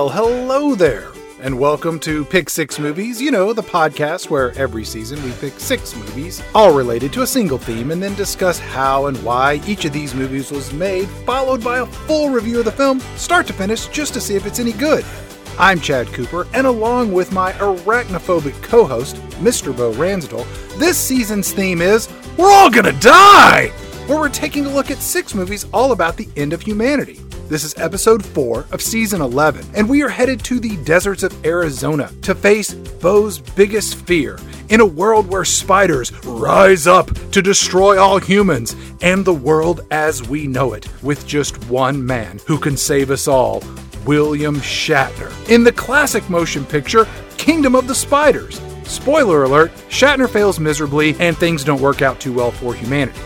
Well, hello there, and welcome to Pick Six Movies. You know, the podcast where every season we pick six movies, all related to a single theme, and then discuss how and why each of these movies was made, followed by a full review of the film, start to finish, just to see if it's any good. I'm Chad Cooper, and along with my arachnophobic co host, Mr. Bo Ransdell, this season's theme is We're All Gonna Die! Where we're taking a look at six movies all about the end of humanity. This is episode 4 of season 11, and we are headed to the deserts of Arizona to face Bo's biggest fear in a world where spiders rise up to destroy all humans and the world as we know it, with just one man who can save us all William Shatner. In the classic motion picture, Kingdom of the Spiders. Spoiler alert, Shatner fails miserably and things don't work out too well for humanity.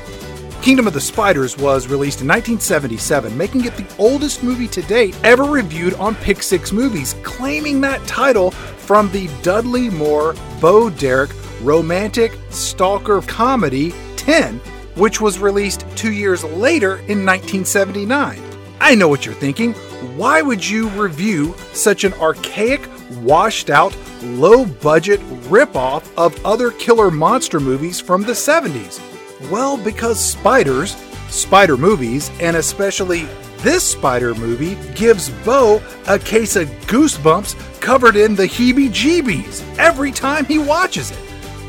Kingdom of the Spiders was released in 1977, making it the oldest movie to date ever reviewed on Pick Six Movies, claiming that title from the Dudley Moore Bo Derek romantic stalker comedy 10, which was released two years later in 1979. I know what you're thinking. Why would you review such an archaic, washed out, low budget ripoff of other killer monster movies from the 70s? Well, because spiders, spider movies, and especially this spider movie gives Bo a case of goosebumps covered in the heebie jeebies every time he watches it.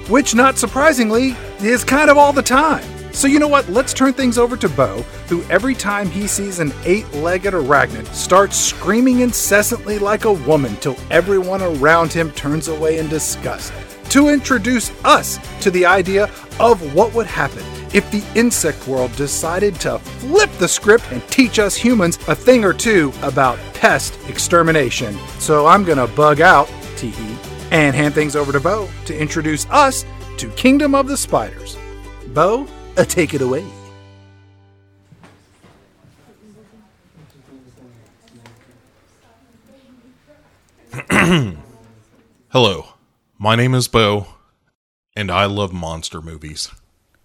Which, not surprisingly, is kind of all the time. So, you know what? Let's turn things over to Bo, who every time he sees an eight legged arachnid starts screaming incessantly like a woman till everyone around him turns away in disgust, to introduce us to the idea of what would happen if the insect world decided to flip the script and teach us humans a thing or two about pest extermination. So I'm gonna bug out, teehee, and hand things over to Bo to introduce us to Kingdom of the Spiders. Bo, uh, take it away. Hello, my name is Bo, and I love monster movies.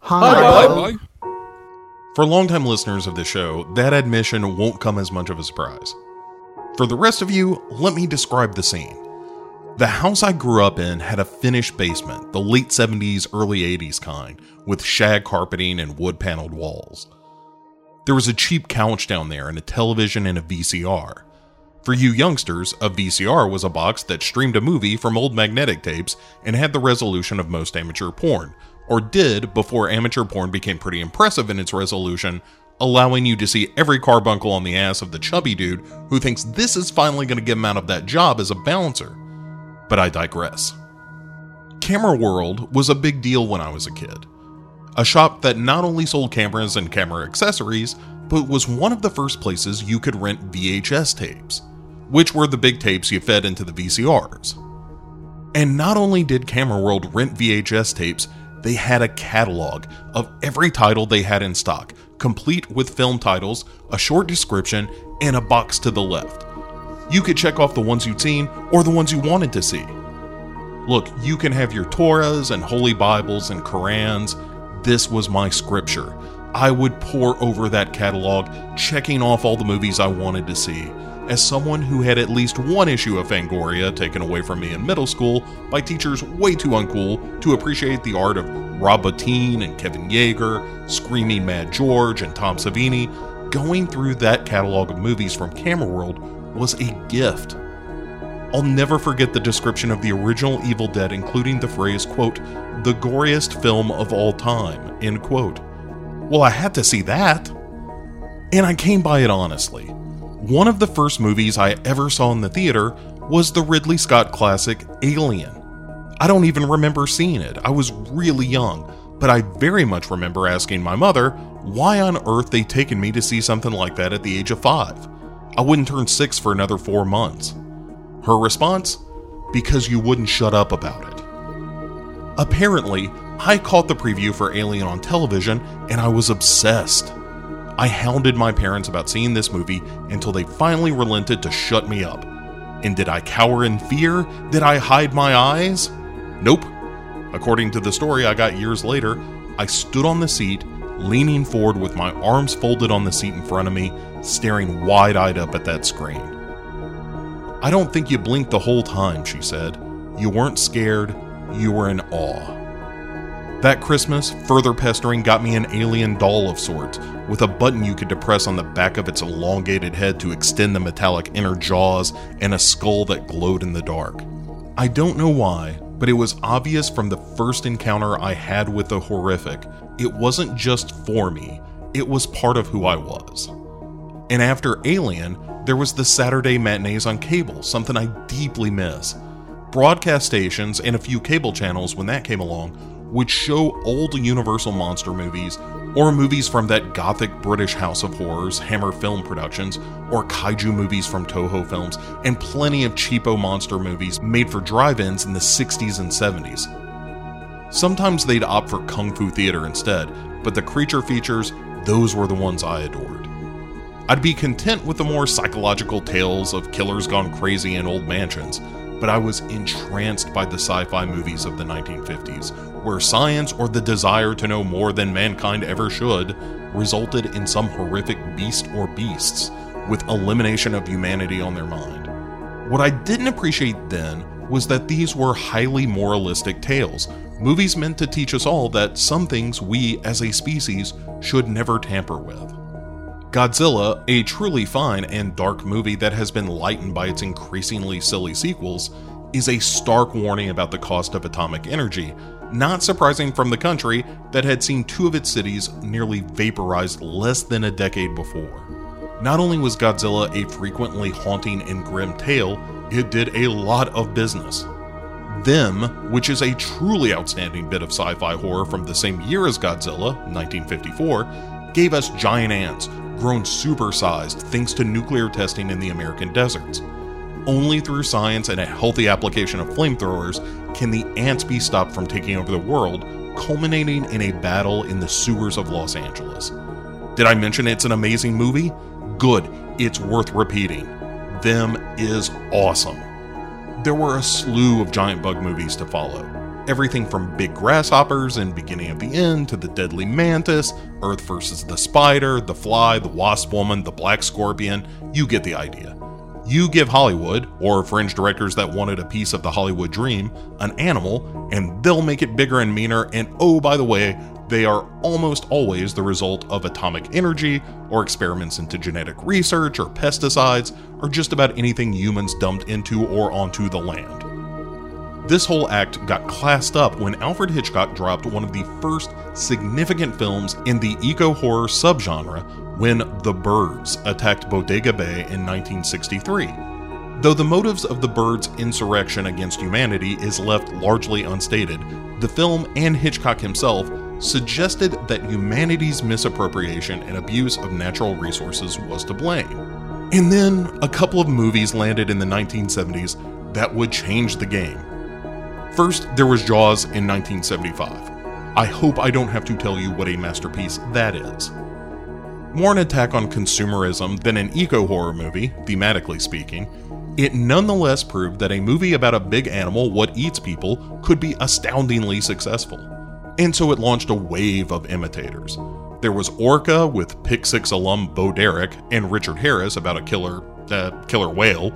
Hi, Bye. For longtime listeners of the show, that admission won't come as much of a surprise. For the rest of you, let me describe the scene. The house I grew up in had a finished basement, the late 70s, early 80s kind, with shag carpeting and wood paneled walls. There was a cheap couch down there and a television and a VCR. For you youngsters, a VCR was a box that streamed a movie from old magnetic tapes and had the resolution of most amateur porn, or did before amateur porn became pretty impressive in its resolution, allowing you to see every carbuncle on the ass of the chubby dude who thinks this is finally going to get him out of that job as a bouncer. But I digress. Camera World was a big deal when I was a kid. A shop that not only sold cameras and camera accessories, but was one of the first places you could rent VHS tapes, which were the big tapes you fed into the VCRs. And not only did Camera World rent VHS tapes, they had a catalog of every title they had in stock, complete with film titles, a short description, and a box to the left. You could check off the ones you'd seen or the ones you wanted to see. Look, you can have your Torahs and Holy Bibles and Korans. This was my scripture. I would pore over that catalog, checking off all the movies I wanted to see. As someone who had at least one issue of Fangoria taken away from me in middle school by teachers way too uncool to appreciate the art of Rob Bottin and Kevin Yagher, Screaming Mad George and Tom Savini, going through that catalog of movies from Camera World was a gift. I'll never forget the description of the original Evil Dead, including the phrase, quote, the goriest film of all time, end quote. Well, I had to see that. And I came by it honestly. One of the first movies I ever saw in the theater was the Ridley Scott classic Alien. I don't even remember seeing it, I was really young, but I very much remember asking my mother why on earth they'd taken me to see something like that at the age of five. I wouldn't turn six for another four months. Her response? Because you wouldn't shut up about it. Apparently, I caught the preview for Alien on television and I was obsessed. I hounded my parents about seeing this movie until they finally relented to shut me up. And did I cower in fear? Did I hide my eyes? Nope. According to the story I got years later, I stood on the seat, leaning forward with my arms folded on the seat in front of me, staring wide eyed up at that screen. I don't think you blinked the whole time, she said. You weren't scared, you were in awe. That Christmas, further pestering got me an alien doll of sorts, with a button you could depress on the back of its elongated head to extend the metallic inner jaws and a skull that glowed in the dark. I don't know why, but it was obvious from the first encounter I had with the horrific, it wasn't just for me, it was part of who I was. And after Alien, there was the Saturday matinees on cable, something I deeply miss. Broadcast stations and a few cable channels, when that came along, would show old Universal monster movies or movies from that gothic British House of Horrors, Hammer Film Productions, or kaiju movies from Toho Films, and plenty of cheapo monster movies made for drive ins in the 60s and 70s. Sometimes they'd opt for Kung Fu Theater instead, but the creature features, those were the ones I adored. I'd be content with the more psychological tales of killers gone crazy in old mansions, but I was entranced by the sci fi movies of the 1950s, where science or the desire to know more than mankind ever should resulted in some horrific beast or beasts with elimination of humanity on their mind. What I didn't appreciate then was that these were highly moralistic tales, movies meant to teach us all that some things we as a species should never tamper with. Godzilla, a truly fine and dark movie that has been lightened by its increasingly silly sequels, is a stark warning about the cost of atomic energy, not surprising from the country that had seen two of its cities nearly vaporized less than a decade before. Not only was Godzilla a frequently haunting and grim tale, it did a lot of business. Them, which is a truly outstanding bit of sci fi horror from the same year as Godzilla, 1954, gave us giant ants, grown supersized thanks to nuclear testing in the American deserts. Only through science and a healthy application of flamethrowers can the ants be stopped from taking over the world, culminating in a battle in the sewers of Los Angeles. Did I mention it's an amazing movie? Good, it's worth repeating. Them is awesome. There were a slew of giant bug movies to follow. Everything from big grasshoppers and beginning of the end to the deadly mantis, Earth versus the spider, the fly, the wasp woman, the black scorpion, you get the idea. You give Hollywood, or fringe directors that wanted a piece of the Hollywood dream, an animal, and they'll make it bigger and meaner, and oh, by the way, they are almost always the result of atomic energy, or experiments into genetic research, or pesticides, or just about anything humans dumped into or onto the land. This whole act got classed up when Alfred Hitchcock dropped one of the first significant films in the eco horror subgenre when The Birds attacked Bodega Bay in 1963. Though the motives of the Birds' insurrection against humanity is left largely unstated, the film and Hitchcock himself suggested that humanity's misappropriation and abuse of natural resources was to blame. And then a couple of movies landed in the 1970s that would change the game. First, there was Jaws in 1975. I hope I don't have to tell you what a masterpiece that is. More an attack on consumerism than an eco horror movie, thematically speaking, it nonetheless proved that a movie about a big animal what eats people could be astoundingly successful. And so it launched a wave of imitators. There was Orca with Pick Six alum Bo Derek and Richard Harris about a killer, uh, killer whale,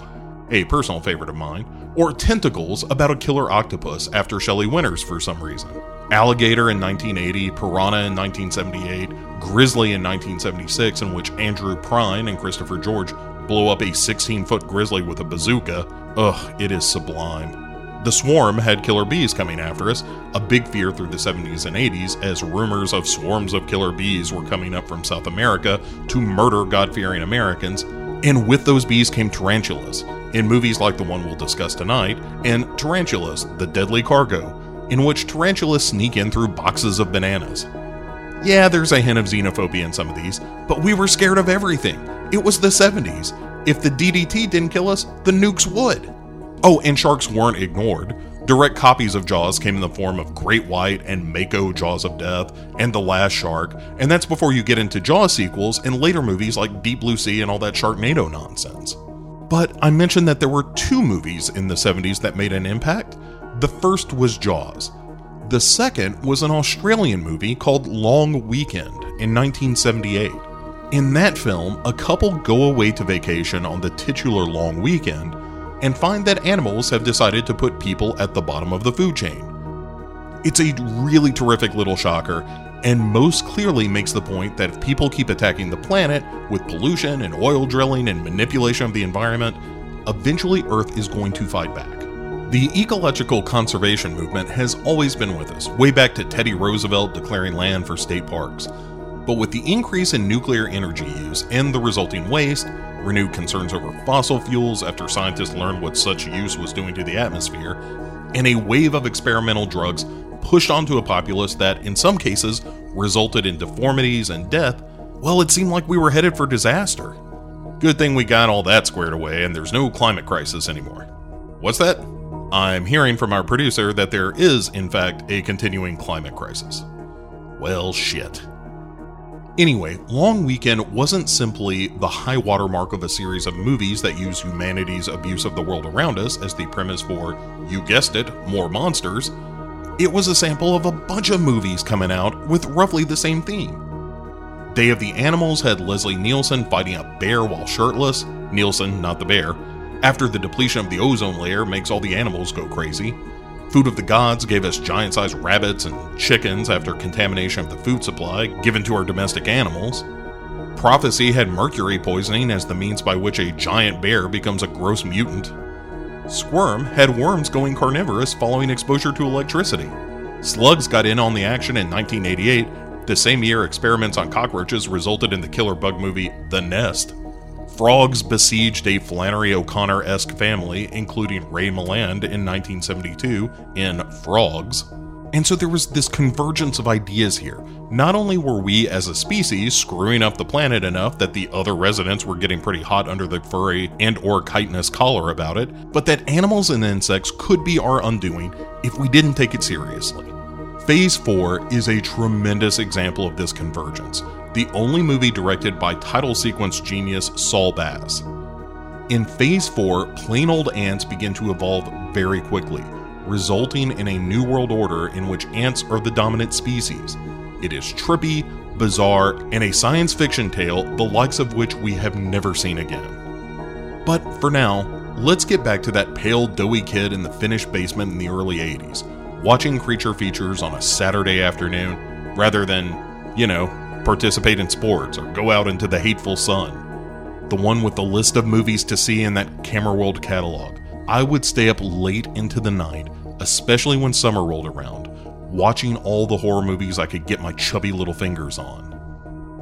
a personal favorite of mine, or Tentacles about a killer octopus after Shelley Winters for some reason. Alligator in 1980, Piranha in 1978, Grizzly in 1976, in which Andrew Prine and Christopher George blow up a 16 foot grizzly with a bazooka. Ugh, it is sublime. The Swarm had killer bees coming after us, a big fear through the 70s and 80s as rumors of swarms of killer bees were coming up from South America to murder God fearing Americans. And with those bees came tarantulas, in movies like the one we'll discuss tonight, and Tarantulas, the Deadly Cargo, in which tarantulas sneak in through boxes of bananas. Yeah, there's a hint of xenophobia in some of these, but we were scared of everything. It was the 70s. If the DDT didn't kill us, the nukes would. Oh, and sharks weren't ignored. Direct copies of Jaws came in the form of Great White and Mako Jaws of Death and The Last Shark, and that's before you get into Jaws sequels and later movies like Deep Blue Sea and all that Sharknado nonsense. But I mentioned that there were two movies in the 70s that made an impact. The first was Jaws. The second was an Australian movie called Long Weekend in 1978. In that film, a couple go away to vacation on the titular long weekend, and find that animals have decided to put people at the bottom of the food chain. It's a really terrific little shocker, and most clearly makes the point that if people keep attacking the planet with pollution and oil drilling and manipulation of the environment, eventually Earth is going to fight back. The ecological conservation movement has always been with us, way back to Teddy Roosevelt declaring land for state parks. But with the increase in nuclear energy use and the resulting waste, renewed concerns over fossil fuels after scientists learned what such use was doing to the atmosphere, and a wave of experimental drugs pushed onto a populace that, in some cases, resulted in deformities and death, well, it seemed like we were headed for disaster. Good thing we got all that squared away and there's no climate crisis anymore. What's that? I'm hearing from our producer that there is, in fact, a continuing climate crisis. Well, shit. Anyway, Long Weekend wasn't simply the high watermark of a series of movies that use humanity's abuse of the world around us as the premise for, you guessed it, more monsters. It was a sample of a bunch of movies coming out with roughly the same theme. Day of the Animals had Leslie Nielsen fighting a bear while shirtless, Nielsen, not the bear, after the depletion of the ozone layer makes all the animals go crazy. Food of the Gods gave us giant sized rabbits and chickens after contamination of the food supply given to our domestic animals. Prophecy had mercury poisoning as the means by which a giant bear becomes a gross mutant. Squirm had worms going carnivorous following exposure to electricity. Slugs got in on the action in 1988, the same year experiments on cockroaches resulted in the killer bug movie The Nest. Frogs besieged a Flannery O'Connor esque family, including Ray Milland in 1972 in Frogs. And so there was this convergence of ideas here. Not only were we as a species screwing up the planet enough that the other residents were getting pretty hot under the furry and or chitinous collar about it, but that animals and insects could be our undoing if we didn't take it seriously. Phase 4 is a tremendous example of this convergence, the only movie directed by title sequence genius Saul Bass. In Phase 4, plain old ants begin to evolve very quickly, resulting in a new world order in which ants are the dominant species. It is trippy, bizarre, and a science fiction tale the likes of which we have never seen again. But for now, let's get back to that pale, doughy kid in the Finnish basement in the early 80s, watching creature features on a Saturday afternoon rather than, you know, participate in sports or go out into the hateful sun. The one with the list of movies to see in that Camera World catalog. I would stay up late into the night, especially when summer rolled around, watching all the horror movies I could get my chubby little fingers on.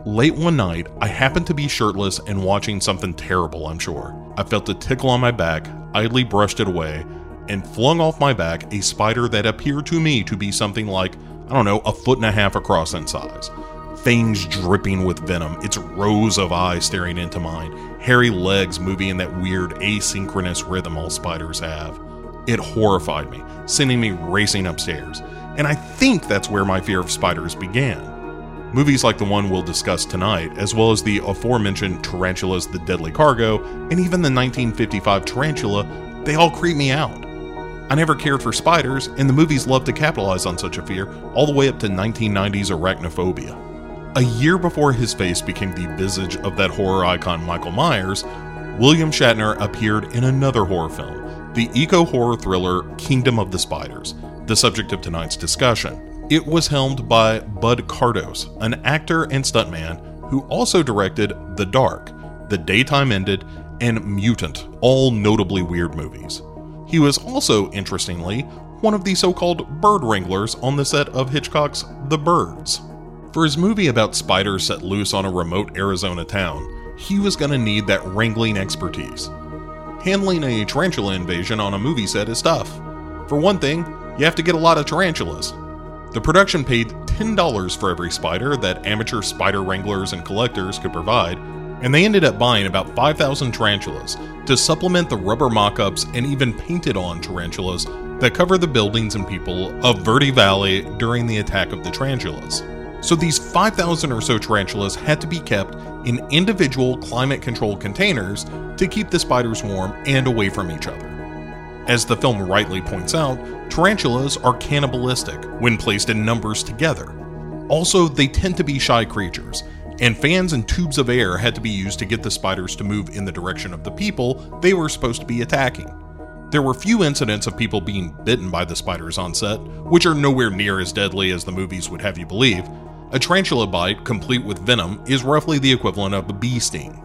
Late one night, I happened to be shirtless and watching something terrible, I'm sure. I felt a tickle on my back, idly brushed it away, and flung off my back a spider that appeared to me to be something like, I don't know, a foot and a half across in size. Fangs dripping with venom, its rows of eyes staring into mine, hairy legs moving in that weird asynchronous rhythm all spiders have. It horrified me, sending me racing upstairs, and I think that's where my fear of spiders began. Movies like the one we'll discuss tonight, as well as the aforementioned Tarantulas the Deadly Cargo, and even the 1955 Tarantula, they all creep me out. I never cared for spiders, and the movies loved to capitalize on such a fear, all the way up to 1990's arachnophobia. A year before his face became the visage of that horror icon Michael Myers, William Shatner appeared in another horror film, the eco horror thriller Kingdom of the Spiders, the subject of tonight's discussion. It was helmed by Bud Cardos, an actor and stuntman who also directed The Dark, The Daytime Ended, and Mutant, all notably weird movies. He was also, interestingly, one of the so called bird wranglers on the set of Hitchcock's The Birds. For his movie about spiders set loose on a remote Arizona town, he was going to need that wrangling expertise. Handling a tarantula invasion on a movie set is tough. For one thing, you have to get a lot of tarantulas. The production paid $10 for every spider that amateur spider wranglers and collectors could provide, and they ended up buying about 5,000 tarantulas to supplement the rubber mock ups and even painted on tarantulas that cover the buildings and people of Verde Valley during the attack of the tarantulas. So these 5,000 or so tarantulas had to be kept in individual climate controlled containers to keep the spiders warm and away from each other. As the film rightly points out, tarantulas are cannibalistic when placed in numbers together. Also, they tend to be shy creatures, and fans and tubes of air had to be used to get the spiders to move in the direction of the people they were supposed to be attacking. There were few incidents of people being bitten by the spiders on set, which are nowhere near as deadly as the movies would have you believe. A tarantula bite, complete with venom, is roughly the equivalent of a bee sting.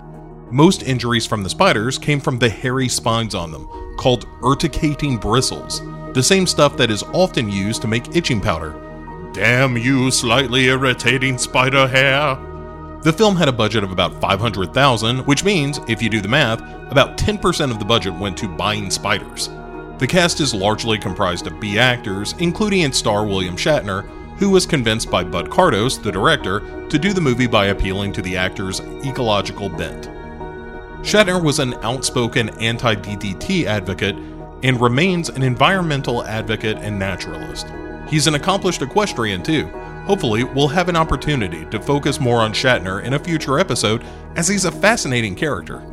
Most injuries from the spiders came from the hairy spines on them, called urticating bristles, the same stuff that is often used to make itching powder. Damn you, slightly irritating spider hair! The film had a budget of about 500,000, which means, if you do the math, about 10% of the budget went to buying spiders. The cast is largely comprised of B actors, including its star William Shatner, who was convinced by Bud Cardos, the director, to do the movie by appealing to the actor's ecological bent. Shatner was an outspoken anti DDT advocate and remains an environmental advocate and naturalist. He's an accomplished equestrian, too. Hopefully, we'll have an opportunity to focus more on Shatner in a future episode, as he's a fascinating character.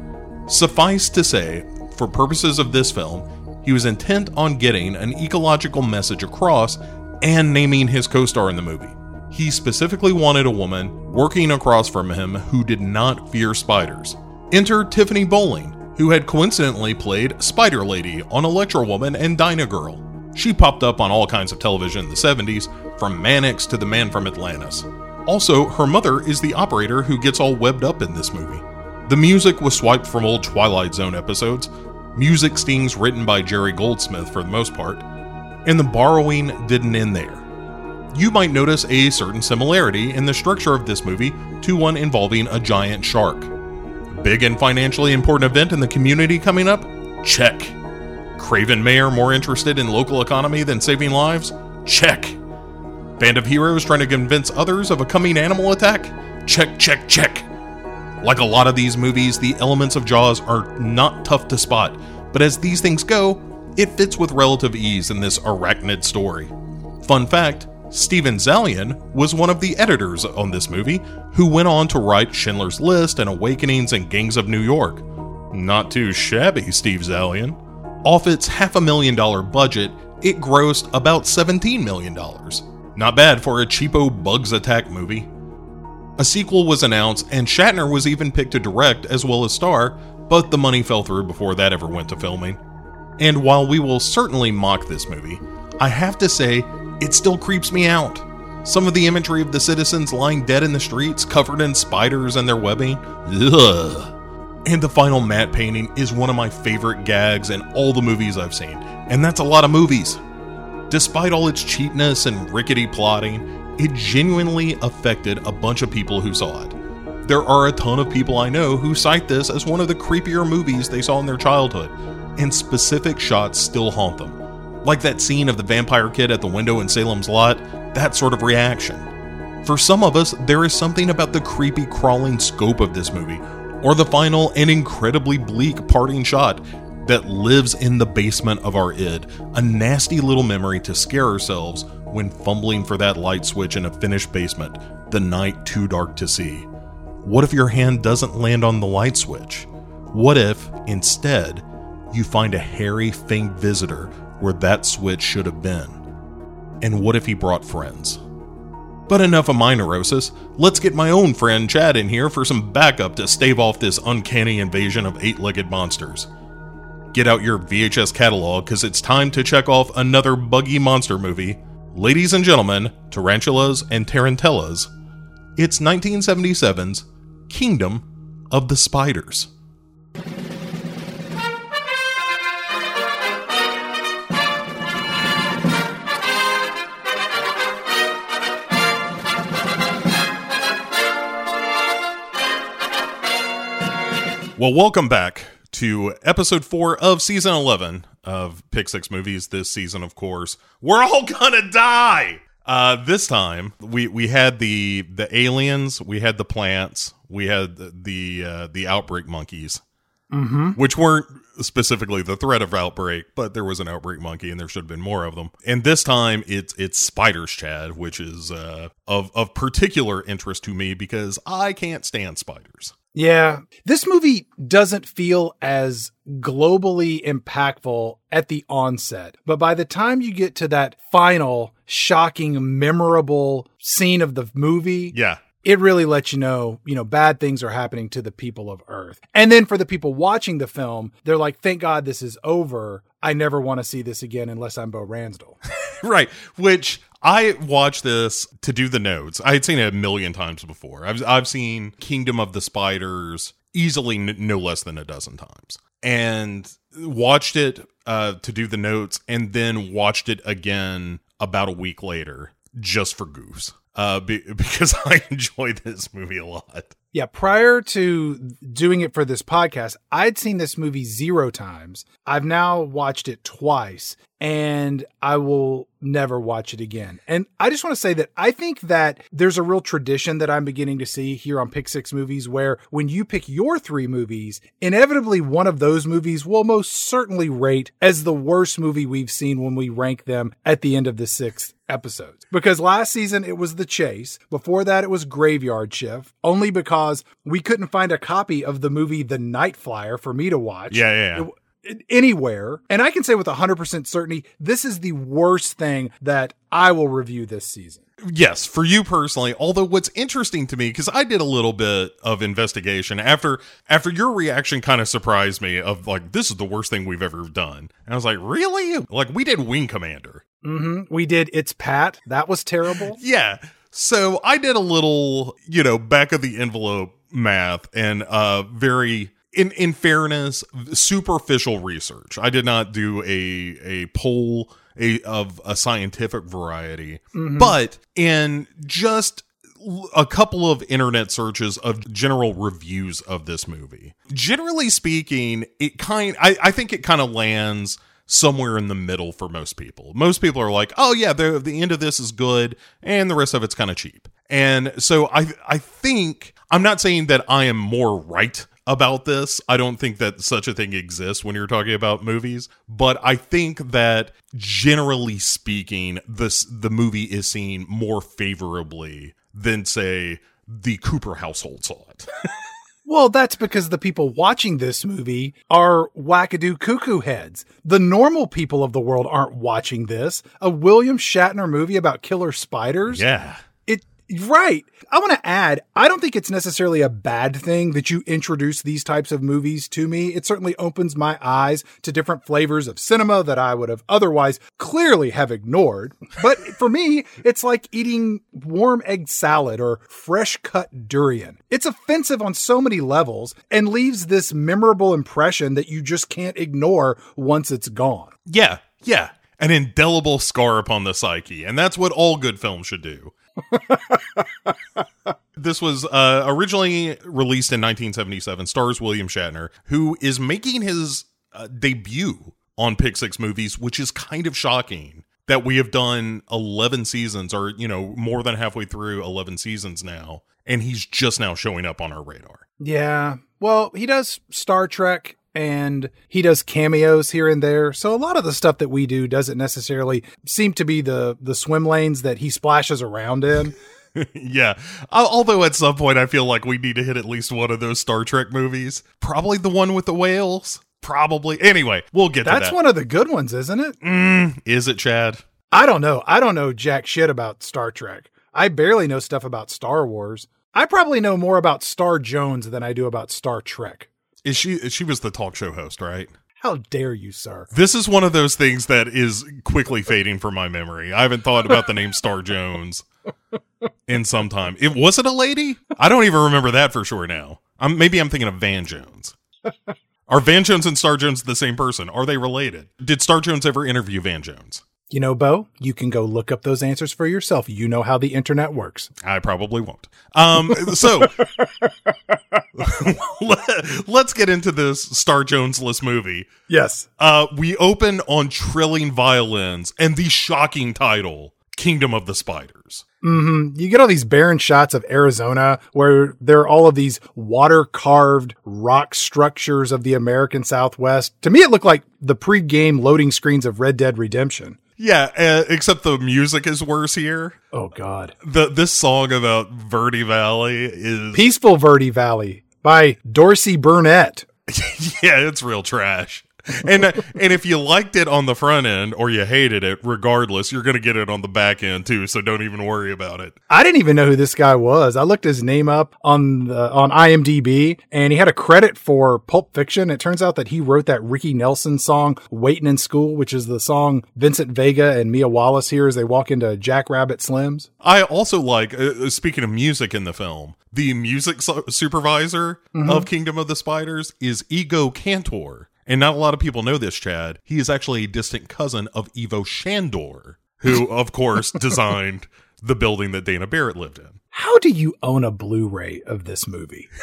Suffice to say, for purposes of this film, he was intent on getting an ecological message across and naming his co star in the movie. He specifically wanted a woman working across from him who did not fear spiders. Enter Tiffany Bolling, who had coincidentally played Spider Lady on Electra Woman and Dyna Girl. She popped up on all kinds of television in the 70s, from Mannix to the man from Atlantis. Also, her mother is the operator who gets all webbed up in this movie. The music was swiped from old Twilight Zone episodes, music stings written by Jerry Goldsmith for the most part, and the borrowing didn't end there. You might notice a certain similarity in the structure of this movie to one involving a giant shark. Big and financially important event in the community coming up? Check. Craven Mayor more interested in local economy than saving lives? Check. Band of heroes trying to convince others of a coming animal attack? Check, check, check. Like a lot of these movies, the elements of Jaws are not tough to spot, but as these things go, it fits with relative ease in this arachnid story. Fun fact Steven Zaillian was one of the editors on this movie, who went on to write Schindler's List and Awakenings and Gangs of New York. Not too shabby, Steve Zaillian. Off its half a million dollar budget, it grossed about $17 million. Not bad for a cheapo Bugs Attack movie. A sequel was announced, and Shatner was even picked to direct as well as star, but the money fell through before that ever went to filming. And while we will certainly mock this movie, I have to say, it still creeps me out. Some of the imagery of the citizens lying dead in the streets, covered in spiders and their webbing. Ugh. And the final matte painting is one of my favorite gags in all the movies I've seen, and that's a lot of movies. Despite all its cheapness and rickety plotting, it genuinely affected a bunch of people who saw it. There are a ton of people I know who cite this as one of the creepier movies they saw in their childhood, and specific shots still haunt them. Like that scene of the vampire kid at the window in Salem's Lot, that sort of reaction. For some of us, there is something about the creepy crawling scope of this movie or the final and incredibly bleak parting shot that lives in the basement of our id, a nasty little memory to scare ourselves when fumbling for that light switch in a finished basement, the night too dark to see. What if your hand doesn't land on the light switch? What if, instead, you find a hairy, faint visitor where that switch should have been? And what if he brought friends? But enough of my neurosis. Let's get my own friend Chad in here for some backup to stave off this uncanny invasion of eight legged monsters. Get out your VHS catalog because it's time to check off another buggy monster movie. Ladies and gentlemen, tarantulas and tarantellas. It's 1977's Kingdom of the Spiders. Well, welcome back to episode four of season 11 of Pick Six Movies. This season, of course, we're all gonna die. Uh, this time, we we had the the aliens, we had the plants, we had the the, uh, the outbreak monkeys, Mm-hmm. which weren't specifically the threat of outbreak, but there was an outbreak monkey, and there should have been more of them. And this time, it's it's spiders, Chad, which is uh, of of particular interest to me because I can't stand spiders. Yeah. This movie doesn't feel as globally impactful at the onset, but by the time you get to that final, shocking, memorable scene of the movie, Yeah, it really lets you know, you know, bad things are happening to the people of Earth. And then for the people watching the film, they're like, thank God this is over. I never want to see this again unless I'm Bo Ransdell. right. Which I watched this to do the notes. I had seen it a million times before. I've I've seen Kingdom of the Spiders easily n- no less than a dozen times, and watched it uh, to do the notes, and then watched it again about a week later just for goofs. Uh, be, because I enjoy this movie a lot. Yeah, prior to doing it for this podcast, I'd seen this movie zero times. I've now watched it twice and I will never watch it again. And I just want to say that I think that there's a real tradition that I'm beginning to see here on Pick Six Movies where when you pick your three movies, inevitably one of those movies will most certainly rate as the worst movie we've seen when we rank them at the end of the sixth episodes. Because last season it was The Chase. Before that it was Graveyard Shift, only because we couldn't find a copy of the movie The Night Flyer for me to watch. Yeah, yeah. yeah. It, anywhere. And I can say with 100% certainty, this is the worst thing that I will review this season. Yes, for you personally. Although what's interesting to me because I did a little bit of investigation after after your reaction kind of surprised me of like this is the worst thing we've ever done. And I was like, "Really?" Like we did Wing Commander. Mhm. We did It's Pat. That was terrible. yeah. So I did a little, you know, back of the envelope math and uh very in in fairness, superficial research. I did not do a a poll a of a scientific variety, mm-hmm. but in just a couple of internet searches of general reviews of this movie. Generally speaking, it kind I, I think it kind of lands somewhere in the middle for most people. Most people are like, "Oh yeah, the the end of this is good and the rest of it's kind of cheap." And so I I think I'm not saying that I am more right about this. I don't think that such a thing exists when you're talking about movies, but I think that generally speaking, this the movie is seen more favorably than say the Cooper household saw it. Well, that's because the people watching this movie are wackadoo cuckoo heads. The normal people of the world aren't watching this. A William Shatner movie about killer spiders? Yeah. Right. I want to add, I don't think it's necessarily a bad thing that you introduce these types of movies to me. It certainly opens my eyes to different flavors of cinema that I would have otherwise clearly have ignored. But for me, it's like eating warm egg salad or fresh cut durian. It's offensive on so many levels and leaves this memorable impression that you just can't ignore once it's gone. Yeah. Yeah. An indelible scar upon the psyche. And that's what all good films should do this was uh, originally released in 1977, stars William Shatner, who is making his uh, debut on Pick Six movies, which is kind of shocking that we have done 11 seasons or, you know, more than halfway through 11 seasons now, and he's just now showing up on our radar. Yeah. Well, he does Star Trek and he does cameos here and there. So a lot of the stuff that we do doesn't necessarily seem to be the the swim lanes that he splashes around in. yeah. Although at some point I feel like we need to hit at least one of those Star Trek movies. Probably the one with the whales. Probably. Anyway, we'll get That's that. That's one of the good ones, isn't it? Mm, is it, Chad? I don't know. I don't know jack shit about Star Trek. I barely know stuff about Star Wars. I probably know more about Star Jones than I do about Star Trek. Is she she was the talk show host, right? How dare you, sir? This is one of those things that is quickly fading from my memory. I haven't thought about the name Star Jones in some time. It was it a lady? I don't even remember that for sure now. I'm maybe I'm thinking of Van Jones. Are Van Jones and Star Jones the same person? Are they related? Did Star Jones ever interview Van Jones? You know, Bo, you can go look up those answers for yourself. You know how the internet works. I probably won't. Um, so let's get into this Star Jonesless movie. Yes. Uh, we open on trilling violins and the shocking title, Kingdom of the Spiders. Mm-hmm. You get all these barren shots of Arizona where there are all of these water carved rock structures of the American Southwest. To me, it looked like the pre-game loading screens of Red Dead Redemption. Yeah, uh, except the music is worse here. Oh God, the this song about Verde Valley is Peaceful Verde Valley by Dorsey Burnette. yeah, it's real trash. and uh, and if you liked it on the front end or you hated it, regardless, you're going to get it on the back end too. So don't even worry about it. I didn't even know who this guy was. I looked his name up on the, on IMDb, and he had a credit for Pulp Fiction. It turns out that he wrote that Ricky Nelson song "Waiting in School," which is the song Vincent Vega and Mia Wallace hear as they walk into Jackrabbit Slims. I also like uh, uh, speaking of music in the film. The music su- supervisor mm-hmm. of Kingdom of the Spiders is Igo Kantor. And not a lot of people know this, Chad. He is actually a distant cousin of Ivo Shandor, who, of course, designed the building that Dana Barrett lived in. How do you own a Blu-ray of this movie?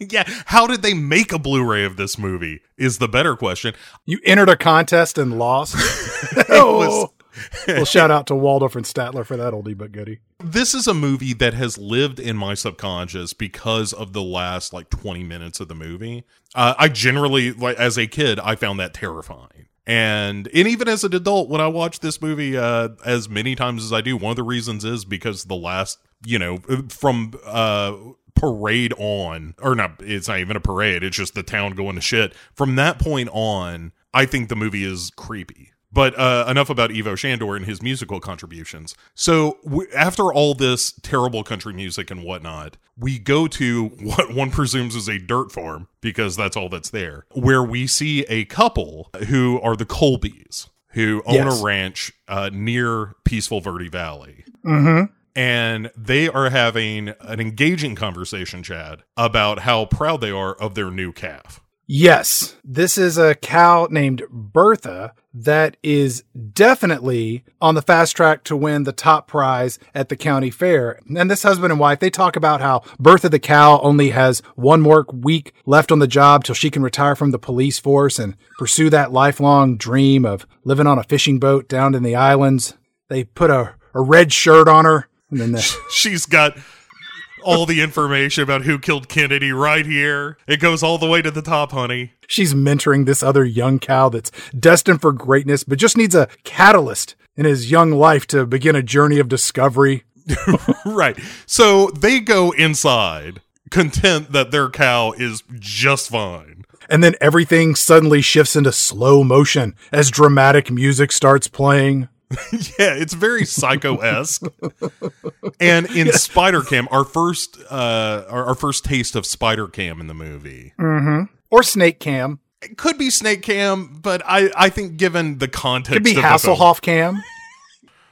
Yeah, how did they make a Blu ray of this movie? Is the better question. You entered a contest and lost. was- oh. well, shout out to Waldorf and Statler for that oldie but goodie. This is a movie that has lived in my subconscious because of the last like 20 minutes of the movie. Uh, I generally, like, as a kid, I found that terrifying. And, and even as an adult, when I watch this movie uh, as many times as I do, one of the reasons is because the last, you know, from uh, parade on, or not, it's not even a parade, it's just the town going to shit. From that point on, I think the movie is creepy. But uh, enough about Ivo Shandor and his musical contributions. So w- after all this terrible country music and whatnot, we go to what one presumes is a dirt farm because that's all that's there, where we see a couple who are the Colbys, who own Yes. a ranch uh, near Peaceful Verde Valley Mm-hmm. and they are having an engaging conversation, Chad, about how proud they are of their new calf. Yes, this is a cow named Bertha that is definitely on the fast track to win the top prize at the county fair. And this husband and wife, they talk about how Bertha the cow only has one more week left on the job till she can retire from the police force and pursue that lifelong dream of living on a fishing boat down in the islands. They put a, a red shirt on her and then the, She's got all the information about who killed Kennedy right here. It goes all the way to the top, honey. She's mentoring this other young cow that's destined for greatness, but just needs a catalyst in his young life to begin a journey of discovery. right. So they go inside, content that their cow is just fine. And then everything suddenly shifts into slow motion as dramatic music starts playing. Yeah, it's very psycho esque. and in Spider Cam, our first uh our, our first taste of Spider Cam in the movie. Or Snake Cam. It could be Snake Cam, but I I think given the context Could be of the film- Hasselhoff Cam.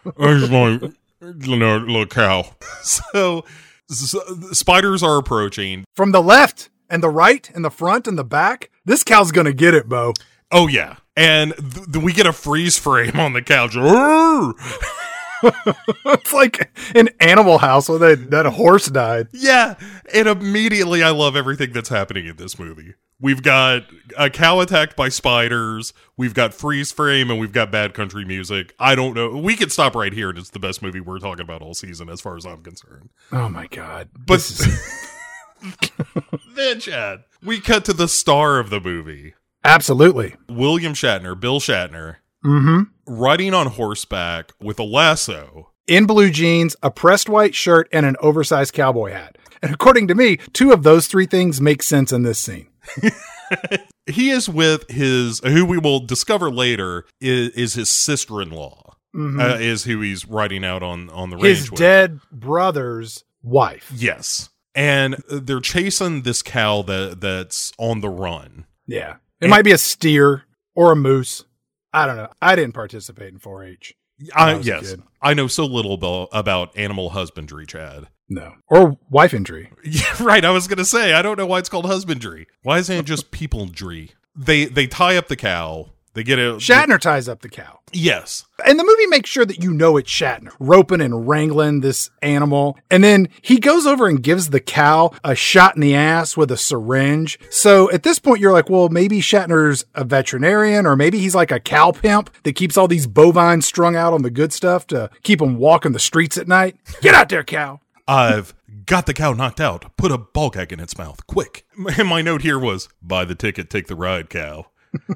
Just want you know, little cow. So, s spiders are approaching. From the left and the right and the front and the back. This cow's gonna get it, Bo. Oh yeah, and th- th- we get a freeze frame on the couch. It's like an animal house where that, that horse died. Yeah, and immediately I love everything that's happening in this movie. We've got a cow attacked by spiders. We've got freeze frame, and we've got bad country music. I don't know. We could stop right here, and it's the best movie we're talking about all season, as far as I'm concerned. Oh my god. But is- then, Chad, we cut to the star of the movie, absolutely. William Shatner, Bill Shatner, Mm-hmm. riding on horseback with a lasso. in blue jeans, a pressed white shirt, and an oversized cowboy hat. And according to me, two of those three things make sense in this scene. He is with his, who we will discover later, is, is his sister-in-law. Uh, is who he's riding out on on the range Mm-hmm. His with. dead brother's wife. Yes. And they're chasing this cow that that's on the run. Yeah. It might be a steer or a moose. I don't know. I didn't participate in 4 H. I, I yes. I know so little about, about animal husbandry, Chad. No. Or wife injury. Yeah, right. I was going to say, I don't know why it's called husbandry. Why isn't it just peopledry? They they tie up the cow. They get it. Shatner ties up the cow. Yes. And the movie makes sure that you know it's Shatner, roping and wrangling this animal. And then he goes over and gives the cow a shot in the ass with a syringe. So at this point, you're like, well, maybe Shatner's a veterinarian, or maybe he's like a cow pimp that keeps all these bovines strung out on the good stuff to keep them walking the streets at night. Get out there, cow. I've got the cow knocked out. Put a ball gag in its mouth. Quick. And my note here was buy the ticket, take the ride, cow.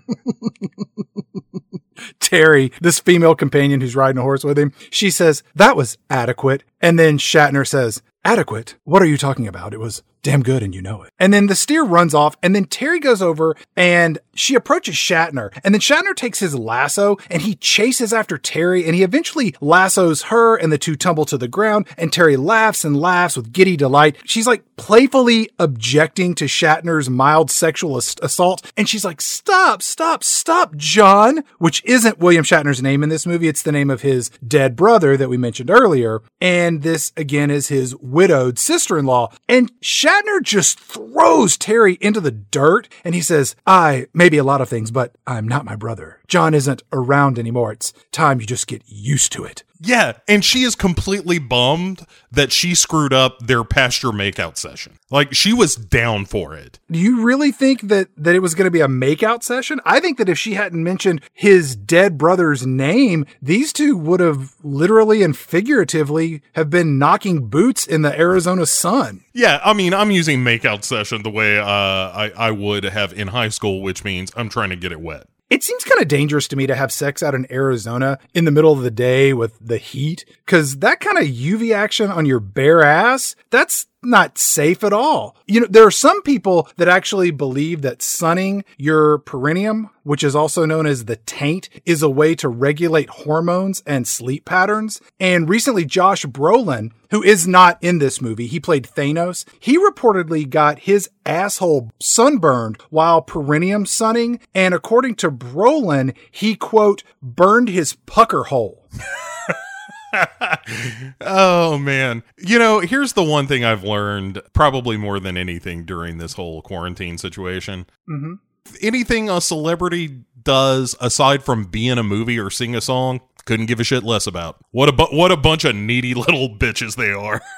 Terry, this female companion who's riding a horse with him, she says, that was adequate. And then Shatner says, adequate? What are you talking about? It was damn good and you know it. And then the steer runs off and then Terry goes over and she approaches Shatner and then Shatner takes his lasso and he chases after Terry and he eventually lassos her and the two tumble to the ground and Terry laughs and laughs with giddy delight. She's like playfully objecting to Shatner's mild sexual ass- assault and she's like, stop, stop, stop, John, which isn't William Shatner's name in this movie. It's the name of his dead brother that we mentioned earlier. And this again is his widowed sister-in-law. And Shatner just throws Terry into the dirt and he says, I may be a lot of things, but I'm not my brother. John isn't around anymore. It's time you just get used to it. Yeah, and she is completely bummed that she screwed up their pasture makeout session. Like she was down for it. Do you really think that that it was going to be a makeout session? I think that if she hadn't mentioned his dead brother's name, these two would have literally and figuratively have been knocking boots in the Arizona sun. Yeah, I mean, I'm using makeout session the way uh, I I would have in high school, which means I'm trying to get it wet. It seems kind of dangerous to me to have sex out in Arizona in the middle of the day with the heat, because that kind of UV action on your bare ass, that's not safe at all. You know, there are some people that actually believe that sunning your perineum, which is also known as the taint, is a way to regulate hormones and sleep patterns. And recently, Josh Brolin, who is not in this movie, he played Thanos. He reportedly got his asshole sunburned while perineum sunning. And according to Brolin, he quote, burned his pucker hole. oh man. You know, here's the one thing I've learned probably more than anything during this whole quarantine situation. Mm-hmm. Anything a celebrity does aside from being a movie or sing a song, couldn't give a shit less about. What a bu- what a bunch of needy little bitches they are.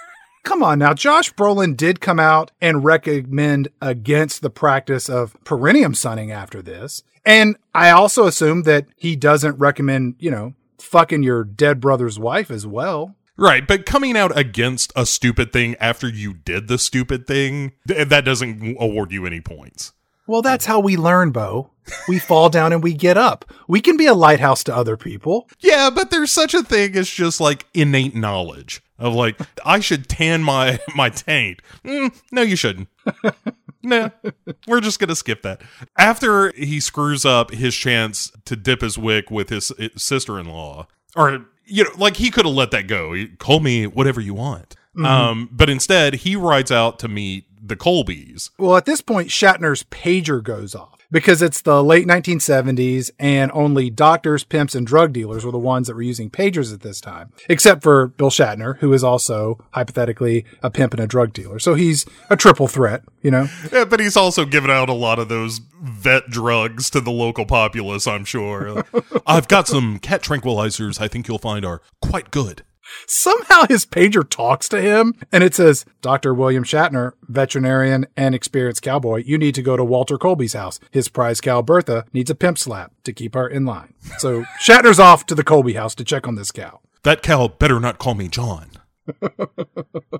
Come on now, Josh Brolin did come out and recommend against the practice of perineum sunning after this. And I also assume that he doesn't recommend, you know, fucking your dead brother's wife as well. Right, but coming out against a stupid thing after you did the stupid thing, th- that doesn't award you any points. Well, that's how we learn, Bo. We fall down and we get up. We can be a lighthouse to other people. Yeah, but there's such a thing as just like innate knowledge of like I should tan my my taint. Mm, no, you shouldn't. nah, we're just gonna skip that. After he screws up his chance to dip his wick with his, his sister-in-law, or you know, like he could have let that go. He- Call me whatever you want. Um, but instead, he rides out to meet the Colbys. Well, at this point, Shatner's pager goes off because it's the late 1970s and only doctors, pimps, and drug dealers were the ones that were using pagers at this time, except for Bill Shatner, who is also hypothetically a pimp and a drug dealer. So he's a triple threat, you know? Yeah, but he's also given out a lot of those vet drugs to the local populace, I'm sure. I've got some cat tranquilizers I think you'll find are quite good. Somehow his pager talks to him and it says, Dr. William Shatner, veterinarian and experienced cowboy, you need to go to Walter Colby's house. His prize cow Bertha needs a pimp slap to keep her in line. So Shatner's off to the Colby house to check on this cow. That cow better not call me John.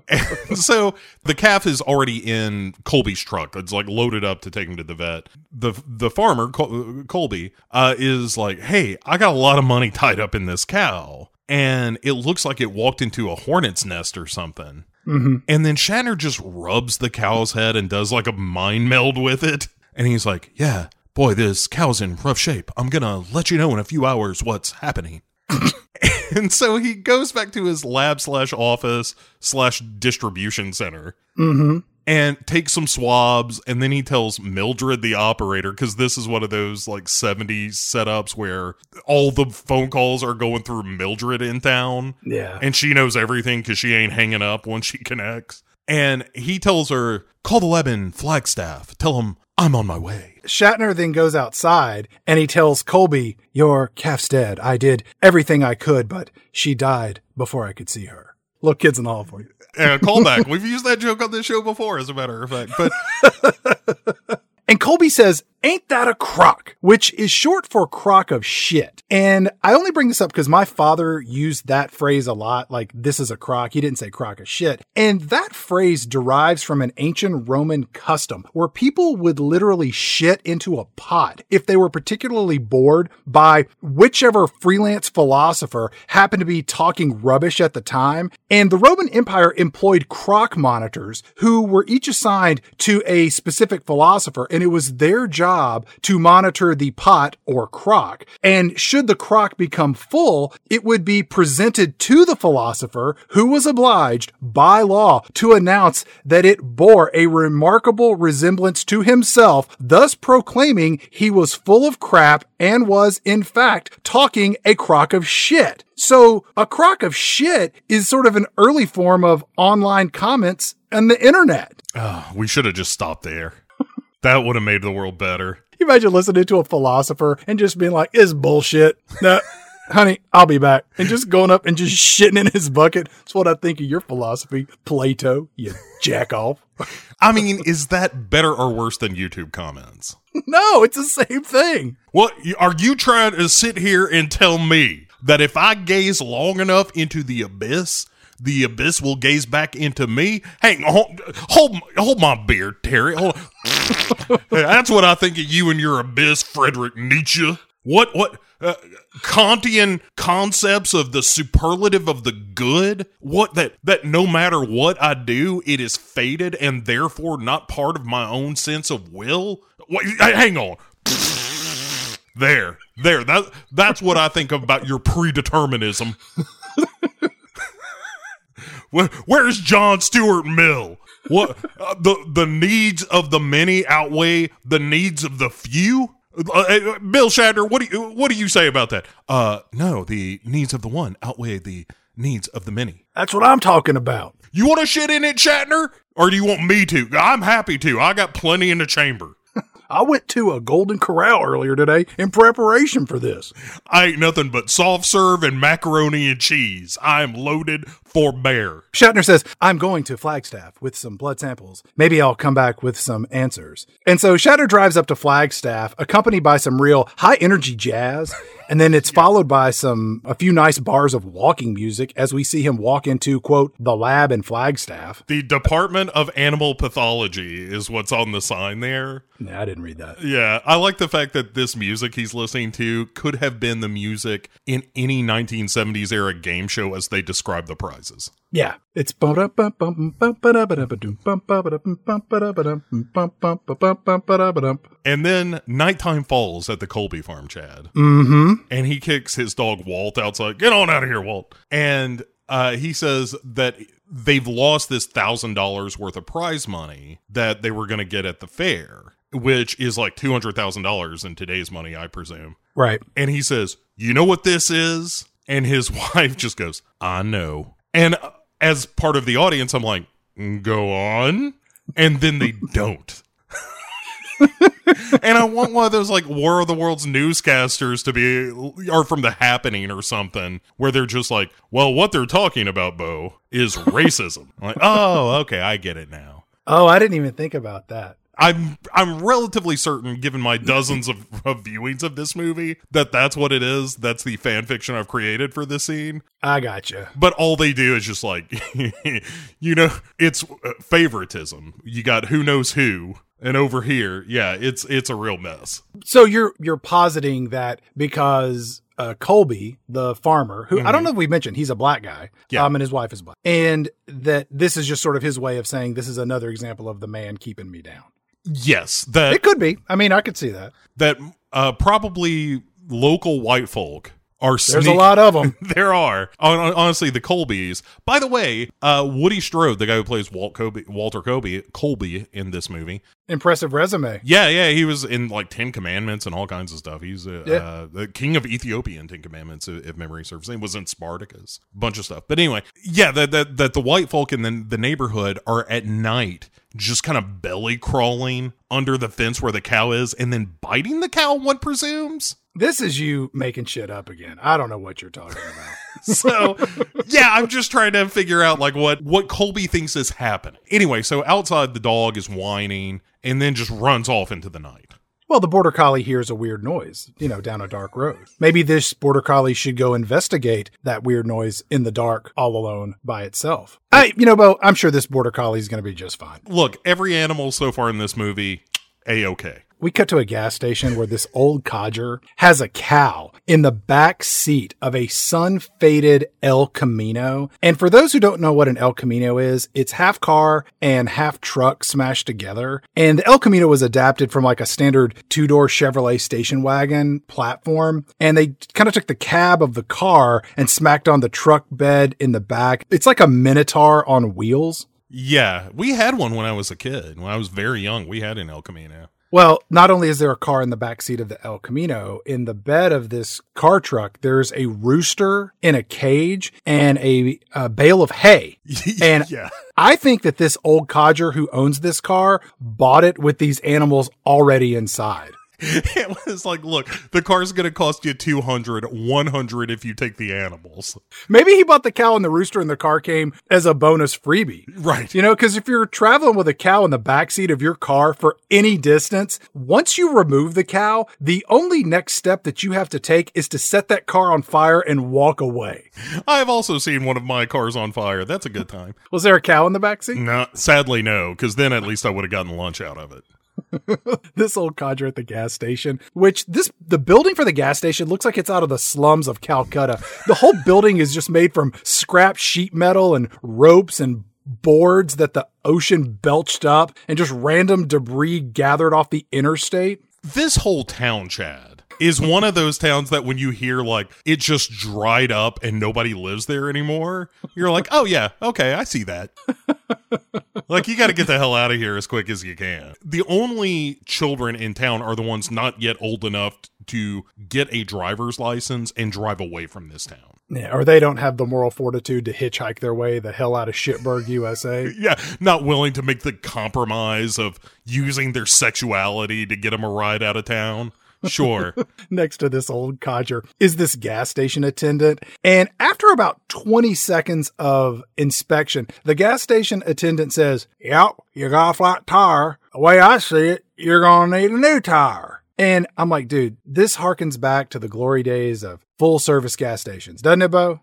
And so the calf is already in Colby's truck. It's like loaded up to take him to the vet. The the farmer Col- Colby uh, is like, "Hey, I got a lot of money tied up in this cow, and it looks like it walked into a hornet's nest or something." Mm-hmm. And then Shatner just rubs the cow's head and does like a mind meld with it. And he's like, Yeah, boy, this cow's in rough shape. I'm going to let you know in a few hours what's happening. and so he goes back to his lab slash office slash distribution center Mm-hmm. And takes some swabs. And then he tells Mildred, the operator, because this is one of those like 70s setups where all the phone calls are going through Mildred in town Yeah. and she knows everything because she ain't hanging up once she connects. And he tells her, call the lab in Flagstaff. Tell him I'm on my way. Shatner then goes outside and he tells Colby, Your calf's dead. I did everything I could, but she died before I could see her. Look, kids in the hall for you. And a callback. We've used that joke on this show before, as a matter of fact. But And Colby says, ain't that a crock? Which is short for crock of shit. And I only bring this up because my father used that phrase a lot, like this is a crock. He didn't say crock of shit. And that phrase derives from an ancient Roman custom where people would literally shit into a pot if they were particularly bored by whichever freelance philosopher happened to be talking rubbish at the time. And the Roman Empire employed crock monitors who were each assigned to a specific philosopher, and it was their job to monitor the pot or crock. And should the crock become full, it would be presented to the philosopher who was obliged by law to announce that it bore a remarkable resemblance to himself, thus proclaiming he was full of crap and was in fact talking a crock of shit. So a crock of shit is sort of an early form of online comments and the internet. Oh, we should have just stopped there. That would have made the world better. You imagine listening to a philosopher and just being like, "Is bullshit." No, honey, I'll be back, and just going up and just shitting in his bucket. That's what I think of your philosophy, Plato. You jack off. I mean, is that better or worse than YouTube comments? no, it's the same thing. What are you trying to sit here and tell me that if I gaze long enough into the abyss, the abyss will gaze back into me. Hang on, hold, hold my beer, Terry. That's what I think of you and your abyss, Frederick Nietzsche. What what uh, Kantian concepts of the superlative of the good? What that that no matter what I do, it is fated and therefore not part of my own sense of will. Hang on. There, there. That that's what I think about your predeterminism. Where, where's John Stuart Mill? What uh, the the needs of the many outweigh the needs of the few? Uh, uh, Bill Shatner, what do you what do you say about that? Uh, no, the needs of the one outweigh the needs of the many. That's what I'm talking about. You want to shit in it, Shatner, or do you want me to? I'm happy to. I got plenty in the chamber. I went to a Golden Corral earlier today in preparation for this. I ain't nothing but soft serve and macaroni and cheese. I am loaded for bear. Shatner says, I'm going to Flagstaff with some blood samples. Maybe I'll come back with some answers. And so Shatner drives up to Flagstaff, accompanied by some real high energy jazz. And then it's followed by some, a few nice bars of walking music as we see him walk into, quote, the lab in Flagstaff. The Department of Animal Pathology is what's on the sign there. Yeah, I didn't read that. Yeah, I like the fact that this music he's listening to could have been the music in any 1970s era game show as they describe the prizes. Yeah, it's and then nighttime falls at the Colby farm, Chad. Mm-hmm. And he kicks his dog Walt outside. Get on out of here, Walt. And uh, he says that they've lost this thousand dollars worth of prize money that they were going to get at the fair, which is like two hundred thousand dollars in today's money, I presume. Right. And he says, "You know what this is?" And his wife just goes, "I know." And as part of the audience, I'm like, "Go on," and then they don't. and I want one of those like War of the Worlds newscasters to be, or from the happening or something, where they're just like, well, what they're talking about, Bo, is racism. Like, oh, okay, I get it now. Oh, I didn't even think about that. I'm I'm relatively certain, given my dozens of, of, viewings of this movie, that that's what it is. That's the fan fiction I've created for this scene. I gotcha. But all they do is just like, you know, it's uh, favoritism. You got who knows who, and over here, yeah, it's it's a real mess. So you're you're positing that because uh, Colby, the farmer, who mm-hmm. I don't mm-hmm. know if we mentioned, he's a black guy, yeah. um, and his wife is black, and that this is just sort of his way of saying this is another example of the man keeping me down. Yes, that it could be. I mean, I could see that. That uh, probably local white folk are. There's a lot of them. there are. Honestly, the Colbys. By the way, uh, Woody Strode, the guy who plays Walt Colby, Walter Colby, Colby in this movie, impressive resume. Yeah, yeah, he was in like Ten Commandments and all kinds of stuff. He's uh, yeah. uh, the king of Ethiopia in Ten Commandments, if memory serves. He was in Spartacus, bunch of stuff. But anyway, yeah, that that that the white folk in the, the neighborhood are at night just kind of belly crawling under the fence where the cow is and then biting the cow, one presumes. This is you making shit up again. I don't know what you're talking about. so, yeah, I'm just trying to figure out like what what Colby thinks is happening. Anyway, so outside the dog is whining and then just runs off into the night. Well, the border collie hears a weird noise, you know, down a dark road. Maybe this border collie should go investigate that weird noise in the dark, all alone by itself. I, you know, Bo, I'm sure this border collie is going to be just fine. Look, every animal so far in this movie, a okay. We cut to a gas station where this old codger has a cow in the back seat of a sun faded El Camino. And for those who don't know what an El Camino is, it's half car and half truck smashed together. And the El Camino was adapted from like a standard two door Chevrolet station wagon platform. And they kind of took the cab of the car and smacked on the truck bed in the back. It's like a Minotaur on wheels. Yeah, we had one when I was a kid. When I was very young, we had an El Camino. Well, not only is there a car in the back seat of the El Camino, in the bed of this car truck, there's a rooster in a cage and a, a bale of hay. And yeah. I think that this old codger who owns this car bought it with these animals already inside. it was like, look, the car's going to cost you 200, 100 if you take the animals. Maybe he bought the cow and the rooster and the car came as a bonus freebie. Right. You know, because if you're traveling with a cow in the backseat of your car for any distance, once you remove the cow, the only next step that you have to take is to set that car on fire and walk away. I've also seen one of my cars on fire. That's a good time. Was there a cow in the backseat? No, sadly, no, because then at least I would have gotten lunch out of it. this old codger at the gas station, which this the building for the gas station looks like it's out of the slums of Calcutta. The whole building is just made from scrap sheet metal and ropes and boards that the ocean belched up and just random debris gathered off the interstate. This whole town, Chad, is one of those towns that when you hear like it just dried up and nobody lives there anymore, you're like, oh yeah, okay, I see that. like you got to get the hell out of here as quick as you can. The only children in town are the ones not yet old enough to get a driver's license and drive away from this town. Yeah, or they don't have the moral fortitude to hitchhike their way the hell out of Shitburg, USA. yeah, not willing to make the compromise of using their sexuality to get them a ride out of town. Sure. Next to this old codger is this gas station attendant. And after about 20 seconds of inspection, the gas station attendant says, Yep, you got a flat tire. The way I see it, you're going to need a new tire. And I'm like, dude, this harkens back to the glory days of full service gas stations, doesn't it, Bo?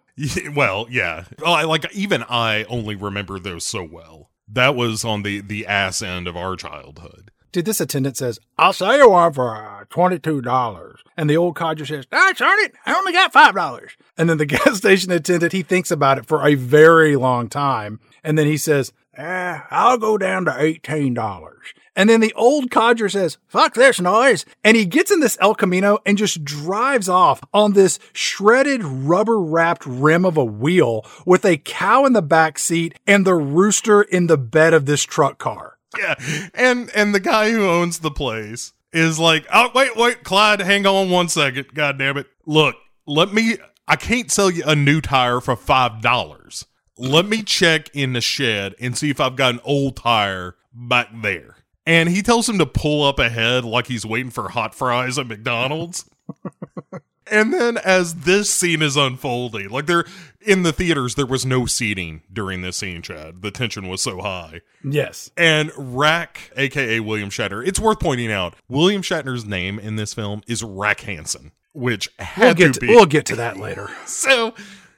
Well, yeah. Oh, I, like even I only remember those so well. That was on the the ass end of our childhood. This attendant says, I'll sell you one for uh, $22. And the old codger says, That's on it. I only got $5. And then the gas station attendant, he thinks about it for a very long time. And then he says, eh, I'll go down to $18. And then the old codger says, fuck this noise. And he gets in this El Camino and just drives off on this shredded rubber wrapped rim of a wheel with a cow in the back seat and the rooster in the bed of this truck car. Yeah. And and the guy who owns the place is like, "Oh, wait, wait, Clyde, hang on one second. God damn it. Look, let me I can't sell you a new tire for $5. Let me check in the shed and see if I've got an old tire back there." And he tells him to pull up ahead like he's waiting for hot fries at McDonald's. And then as this scene is unfolding, like there in the theaters, there was no seating during this scene, Chad. The tension was so high. Yes. And Rack, aka William Shatner, it's worth pointing out, William Shatner's name in this film is Rack Hansen, which had We'll get to to, be. we'll get to that later. So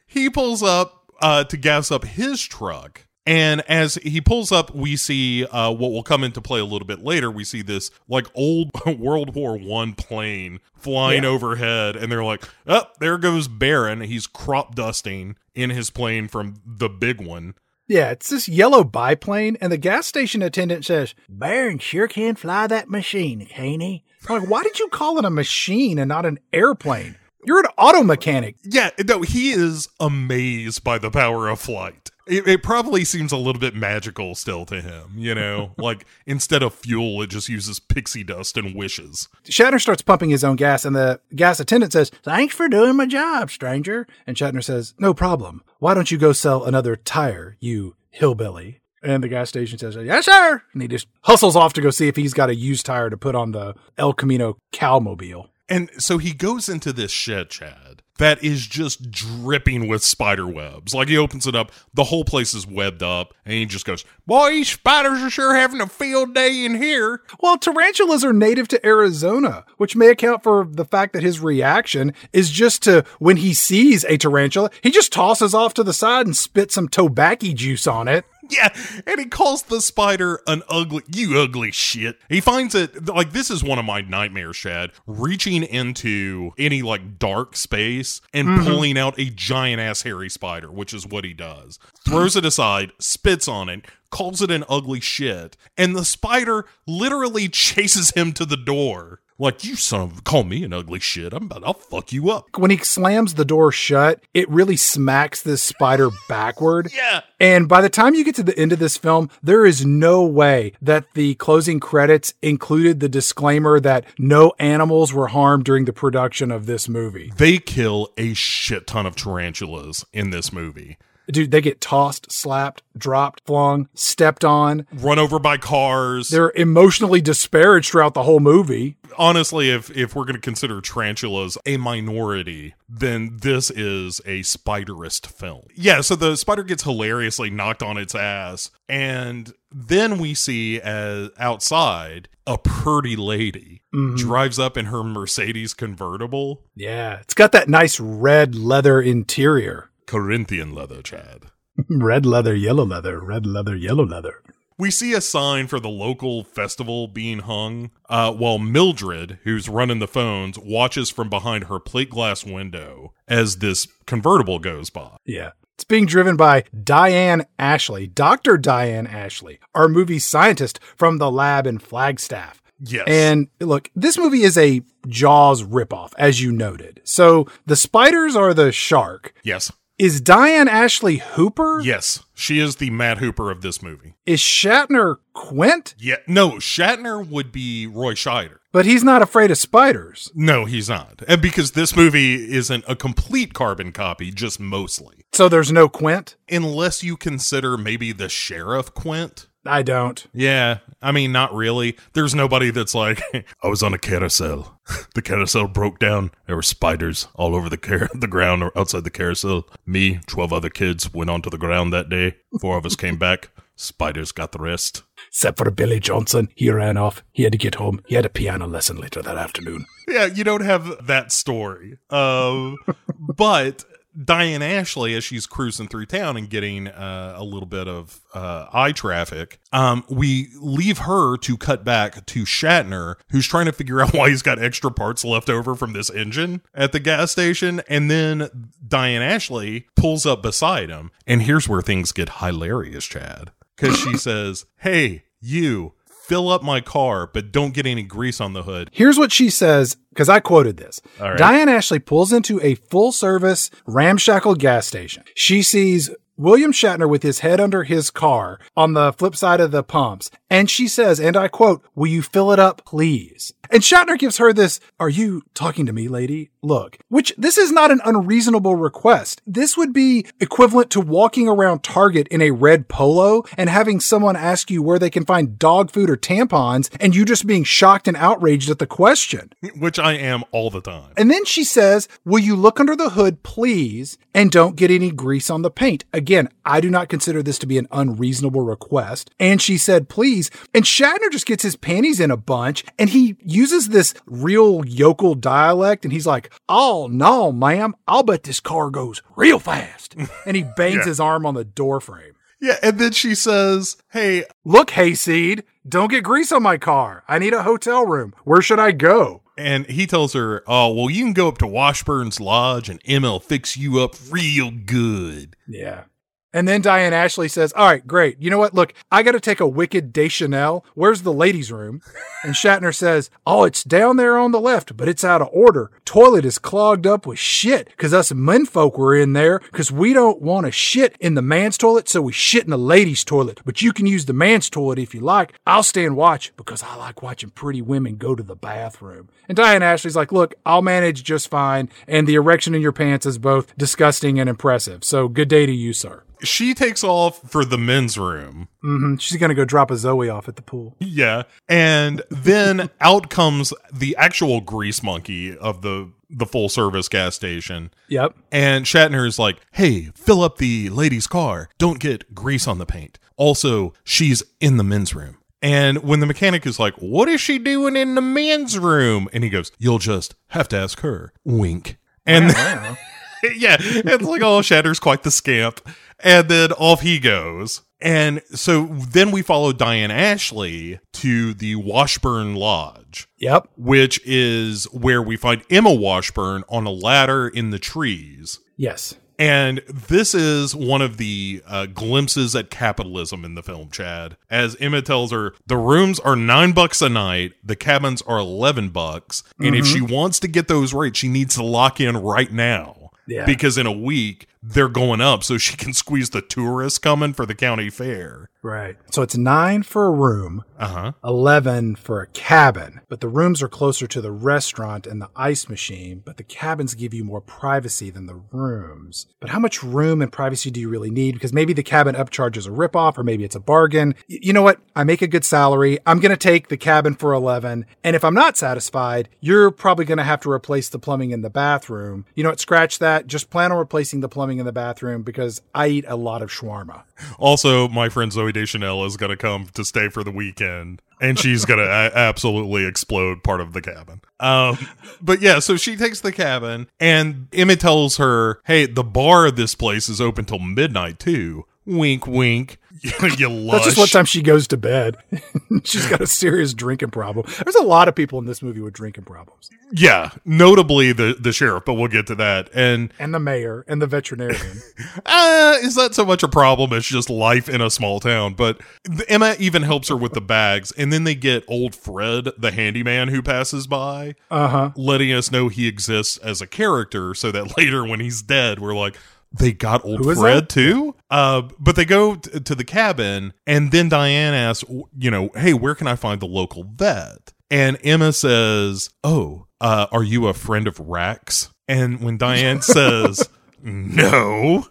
he pulls up uh, to gas up his truck. And as he pulls up, we see uh, what will come into play a little bit later. We see this like old World War One plane flying Yeah. overhead, and they're like, "Oh, there goes Baron. He's crop dusting in his plane from the big one." Yeah, it's this yellow biplane, and the gas station attendant says, Baron sure can fly that machine, can't he? I'm like, why did you call it a machine and not an airplane? You're an auto mechanic. Yeah, no, he is amazed by the power of flight. It, it probably seems a little bit magical still to him, you know? like instead of fuel, it just uses pixie dust and wishes. Shatner starts pumping his own gas, and the gas attendant says, Thanks for doing my job, stranger. And Shatner says, No problem. Why don't you go sell another tire, you hillbilly? And the gas station says, Yes, sir. And he just hustles off to go see if he's got a used tire to put on the El Camino cowmobile. And so he goes into this shed, Chad, that is just dripping with spider webs. Like he opens it up, the whole place is webbed up, and he just goes, Boy, spiders are sure having a field day in here. Well, tarantulas are native to Arizona, which may account for the fact that his reaction is just to, when he sees a tarantula, he just tosses off to the side and spits some tobacco juice on it. Yeah, and he calls the spider an ugly, you ugly shit. He finds it like this is one of my nightmares, Chad. Reaching into any like dark space and Mm-hmm. pulling out a giant ass hairy spider, which is what he does. Throws it aside, spits on it, calls it an ugly shit, and the spider literally chases him to the door. Like you son of call me an ugly shit. I'm about I'll fuck you up. When he slams the door shut, it really smacks this spider backward. Yeah. And by the time you get to the end of this film, there is no way that the closing credits included the disclaimer that no animals were harmed during the production of this movie. They kill a shit ton of tarantulas in this movie. Dude, they get tossed, slapped, dropped, flung, stepped on. Run over by cars. They're emotionally disparaged throughout the whole movie. honestly, if if we're going to consider tarantulas a minority, then this is a spiderist film. Yeah, so the spider gets hilariously knocked on its ass, and then we see as outside a pretty lady mm-hmm. drives up in her Mercedes convertible, Yeah, it's got that nice red leather interior. Corinthian leather, Chad. red leather, yellow leather, red leather, yellow leather. We see a sign for the local festival being hung, uh, while Mildred, who's running the phones, watches from behind her plate glass window as this convertible goes by. Yeah. It's being driven by Diane Ashley, Dr. Diane Ashley, our movie scientist from the lab in Flagstaff. Yes. And look, this movie is a Jaws ripoff, as you noted. So the spiders are the shark. yes. Is Diane Ashley Hooper? Yes. She is the Matt Hooper of this movie. Is Shatner Quint? Yeah. No, Shatner would be Roy Scheider. But he's not afraid of spiders. No, he's not. And because this movie isn't a complete carbon copy, just mostly. So there's no Quint? Unless you consider maybe the Sheriff Quint. I don't. Yeah, I mean, not really. There's nobody that's like, I was on a carousel. The carousel broke down. There were spiders all over the car- the ground or outside the carousel. Me, 12 other kids went onto the ground that day. Four of us came back. Spiders got the rest. Except for Billy Johnson. He ran off. He had to get home. He had a piano lesson later that afternoon. Yeah, you don't have that story. Uh, but Diane Ashley, as she's cruising through town and getting uh, a little bit of uh, eye traffic, um, we leave her to cut back to Shatner, who's trying to figure out why he's got extra parts left over from this engine at the gas station. And then Diane Ashley pulls up beside him. And here's where things get hilarious, Chad. Because she says, Hey, you. Fill up my car, but don't get any grease on the hood. Here's what she says, because I quoted this. Right. Diane Ashley pulls into a full service ramshackle gas station. She sees William Shatner with his head under his car on the flip side of the pumps. And she says, and I quote, Will you fill it up, please? And Shatner gives her this, Are you talking to me, lady? Look, which this is not an unreasonable request. This would be equivalent to walking around Target in a red polo and having someone ask you where they can find dog food or tampons and you just being shocked and outraged at the question. which I am all the time. And then she says, Will you look under the hood, please, and don't get any grease on the paint? Again, I do not consider this to be an unreasonable request. And she said, Please. And Shatner just gets his panties in a bunch and he uses this real yokel dialect and he's like, Oh, no, ma'am, I'll bet this car goes real fast. And he bangs his arm on the door frame. Yeah, and then she says, "Hey, Look, Hayseed, don't get grease on my car. I need a hotel room. Where should I go? and he tells her, "Oh, well, you can go up to Washburn's Lodge, and Em'll fix you up real good." Yeah. And then Diane Ashley says, All right, great. You know what? Look, I got to take a wicked Deschanel. Where's the ladies' room? And Shatner says, Oh, it's down there on the left, but it's out of order. Toilet is clogged up with shit because us menfolk were in there because we don't want to shit in the man's toilet, so we shit in the ladies' toilet. But you can use the man's toilet if you like. I'll stand watch because I like watching pretty women go to the bathroom. And Diane Ashley's like, Look, I'll manage just fine. And the erection in your pants is both disgusting and impressive. So good day to you, sir. She takes off for the men's room. hmm She's gonna go drop a Zooey off at the pool. Yeah, and then out comes the actual grease monkey of the the full service gas station. Yep. And Shatner's like, hey, fill up the lady's car. Don't get grease on the paint. Also, she's in the men's room. And when the mechanic is like, what is she doing in the men's room? And he goes, you'll just have to ask her. Wink. And yeah, it's like, oh, Shatner's quite the scamp. And then off he goes. And so then we follow Diane Ashley to the Washburn Lodge, Yep. which is where we find Emma Washburn on a ladder in the trees. Yes. And this is one of the uh, glimpses at capitalism in the film, Chad. As Emma tells her, the rooms are nine bucks a night, the cabins are 11 bucks. And if she wants to get those rates, she needs to lock in right now. Yeah. Because in a week, they're going up so she can squeeze the tourists coming for the county fair. Right. So it's nine for a room, Uh huh. 11 for a cabin, but the rooms are closer to the restaurant and the ice machine, but the cabins give you more privacy than the rooms. But how much room and privacy do you really need? Because maybe the cabin upcharge is a ripoff or maybe it's a bargain. Y- you know what? I make a good salary. I'm going to take the cabin for 11. And if I'm not satisfied, you're probably going to have to replace the plumbing in the bathroom. You know what? Scratch that. Just plan on replacing the plumbing in the bathroom because I eat a lot of shawarma. Also, my friend Zooey Deschanel is going to come to stay for the weekend, and she's going to a- absolutely explode part of the cabin. Um, but yeah, so she takes the cabin, and Emmett tells her, "Hey, the bar of this place is open till midnight too." Wink, wink. you lush. That's just what time she goes to bed. She's got a serious drinking problem. There's a lot of people in this movie with drinking problems. Yeah, notably the the sheriff, but we'll get to that. And And the mayor and the veterinarian. uh, is that so much a problem? It's just life in a small town. But Emma even helps her with the bags, and then they get old Fred, the handyman who passes by, Uh huh. letting us know he exists as a character, so that later when he's dead, we're like. They got old Fred that? too. Uh, but they go t- to the cabin, and then Diane asks, you know, hey, where can I find the local vet? And Emma says, oh, uh, are you a friend of Rex? And when Diane says, no,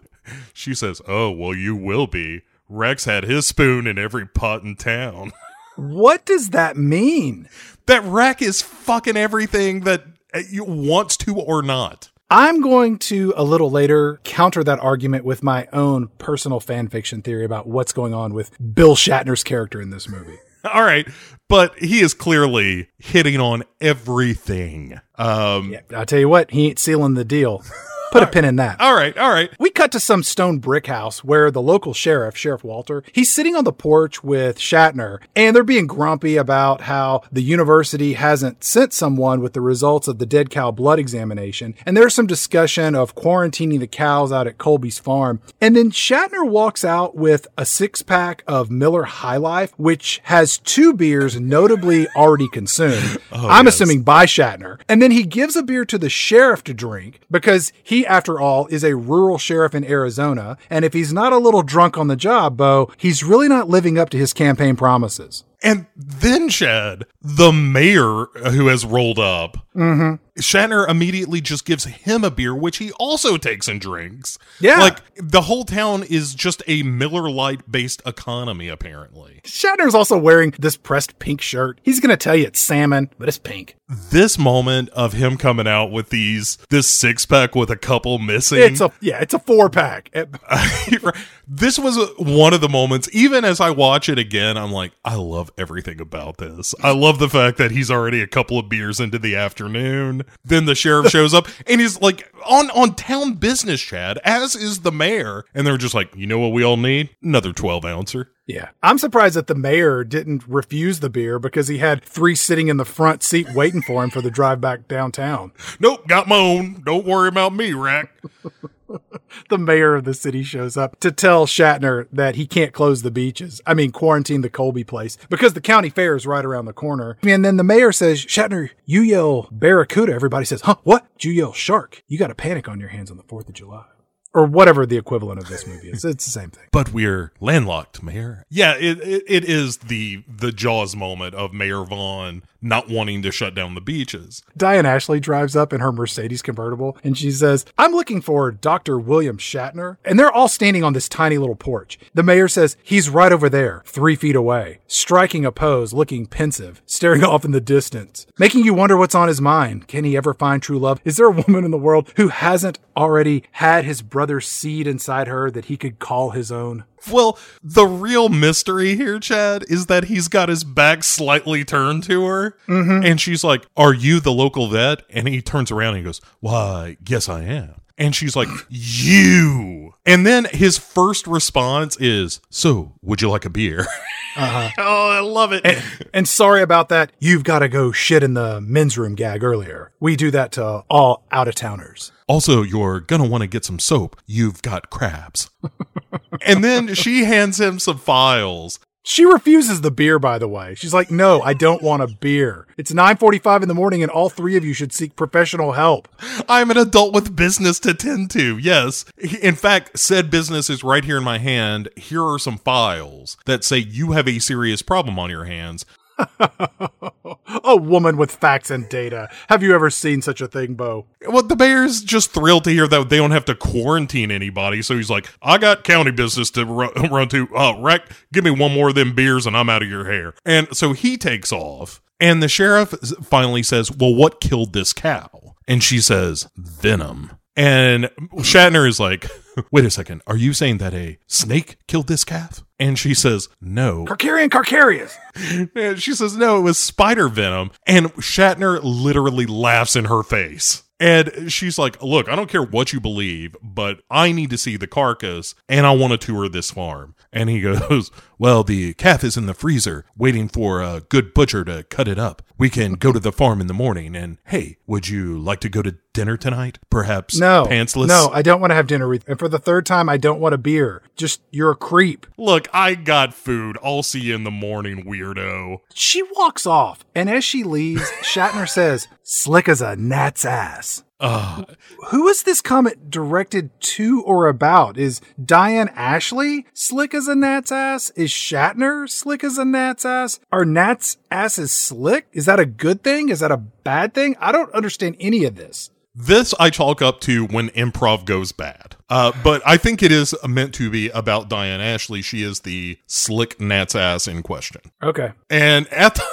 she says, oh, well, you will be. Rex had his spoon in every pot in town. What does that mean? that Rex is fucking everything that uh, you wants to or not. I'm going to a little later counter that argument with my own personal fan fiction theory about what's going on with Bill Shatner's character in this movie. All right, but he is clearly hitting on everything. Um, Yeah, I'll tell you what, he ain't sealing the deal. Put a pin in that. All right, all right. We cut to some stone brick house where the local sheriff, Sheriff Walter, he's sitting on the porch with Shatner, and they're being grumpy about how the university hasn't sent someone with the results of the dead cow blood examination. And there's some discussion of quarantining the cows out at Colby's farm. And then Shatner walks out with a six pack of Miller High Life, which has two beers notably already consumed. Oh, I'm yes. assuming by Shatner. And then he gives a beer to the sheriff to drink because he, after all, is a rural sheriff in Arizona. And if he's not a little drunk on the job, Bo, he's really not living up to his campaign promises. And then Chad, the mayor who has rolled up, Mm-hmm. Shatner immediately just gives him a beer, which he also takes and drinks. Yeah. Like the whole town is just a Miller Lite based economy, apparently. Shatner's also wearing this pressed pink shirt. He's going to tell you it's salmon, but it's pink. This moment of him coming out with these, this six pack with a couple missing. It's a, yeah, it's a four pack. this was one of the moments, even as I watch it again, I'm like, I love everything about this. I love the fact that he's already a couple of beers into the afternoon. Then the sheriff shows up and he's like on, on town business, Chad, as is the mayor. And they're just like, you know what we all need? Another 12 ouncer. Yeah. I'm surprised that the mayor didn't refuse the beer because he had three sitting in the front seat waiting for him for the drive back downtown. Nope, got my own. Don't worry about me, Rack. The mayor of the city shows up to tell Shatner that he can't close the beaches. I mean, quarantine the Colby place because the county fair is right around the corner. And then the mayor says, Shatner, you yell barracuda. Everybody says, huh, what? You yell shark. You got a panic on your hands on the 4th of July. Or whatever the equivalent of this movie is. It's the same thing. But we're landlocked, Mayor. Yeah, it, it, it is the the Jaws moment of Mayor Vaughn not wanting to shut down the beaches. Diane Ashley drives up in her Mercedes convertible and she says, I'm looking for Dr. William Shatner. And they're all standing on this tiny little porch. The mayor says, He's right over there, three feet away, striking a pose, looking pensive, staring off in the distance, making you wonder what's on his mind. Can he ever find true love? Is there a woman in the world who hasn't already had his brother's seed inside her that he could call his own? Well, the real mystery here, Chad, is that he's got his back slightly turned to her. Mm-hmm. And she's like, Are you the local vet? And he turns around and he goes, Why, yes, I am. And she's like, You. And then his first response is, So, would you like a beer? Uh-huh. oh, I love it. And, and sorry about that. You've got to go shit in the men's room gag earlier. We do that to all out of towners. Also, you're gonna want to get some soap. You've got crabs. and then she hands him some files. She refuses the beer, by the way. She's like, no, I don't want a beer. It's 945 in the morning and all three of you should seek professional help. I'm an adult with business to tend to. Yes. In fact, said business is right here in my hand. Here are some files that say you have a serious problem on your hands. a woman with facts and data. Have you ever seen such a thing, Bo? Well, the mayor's just thrilled to hear that they don't have to quarantine anybody. So he's like, I got county business to run, run to. Uh, Rack, give me one more of them beers and I'm out of your hair. And so he takes off. And the sheriff finally says, Well, what killed this cow? And she says, Venom. And Shatner is like, Wait a second. Are you saying that a snake killed this calf? And she says, No. Carcarian Carcarius. And she says, No, it was spider venom. And Shatner literally laughs in her face. And she's like, Look, I don't care what you believe, but I need to see the carcass and I want to tour this farm. And he goes, Well, the calf is in the freezer waiting for a good butcher to cut it up. We can go to the farm in the morning. And hey, would you like to go to dinner tonight? Perhaps No. pantsless? No, I don't want to have dinner with And for the third time, I don't want a beer. Just, you're a creep. Look, I got food. I'll see you in the morning, weirdo. She walks off, and as she leaves, Shatner says, slick as a gnat's ass. Ugh. Who is this comment directed to or about? Is Diane Ashley slick as a gnat's ass? Is Shatner slick as a gnat's ass? Are gnats' asses slick? Is that a good thing? Is that a bad thing? I don't understand any of this. This I chalk up to when improv goes bad. Uh, but I think it is meant to be about Diane Ashley. She is the slick gnat's ass in question. Okay. And at the,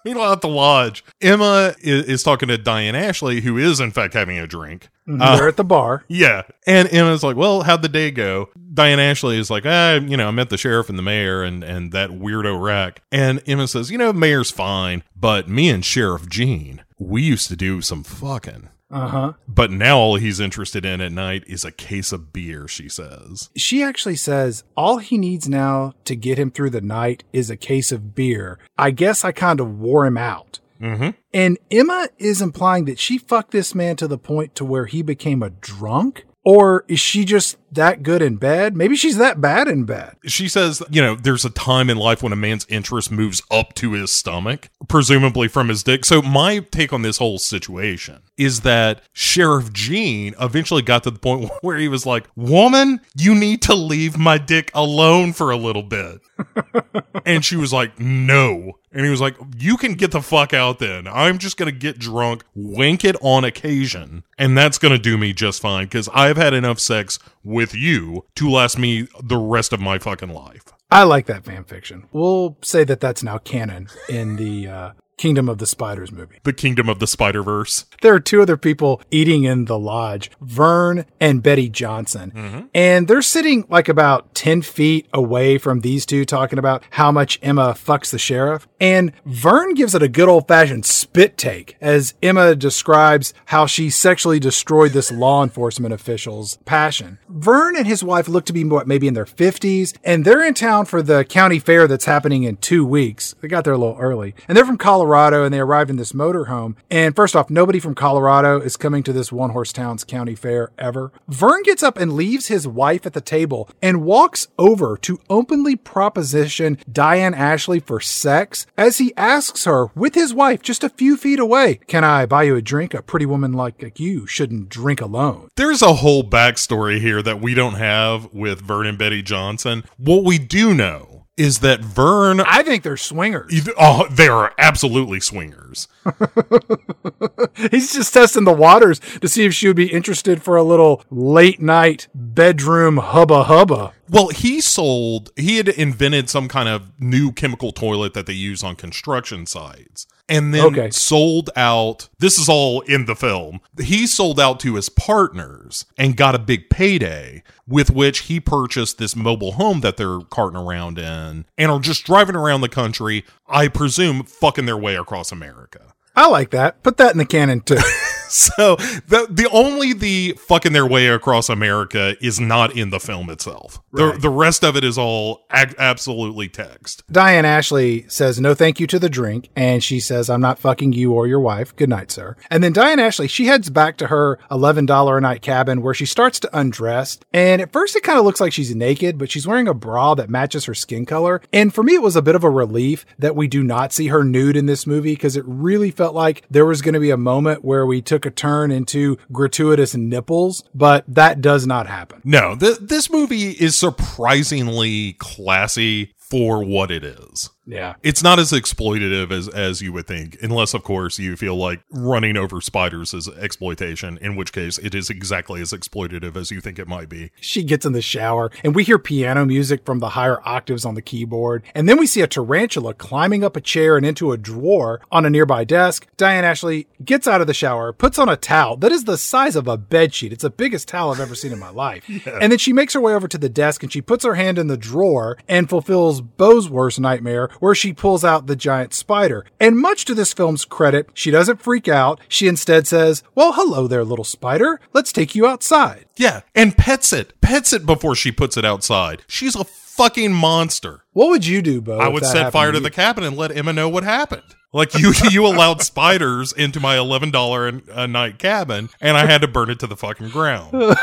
meanwhile, at the lodge, Emma is, is talking to Diane Ashley, who is in fact having a drink. Uh, They're at the bar. yeah. And Emma's like, well, how'd the day go? Diane Ashley is like, ah, you know, I met the sheriff and the mayor and, and that weirdo rack. And Emma says, you know, mayor's fine, but me and Sheriff Gene, we used to do some fucking. Uh huh. But now all he's interested in at night is a case of beer, she says. She actually says all he needs now to get him through the night is a case of beer. I guess I kind of wore him out. Mm-hmm. And Emma is implying that she fucked this man to the point to where he became a drunk? Or is she just that good in bed? Maybe she's that bad in bed. She says, you know, there's a time in life when a man's interest moves up to his stomach, presumably from his dick. So my take on this whole situation is that Sheriff Gene eventually got to the point where he was like, woman, you need to leave my dick alone for a little bit. and she was like, no. And he was like, You can get the fuck out then. I'm just going to get drunk, wink it on occasion, and that's going to do me just fine because I've had enough sex with you to last me the rest of my fucking life. I like that fan fiction. We'll say that that's now canon in the uh, Kingdom of the Spiders movie. The Kingdom of the Spider Verse. There are two other people eating in the lodge, Vern and Betty Johnson. Mm-hmm. And they're sitting like about 10 feet away from these two talking about how much Emma fucks the sheriff. And Vern gives it a good old fashioned spit take as Emma describes how she sexually destroyed this law enforcement official's passion. Vern and his wife look to be what, maybe in their 50s, and they're in town for the county fair that's happening in two weeks. They got there a little early. And they're from Colorado and they arrived in this motorhome. And first off, nobody from Colorado is coming to this one horse town's county fair ever. Vern gets up and leaves his wife at the table and walks over to openly proposition Diane Ashley for sex as he asks her with his wife just a few feet away, Can I buy you a drink? A pretty woman like you shouldn't drink alone. There's a whole backstory here that we don't have with Vern and Betty Johnson. What we do know is that Vern I think they're swingers. Oh, they are absolutely swingers. He's just testing the waters to see if she would be interested for a little late night bedroom hubba hubba. Well, he sold, he had invented some kind of new chemical toilet that they use on construction sites and then Okay. sold out. This is all in the film. He sold out to his partners and got a big payday with which he purchased this mobile home that they're carting around in and are just driving around the country, I presume, fucking their way across America. I like that. Put that in the canon too. So the the only the fucking their way across America is not in the film itself. The Right. the rest of it is all ag- absolutely text. Diane Ashley says no thank you to the drink, and she says, I'm not fucking you or your wife. Good night, sir. And then Diane Ashley, she heads back to her $11 a night cabin where she starts to undress. And at first it kind of looks like she's naked, but she's wearing a bra that matches her skin color. And for me, it was a bit of a relief that we do not see her nude in this movie because it really felt like there was going to be a moment where we took a turn into gratuitous nipples, but that does not happen. No, th- this movie is surprisingly classy for what it is. Yeah. It's not as exploitative as as you would think, unless of course you feel like running over spiders is exploitation, in which case it is exactly as exploitative as you think it might be. She gets in the shower and we hear piano music from the higher octaves on the keyboard. And then we see a tarantula climbing up a chair and into a drawer on a nearby desk. Diane Ashley gets out of the shower, puts on a towel that is the size of a bed sheet. It's the biggest towel I've ever seen in my life. And then she makes her way over to the desk and she puts her hand in the drawer and fulfills Bo's worst nightmare where she pulls out the giant spider. And much to this film's credit, she doesn't freak out. She instead says, well, hello there, little spider. Let's take you outside. Yeah, and pets it, pets it before she puts it outside. She's a fucking monster. What would you do, Bo? I would set fire to you? the cabin and let Emma know what happened. Like you, you allowed spiders into my eleven dollar a night cabin, and I had to burn it to the fucking ground.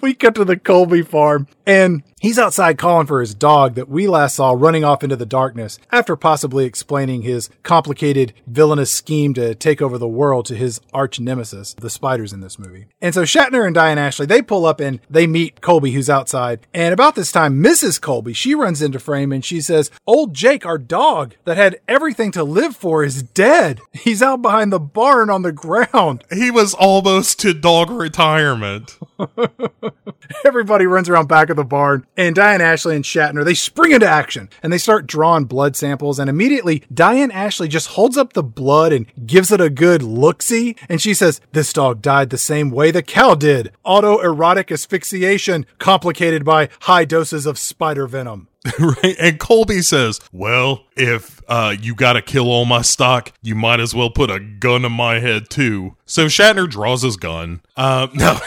we cut to the Colby farm, and he's outside calling for his dog that we last saw running off into the darkness after possibly explaining his complicated villainous scheme to take over the world to his arch nemesis, the spiders in this movie. And so Shatner and Diane Ashley, they pull up and they meet Colby who's outside. And about this time, Mrs. Colby, she runs into frame and she says, Old Jake, our dog that had everything to live for is dead. He's out behind the barn on the ground. He was almost to dog retirement. Everybody runs around back of the barn, and Diane Ashley and Shatner, they spring into action and they start drawing blood samples. And immediately, Diane Ashley just holds up the blood and gives it a good look see. And she says, This dog died the same way the cow did autoerotic asphyxiation, complicated by high doses of spider venom. right? And Colby says, "Well, if uh, you got to kill all my stock, you might as well put a gun in my head too." So Shatner draws his gun. Uh, no,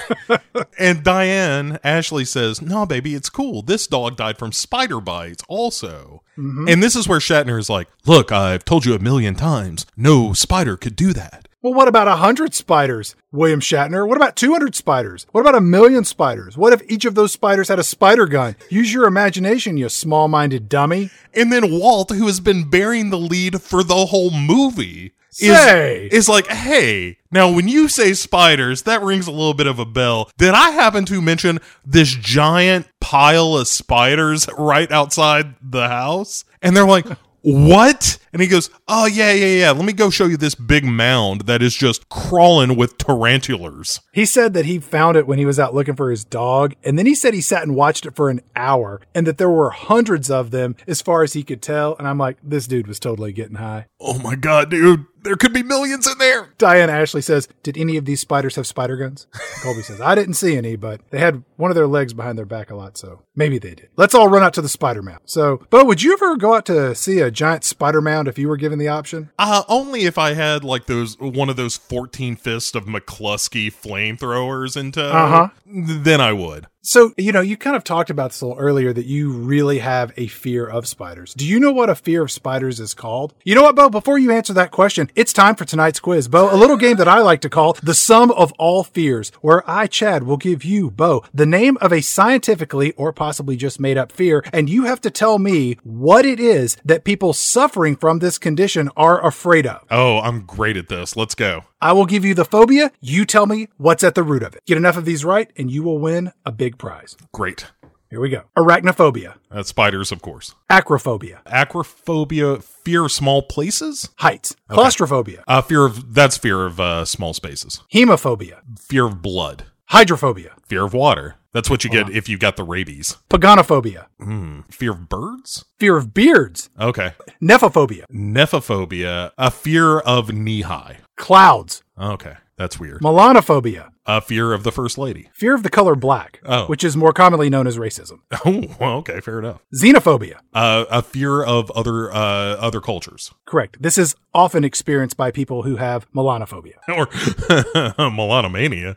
and Diane Ashley says, "No, baby, it's cool. This dog died from spider bites, also." And this is where Shatner is like, "Look, I've told you a million times, no spider could do that." Well, what about a hundred spiders, William Shatner? What about 200 spiders? What about a million spiders? What if each of those spiders had a spider gun? Use your imagination, you small minded dummy. And then Walt, who has been bearing the lead for the whole movie, Say. is, is like, hey, now when you say spiders, that rings a little bit of a bell. Did I happen to mention this giant pile of spiders right outside the house? And they're like, what? And he goes, oh, yeah, yeah, yeah. Let me go show you this big mound that is just crawling with tarantulas. He said that he found it when he was out looking for his dog, and then he said he sat and watched it for an hour, and that there were hundreds of them as far as he could tell. And I'm like, this dude was totally getting high. Oh my God, dude. There could be millions in there. Diane Ashley says, Did any of these spiders have spider guns? Colby says, I didn't see any, but they had one of their legs behind their back a lot, so maybe they did. Let's all run out to the spider mound. So, Bo, would you ever go out to see a giant spider mound if you were given the option? Uh, only if I had like those one of those fourteen fists of McCluskey flamethrowers into, Uh-huh. then I would. So, you know, you kind of talked about this a little earlier that you really have a fear of spiders. Do you know what a fear of spiders is called? You know what, Bo? Before you answer that question, it's time for tonight's quiz. Bo, a little game that I like to call the sum of all fears, where I, Chad, will give you, Bo, the name of a scientifically or possibly just made up fear, and you have to tell me what it is that people suffering from this condition are afraid of. Oh, I'm great at this. Let's go. I will give you the phobia. You tell me what's at the root of it. Get enough of these right, and you will win a big prize. Great. Here we go. Arachnophobia, That's spiders, of course. acrophobia, Acrophobia, fear of small places. heights, claustrophobia, Uh, fear of that's fear of uh, small spaces. hemophobia, Fear of blood. hydrophobia, Fear of water. That's what you get if you got the rabies. paganophobia, Hmm. Fear of birds. fear of beards, Okay. nephophobia, Nephophobia. A fear of knee high. Clouds, Okay, that's weird. melanophobia, A fear of the first lady. fear of the color black, Oh. which is more commonly known as racism, Oh, well, okay, fair enough. xenophobia. Uh, a fear of other uh, other cultures, Correct. This is often experienced by people who have melanophobia. or melanomania.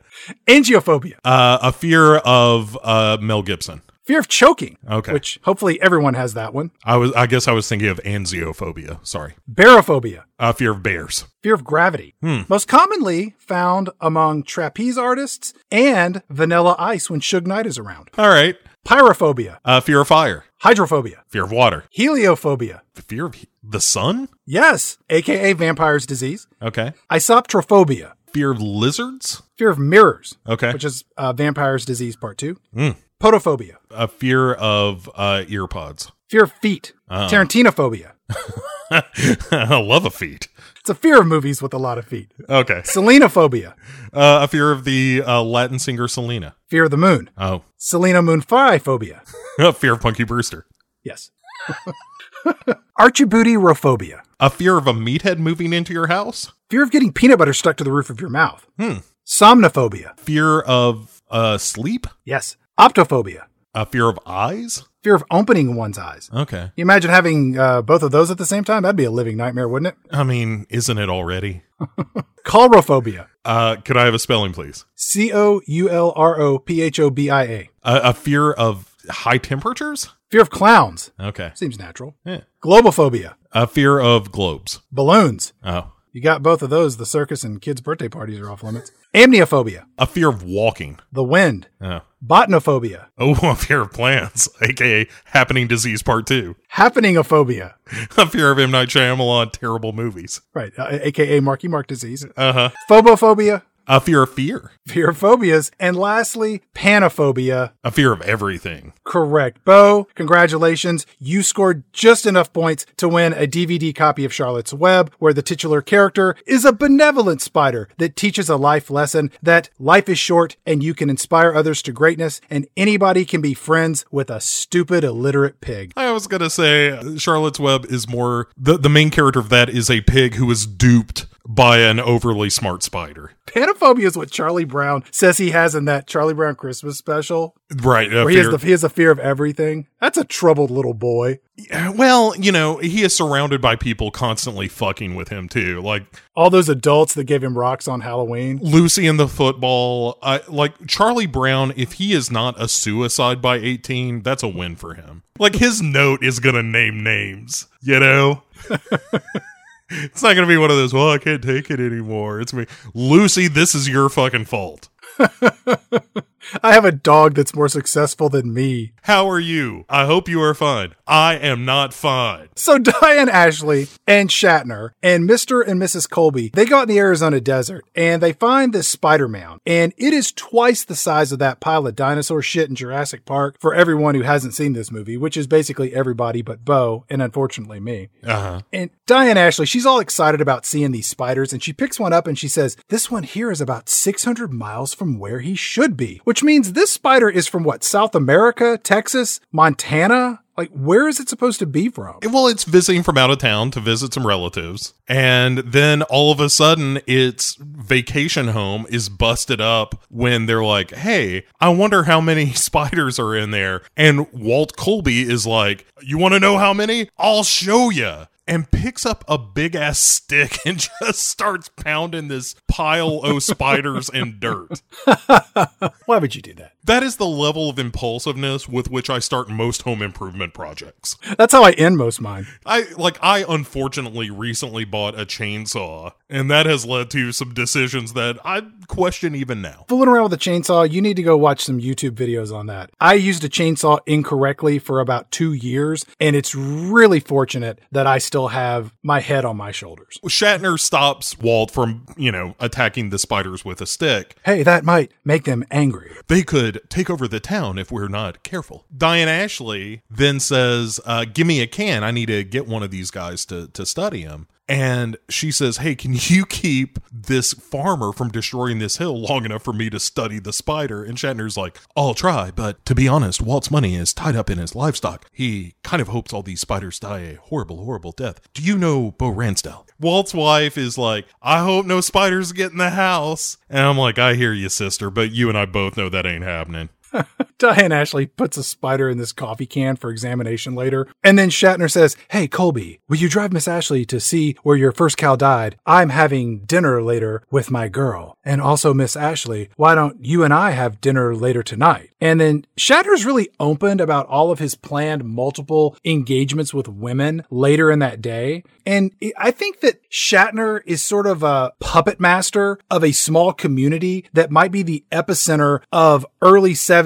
Angiophobia, Uh, a fear of uh, Mel Gibson. Fear of choking, Okay. which hopefully everyone has that one. I was, I guess, I was thinking of anxiophobia. Sorry. Barophobia, Uh, fear of bears. fear of gravity. Hmm. Most commonly found among trapeze artists and vanilla ice when Suge Knight is around. All right. Pyrophobia, Uh, fear of fire. hydrophobia, Fear of water. heliophobia. Fear of he- the sun. Yes, aka vampire's disease. Okay. Isoptrophobia, Fear of lizards. fear of mirrors, Okay. which is uh, vampire's disease part two. Hmm. Podophobia, A fear of uh, ear pods. fear of feet. Oh. Tarantinophobia. I love a feet. It's a fear of movies with a lot of feet. Okay. Selenophobia, Uh, a fear of the uh, Latin singer Selena. fear of the moon. Oh. Soleil Moon Frye phobia. A fear of Punky Brewster. Yes. Archibootyrophobia. A fear of a meathead moving into your house. Fear of getting peanut butter stuck to the roof of your mouth. Hmm. Somnophobia. Fear of uh, sleep. Yes. Optophobia. A fear of eyes. Fear of opening one's eyes. Okay. You imagine having uh, both of those at the same time? That'd be a living nightmare, wouldn't it? I mean, isn't it already? Colrophobia. Uh, could I have a spelling, please? C O U L R O P H O B I A. A, a fear of high temperatures. Fear of clowns. Okay. Seems natural. Yeah. Globophobia. A fear of globes. Balloons. Oh. You got both of those. The circus and kids' birthday parties are off limits. Amniophobia. A fear of walking. The wind. Oh. Botanophobia. Oh, a fear of plants, aka happening disease part two. Happeningophobia. A fear of M. Night Shyamalan terrible movies. Right. Uh, AKA Marky Mark disease. Uh huh. Phobophobia. A fear of fear. Fear of phobias. And lastly, panophobia. A fear of everything. Correct. Bo, congratulations. You scored just enough points to win a DVD copy of Charlotte's Web, where the titular character is a benevolent spider that teaches a life lesson that life is short and you can inspire others to greatness, and anybody can be friends with a stupid, illiterate pig. I was gonna say uh, Charlotte's Web is more the the main character of that is a pig who is duped by an overly smart spider. Panophobia is what Charlie Brown says he has in that Charlie Brown Christmas special, Right. Where he has, the, he has a fear of everything. That's a troubled little boy. well, you know, he is surrounded by people constantly fucking with him too. Like All those adults that gave him rocks on Halloween. Lucy and the football, I, like Charlie Brown, if he is not a suicide by 18, that's a win for him. Like his note is going to name names, you know? it's not going to be one of those, well, I can't take it anymore. It's me. Lucy, this is your fucking fault. I have a dog that's more successful than me. How are you? I hope you are fine. I am not fine. So Diane Ashley and Shatner and Mr. and Mrs. Colby, they go out in the Arizona desert and they find this spider mound. And it is twice the size of that pile of dinosaur shit in Jurassic Park for everyone who hasn't seen this movie, which is basically everybody but Bo and unfortunately me. Uh huh. And Diane Ashley, she's all excited about seeing these spiders and she picks one up and she says, This one here is about 600 miles from where he should be, which means this spider is from what, South America, Texas, Montana? Like, where is it supposed to be from? Well, it's visiting from out of town to visit some relatives. And then all of a sudden, its vacation home is busted up when they're like, hey, I wonder how many spiders are in there. And Walt Colby is like, you want to know how many? I'll show you. And picks up a big ass stick and just starts pounding this pile of spiders and dirt. Why would you do that? That is the level of impulsiveness with which I start most home improvement projects. That's how I end most mine. I like I unfortunately recently bought a chainsaw and that has led to some decisions that I question even now. Fooling around with a chainsaw, you need to go watch some YouTube videos on that. I used a chainsaw incorrectly for about two years, and it's really fortunate that I still have my head on my shoulders. Shatner stops Walt from, you know, attacking the spiders with a stick. Hey, that might make them angry. They could take over the town if we're not careful. Diane Ashley then says, uh, Give me a can. I need to get one of these guys to, to study him. And she says, Hey, can you keep this farmer from destroying this hill long enough for me to study the spider? And Shatner's like, I'll try, but to be honest, Walt's money is tied up in his livestock. He kind of hopes all these spiders die a horrible, horrible death. Do you know Bo Ransdell? Walt's wife is like, I hope no spiders get in the house. And I'm like, I hear you, sister, but you and I both know that ain't happening. Diane Ashley puts a spider in this coffee can for examination later. And then Shatner says, Hey, Colby, will you drive Miss Ashley to see where your first cow died? I'm having dinner later with my girl. And also, Miss Ashley, why don't you and I have dinner later tonight? And then Shatner's really opened about all of his planned multiple engagements with women later in that day. And I think that Shatner is sort of a puppet master of a small community that might be the epicenter of early 70s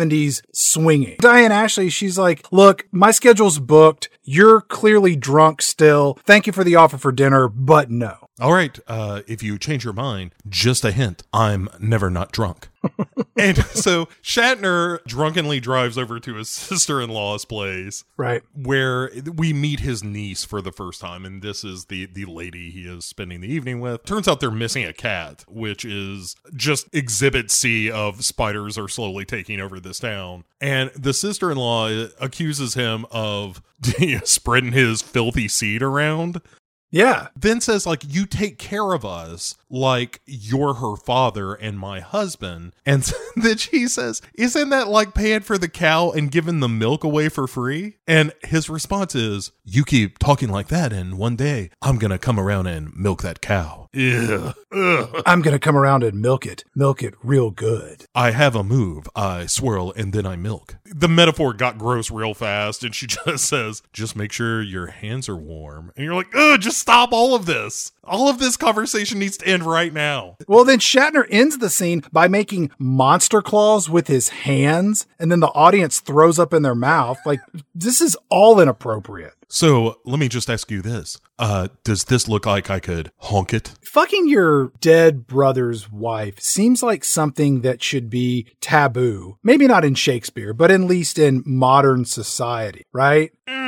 swinging. Diane Ashley, she's like, look, my schedule's booked. You're clearly drunk still. Thank you for the offer for dinner, but no. All right, uh, if you change your mind, just a hint I'm never not drunk. and so Shatner drunkenly drives over to his sister in law's place. Right. Where we meet his niece for the first time. And this is the, the lady he is spending the evening with. Turns out they're missing a cat, which is just exhibit C of spiders are slowly taking over this town. And the sister in law accuses him of spreading his filthy seed around. Yeah. Then says, like, you take care of us like you're her father and my husband. And then she says, Isn't that like paying for the cow and giving the milk away for free? And his response is, You keep talking like that, and one day I'm going to come around and milk that cow. Ugh. Ugh. I'm going to come around and milk it. Milk it real good. I have a move. I swirl and then I milk. The metaphor got gross real fast, and she just says, Just make sure your hands are warm. And you're like, Ugh, just stop all of this. All of this conversation needs to end right now. Well, then Shatner ends the scene by making monster claws with his hands, and then the audience throws up in their mouth. Like, this is all inappropriate. So let me just ask you this. Uh, does this look like I could honk it? Fucking your dead brother's wife seems like something that should be taboo. Maybe not in Shakespeare, but at least in modern society, right? Mm,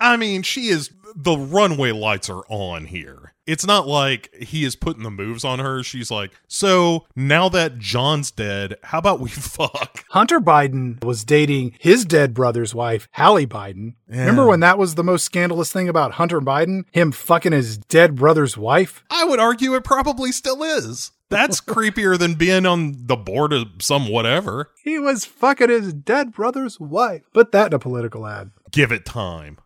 I mean, she is, the runway lights are on here it's not like he is putting the moves on her. She's like, so now that John's dead, how about we fuck? Hunter Biden was dating his dead brother's wife, Hallie Biden. Yeah. Remember when that was the most scandalous thing about Hunter Biden? Him fucking his dead brother's wife? I would argue it probably still is. That's creepier than being on the board of some whatever. He was fucking his dead brother's wife. Put that in a political ad. Give it time.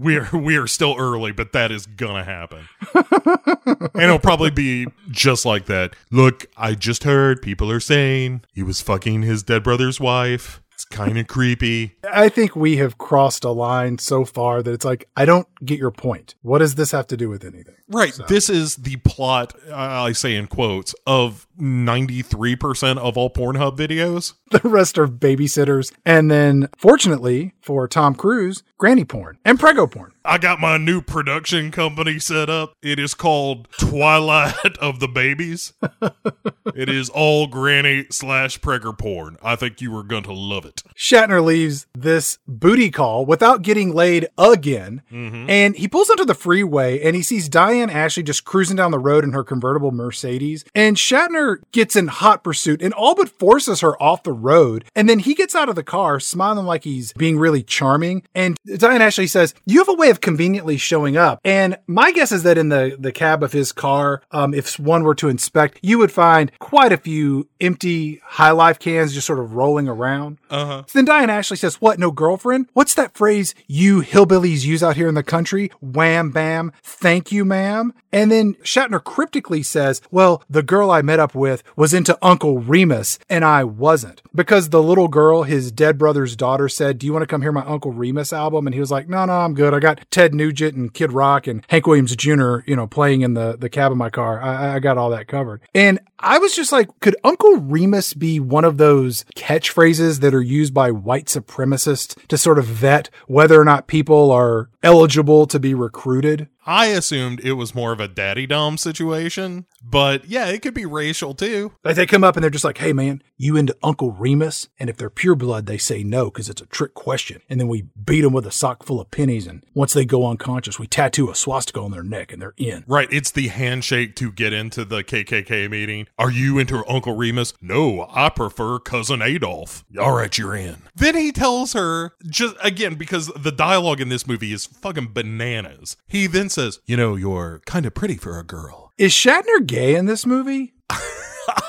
we are we are still early, but that is gonna happen. and it'll probably be just like that. Look, I just heard people are saying he was fucking his dead brother's wife. It's kind of creepy. I think we have crossed a line so far that it's like, I don't get your point. What does this have to do with anything? Right. So. This is the plot, uh, I say in quotes, of 93% of all Pornhub videos. The rest are babysitters. And then, fortunately for Tom Cruise, granny porn and prego porn. I got my new production company set up. It is called Twilight of the Babies. it is all granny slash pregger porn. I think you are going to love it. Shatner leaves this booty call without getting laid again. Mm-hmm. And he pulls onto the freeway and he sees Diane Ashley just cruising down the road in her convertible Mercedes. And Shatner gets in hot pursuit and all but forces her off the road. And then he gets out of the car smiling like he's being really charming. And Diane Ashley says, You have a way of conveniently showing up. And my guess is that in the, the cab of his car, um, if one were to inspect, you would find quite a few empty high life cans just sort of rolling around. Uh-huh. So then Diane Ashley says, What, no girlfriend? What's that phrase you hillbillies use out here in the country? Wham bam, thank you, ma'am. And then Shatner cryptically says, Well, the girl I met up with was into Uncle Remus, and I wasn't. Because the little girl, his dead brother's daughter, said, Do you want to come hear my Uncle Remus album? And he was like, No, no, I'm good. I got Ted Nugent and Kid Rock and Hank Williams Jr., you know, playing in the, the cab of my car. I, I got all that covered. And I was just like, could Uncle Remus be one of those catchphrases that are used by white supremacists to sort of vet whether or not people are eligible to be recruited? I assumed it was more of a daddy dom situation, but yeah, it could be racial too. Like they come up and they're just like, "Hey man, you into Uncle Remus?" And if they're pure blood, they say no because it's a trick question. And then we beat them with a sock full of pennies, and once they go unconscious, we tattoo a swastika on their neck, and they're in. Right, it's the handshake to get into the KKK meeting. Are you into Uncle Remus? No, I prefer cousin Adolf. All right, you're in. Then he tells her just again because the dialogue in this movie is fucking bananas. He then says, "You know, kind of pretty for a girl." Is Shatner gay in this movie?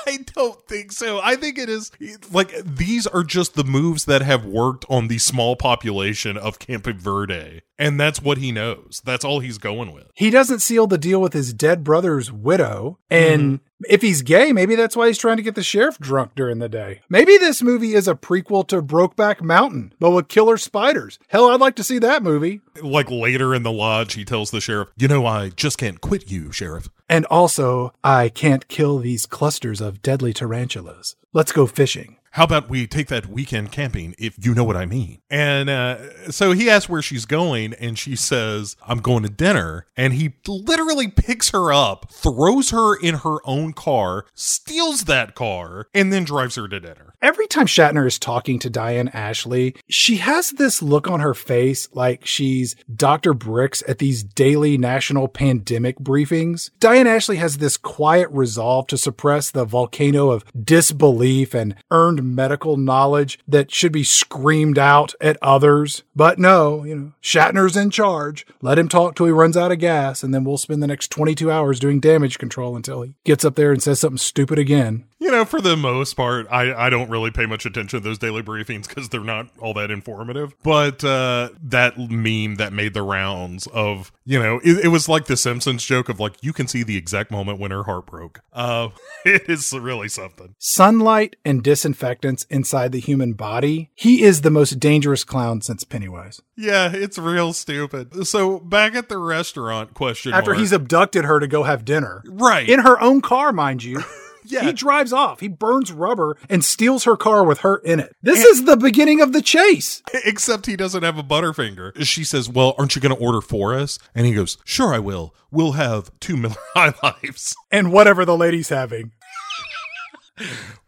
I don't think so. I think it is like these are just the moves that have worked on the small population of Camp Verde. And that's what he knows. That's all he's going with. He doesn't seal the deal with his dead brother's widow. And mm-hmm. if he's gay, maybe that's why he's trying to get the sheriff drunk during the day. Maybe this movie is a prequel to Brokeback Mountain, but with killer spiders. Hell, I'd like to see that movie. Like later in the lodge, he tells the sheriff, You know, I just can't quit you, sheriff. And also, I can't kill these clusters of deadly tarantulas. Let's go fishing how about we take that weekend camping if you know what I mean? And uh, so he asks where she's going, and she says, I'm going to dinner. And he literally picks her up, throws her in her own car, steals that car, and then drives her to dinner. Every time Shatner is talking to Diane Ashley, she has this look on her face like she's Dr. Birx at these daily national pandemic briefings. Diane Ashley has this quiet resolve to suppress the volcano of disbelief and earned medical knowledge that should be screamed out at others. But no, you know, Shatner's in charge. Let him talk till he runs out of gas, and then we'll spend the next 22 hours doing damage control until he gets up there and says something stupid again you know, for the most part, I, I don't really pay much attention to those daily briefings because they're not all that informative. But uh, that meme that made the rounds of, you know, it, it, was like the Simpsons joke of like, you can see the exact moment when her heart broke. Uh, it is really something. Sunlight and disinfectants inside the human body. He is the most dangerous clown since Pennywise. Yeah, it's real stupid. So back at the restaurant, question after mark. he's abducted her to go have dinner, right in her own car, mind you. Yeah. He drives off. He burns rubber and steals her car with her in it. This and, is the beginning of the chase. Except he doesn't have a Butterfinger. She says, Well, aren't you going to order for us? And he goes, Sure, I will. We'll have two Miller High Lifes. And whatever the lady's having.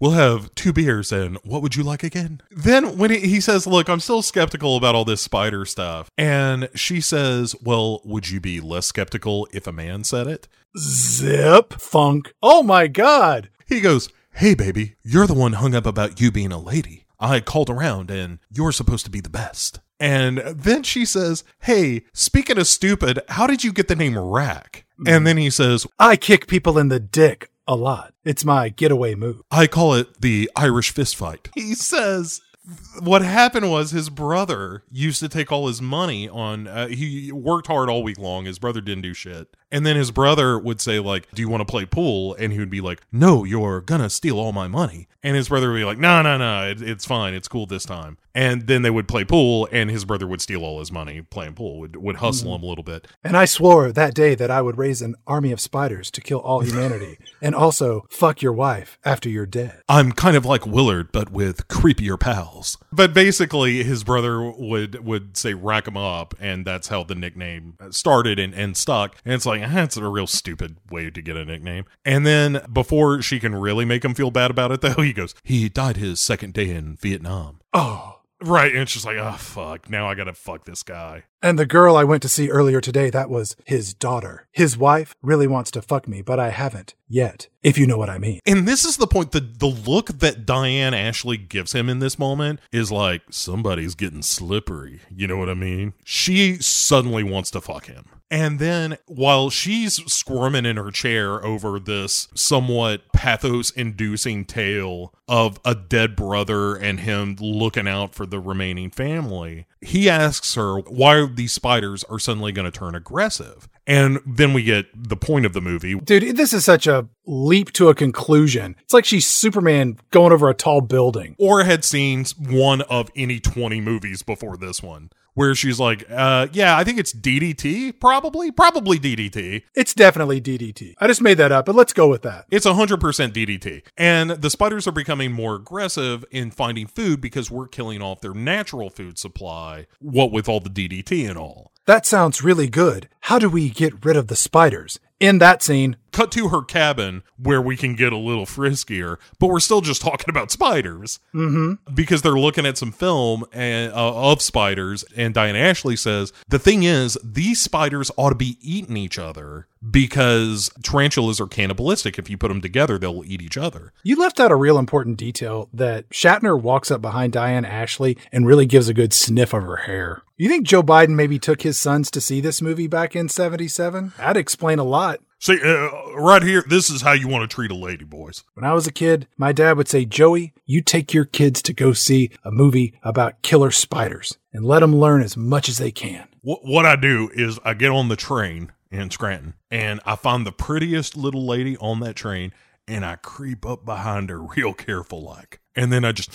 We'll have two beers and what would you like again? Then when he, he, says, Look, I'm still skeptical about all this spider stuff. And she says, Well, would you be less skeptical if a man said it? Zip funk. Oh my God. He goes, Hey, baby, you're the one hung up about you being a lady. I called around and you're supposed to be the best. And then she says, Hey, speaking of stupid, how did you get the name Rack? Hmm. And then he says, I kick people in the dick a lot. It's my getaway move. I call it the Irish fist fight. He says, what happened was his brother used to take all his money on uh, he worked hard all week long. His brother didn't do shit. And then his brother would say like do you want to play pool? And he would be like no you're gonna steal all my money. And his brother would be like no no no it, it's fine it's cool this time. And then they would play pool and his brother would steal all his money playing pool would, would hustle mm. him a little bit. And i swore that day that i would raise an army of spiders to kill all humanity and also fuck your wife after you're dead. I'm kind of like willard but with creepier pals but basically his brother would would say rack him up and that's how the nickname started and, and stuck. And it's like ah, that's a real stupid way to get a nickname. And then before she can really make him feel bad about it though he goes he died his second day in vietnam. Oh Right. And it's just like, oh, fuck. Now I got to fuck this guy. And the girl I went to see earlier today, that was his daughter. His wife really wants to fuck me, but I haven't yet, if you know what I mean. And this is the point the, the look that Diane Ashley gives him in this moment is like, somebody's getting slippery. You know what I mean? She suddenly wants to fuck him. And then while she's squirming in her chair over this somewhat pathos inducing tale of a dead brother and him looking out for the remaining family, he asks her why these spiders are suddenly going to turn aggressive. And then we get the point of the movie. Dude, this is such a leap to a conclusion. It's like she's Superman going over a tall building. Or had seen one of any 20 movies before this one where she's like, uh, yeah, I think it's DDT, probably, probably DDT. It's definitely DDT. I just made that up, but let's go with that. It's 100% DDT. And the spiders are becoming more aggressive in finding food because we're killing off their natural food supply, what with all the DDT and all. That sounds really good. How do we get rid of the spiders? In that scene, cut to her cabin where we can get a little friskier, but we're still just talking about spiders mm-hmm. because they're looking at some film and, uh, of spiders. And Diane Ashley says the thing is, these spiders ought to be eating each other because tarantulas are cannibalistic. If you put them together, they'll eat each other. You left out a real important detail that Shatner walks up behind Diane Ashley and really gives a good sniff of her hair. You think Joe Biden maybe took his sons to see this movie back in 77? That'd explain a lot. See, uh, right here, this is how you want to treat a lady, boys. When I was a kid, my dad would say, Joey, you take your kids to go see a movie about killer spiders and let them learn as much as they can. What, what I do is I get on the train in Scranton and I find the prettiest little lady on that train and I creep up behind her real careful like. And then I just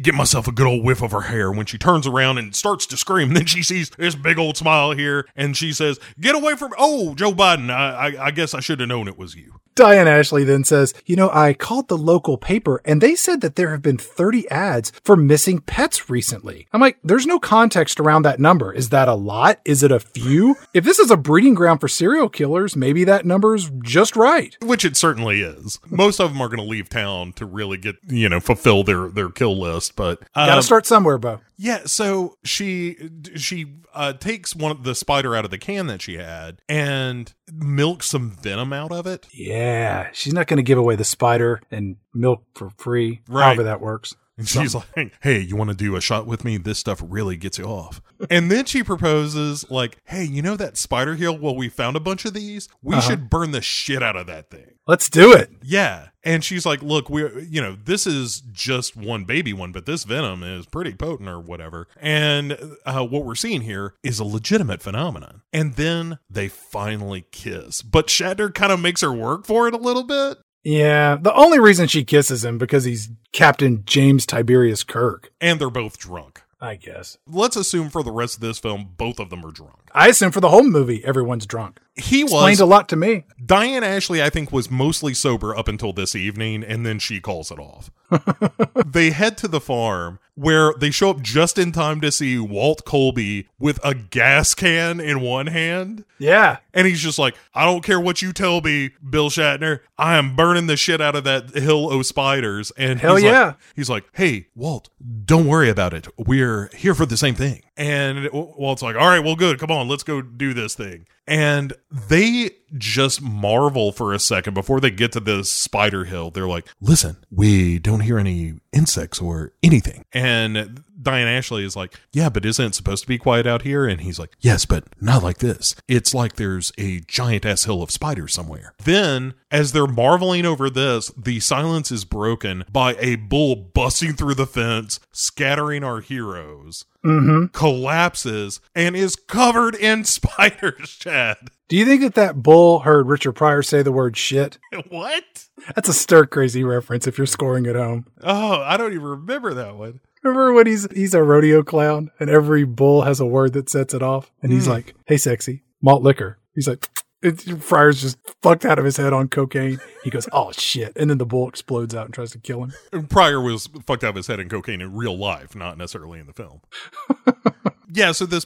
get myself a good old whiff of her hair when she turns around and starts to scream. Then she sees this big old smile here and she says, Get away from, oh, Joe Biden. I, I, I guess I should have known it was you. Diane Ashley then says, You know, I called the local paper and they said that there have been 30 ads for missing pets recently. I'm like, There's no context around that number. Is that a lot? Is it a few? If this is a breeding ground for serial killers, maybe that number's just right. Which it certainly is. Most of them are going to leave town to really get, you know, fulfill their, their kill list. But um, gotta start somewhere, Bo. Yeah, so she she uh, takes one of the spider out of the can that she had and milks some venom out of it. Yeah, she's not going to give away the spider and milk for free. Right. However that works. And she's like, "Hey, you want to do a shot with me? This stuff really gets you off." and then she proposes, like, "Hey, you know that spider hill? Well, we found a bunch of these. We uh-huh. should burn the shit out of that thing. Let's do it." Yeah. And she's like, "Look, we're, you know, this is just one baby one, but this venom is pretty potent or whatever. And uh, what we're seeing here is a legitimate phenomenon." And then they finally kiss, but Shatner kind of makes her work for it a little bit. Yeah, the only reason she kisses him because he's Captain James Tiberius Kirk. And they're both drunk. I guess. Let's assume for the rest of this film, both of them are drunk. I assume for the whole movie, everyone's drunk. He Explained was a lot to me. Diane Ashley, I think, was mostly sober up until this evening, and then she calls it off. they head to the farm where they show up just in time to see Walt Colby with a gas can in one hand. Yeah. And he's just like, I don't care what you tell me, Bill Shatner. I am burning the shit out of that hill of spiders. And hell he's yeah. Like, he's like, hey, Walt, don't worry about it. We're here for the same thing. And Walt's like, all right, well, good. Come on, let's go do this thing. And they just marvel for a second before they get to the spider hill. They're like, listen, we don't hear any insects or anything. And Diane Ashley is like, yeah, but isn't it supposed to be quiet out here? And he's like, yes, but not like this. It's like there's a giant ass hill of spiders somewhere. Then, as they're marveling over this, the silence is broken by a bull busting through the fence, scattering our heroes. Mm-hmm. collapses and is covered in spiders, Chad. Do you think that that bull heard Richard Pryor say the word shit? What? That's a stir crazy reference if you're scoring at home. Oh, I don't even remember that one. Remember when he's he's a rodeo clown and every bull has a word that sets it off, and he's mm. like, "Hey, sexy, malt liquor." He's like, Pryor's just fucked out of his head on cocaine. He goes, "Oh shit!" And then the bull explodes out and tries to kill him. Pryor was fucked out of his head in cocaine in real life, not necessarily in the film. yeah, so this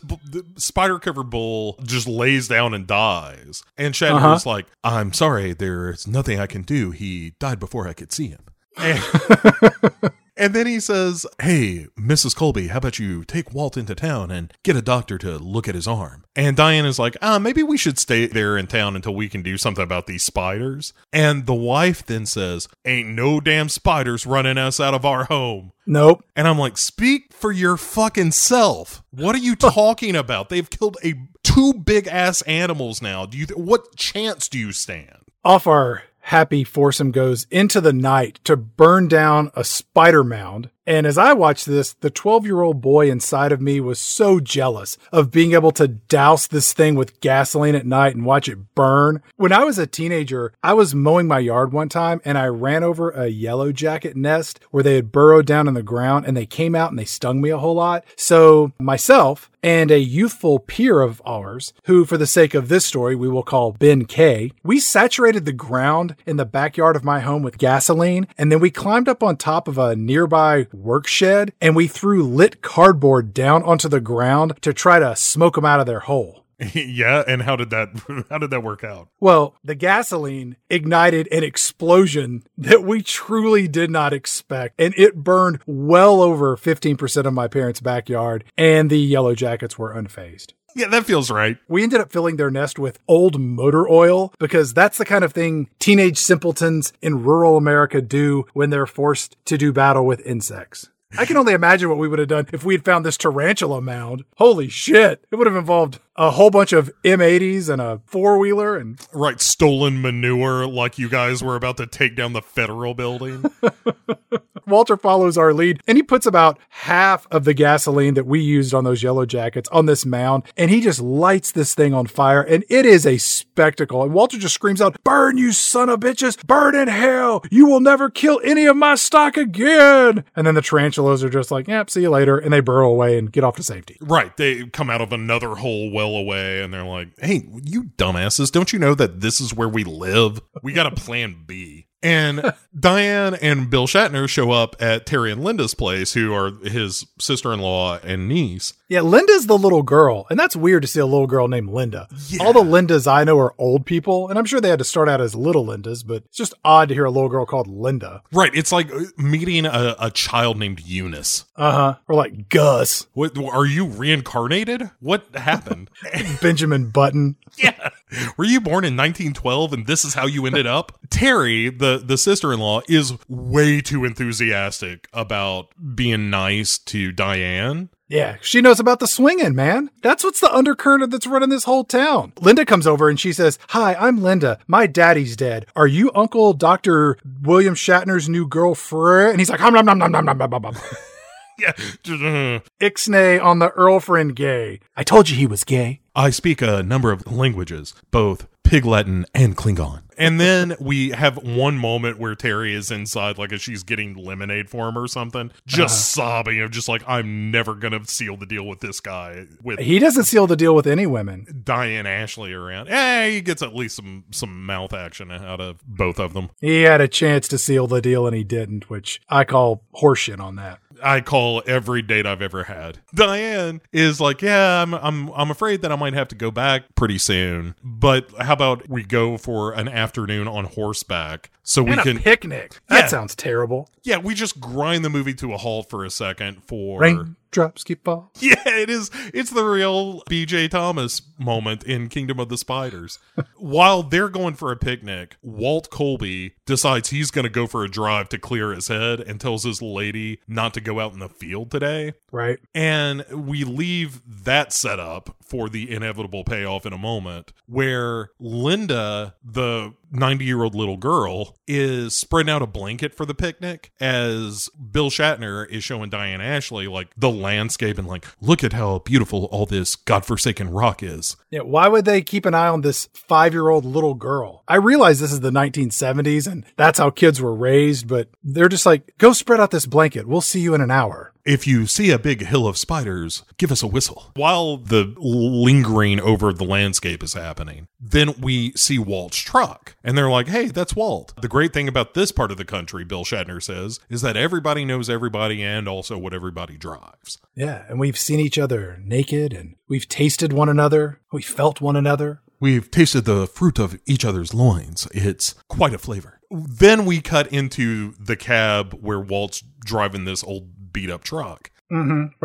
spider covered bull just lays down and dies, and Shatner's uh-huh. like, "I'm sorry, there's nothing I can do. He died before I could see him." And, and then he says, Hey, Mrs. Colby, how about you take Walt into town and get a doctor to look at his arm? And Diane is like, Ah, maybe we should stay there in town until we can do something about these spiders. And the wife then says, Ain't no damn spiders running us out of our home. Nope. And I'm like, Speak for your fucking self. What are you talking about? They've killed a two big ass animals now. Do you th- what chance do you stand? Off our happy foursome goes into the night to burn down a spider mound And as I watched this, the 12 year old boy inside of me was so jealous of being able to douse this thing with gasoline at night and watch it burn. When I was a teenager, I was mowing my yard one time and I ran over a yellow jacket nest where they had burrowed down in the ground and they came out and they stung me a whole lot. So myself and a youthful peer of ours, who for the sake of this story we will call Ben K, we saturated the ground in the backyard of my home with gasoline and then we climbed up on top of a nearby work shed and we threw lit cardboard down onto the ground to try to smoke them out of their hole. yeah, and how did that how did that work out? Well, the gasoline ignited an explosion that we truly did not expect, and it burned well over 15% of my parents' backyard, and the yellow jackets were unfazed. Yeah, that feels right. We ended up filling their nest with old motor oil because that's the kind of thing teenage simpletons in rural America do when they're forced to do battle with insects. I can only imagine what we would have done if we had found this tarantula mound. Holy shit. It would have involved a whole bunch of M80s and a four wheeler and right stolen manure like you guys were about to take down the federal building. Walter follows our lead and he puts about half of the gasoline that we used on those yellow jackets on this mound and he just lights this thing on fire and it is a spectacle. And Walter just screams out, Burn, you son of bitches! Burn in hell! You will never kill any of my stock again! And then the tarantulas are just like, Yep, see you later. And they burrow away and get off to safety. Right. They come out of another hole well away and they're like, Hey, you dumbasses, don't you know that this is where we live? We got a plan B. And Diane and Bill Shatner show up at Terry and Linda's place, who are his sister in law and niece. Yeah, Linda's the little girl, and that's weird to see a little girl named Linda. Yeah. All the Lindas I know are old people, and I'm sure they had to start out as little Lindas, but it's just odd to hear a little girl called Linda. Right. It's like meeting a, a child named Eunice. Uh huh. Or like Gus. What are you reincarnated? What happened? Benjamin Button. yeah. Were you born in 1912 and this is how you ended up? Terry, the the sister-in-law is way too enthusiastic about being nice to Diane. Yeah, she knows about the swinging, man. That's what's the undercurrent that's running this whole town. Linda comes over and she says, Hi, I'm Linda. My daddy's dead. Are you Uncle Dr. William Shatner's new girlfriend? And he's like, Hum, nom, nom, nom, nom, nom, nom, nom. yeah. Ixnay on the Earlfriend gay. I told you he was gay. I speak a number of languages, both Pig Latin and Klingon. And then we have one moment where Terry is inside, like as she's getting lemonade for him or something, just sobbing of just like, I'm never gonna seal the deal with this guy with He doesn't seal the deal with any women. Diane Ashley around. Eh, he gets at least some some mouth action out of both of them. He had a chance to seal the deal and he didn't, which I call horseshit on that. I call every date I've ever had. Diane is like, yeah, I'm I'm I'm afraid that I might have to go back pretty soon. But how about we go for an afternoon on horseback so we and can a picnic. That sounds terrible. Yeah, we just grind the movie to a halt for a second for Raindrops keep falling. Yeah, it is. It's the real BJ Thomas moment in Kingdom of the Spiders. While they're going for a picnic, Walt Colby decides he's going to go for a drive to clear his head and tells his lady not to go out in the field today. Right. And we leave that set up for the inevitable payoff in a moment, where Linda, the 90 year old little girl, is spreading out a blanket for the picnic as Bill Shatner is showing Diane Ashley, like, the landscape and, like, look at how beautiful all this godforsaken rock is. Yeah, why would they keep an eye on this five year old little girl? I realize this is the 1970s and that's how kids were raised, but they're just like, go spread out this blanket. We'll see you in an hour. If you see a big hill of spiders, give us a whistle. While the lingering over the landscape is happening, then we see Walt's truck. And they're like, hey, that's Walt. The great thing about this part of the country, Bill Shatner says, is that everybody knows everybody and also what everybody drives. Yeah, and we've seen each other naked and we've tasted one another. We felt one another. We've tasted the fruit of each other's loins. It's quite a flavor. Then we cut into the cab where Walt's driving this old beat up truck. Mm-hmm.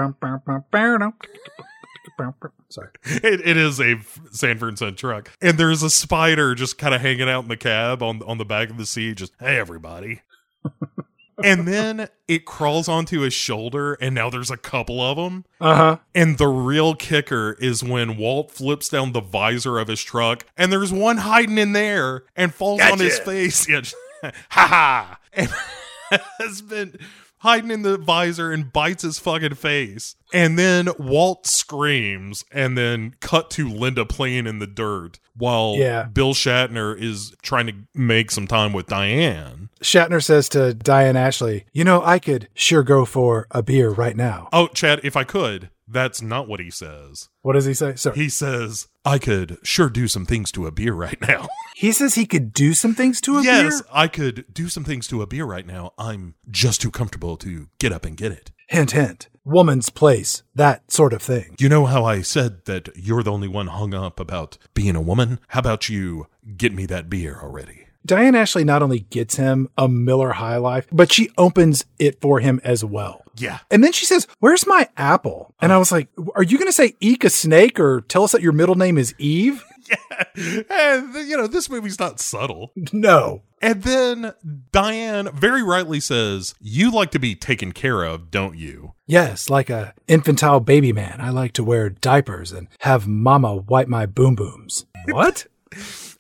Sorry. It, it is a Sanford and Son truck, and there's a spider just kind of hanging out in the cab on on the back of the seat. Just hey, everybody. and then it crawls onto his shoulder, and now there's a couple of them. Uh huh. And the real kicker is when Walt flips down the visor of his truck, and there's one hiding in there and falls on his face. Yeah, ha ha. And has been hiding in the visor and bites his fucking face. And then Walt screams and then cut to Linda playing in the dirt while Yeah. Bill Shatner is trying to make some time with Diane. Shatner says to Diane Ashley, You know, I could sure go for a beer right now. Oh, Chad, if I could, that's not what he says. What does he say? Sorry. He says, I could sure do some things to a beer right now. He says he could do some things to a yes, beer? I could do some things to a beer right now. I'm just too comfortable to get up and get it. Hint, hint. Woman's place. That sort of thing. You know how I said that you're the only one hung up about being a woman? How about you get me that beer already? Diane Ashley not only gets him a Miller High Life, but she opens it for him as well. Yeah. And then she says, Where's my apple? And I uh-huh. was like, Are you going to say eek a snake or tell us that your middle name is Eve? And, you know, this movie's not subtle. No. And then Diane very rightly says, You like to be taken care of, don't you? Yes, like a infantile baby man, I like to wear diapers and have mama wipe my boom booms. What?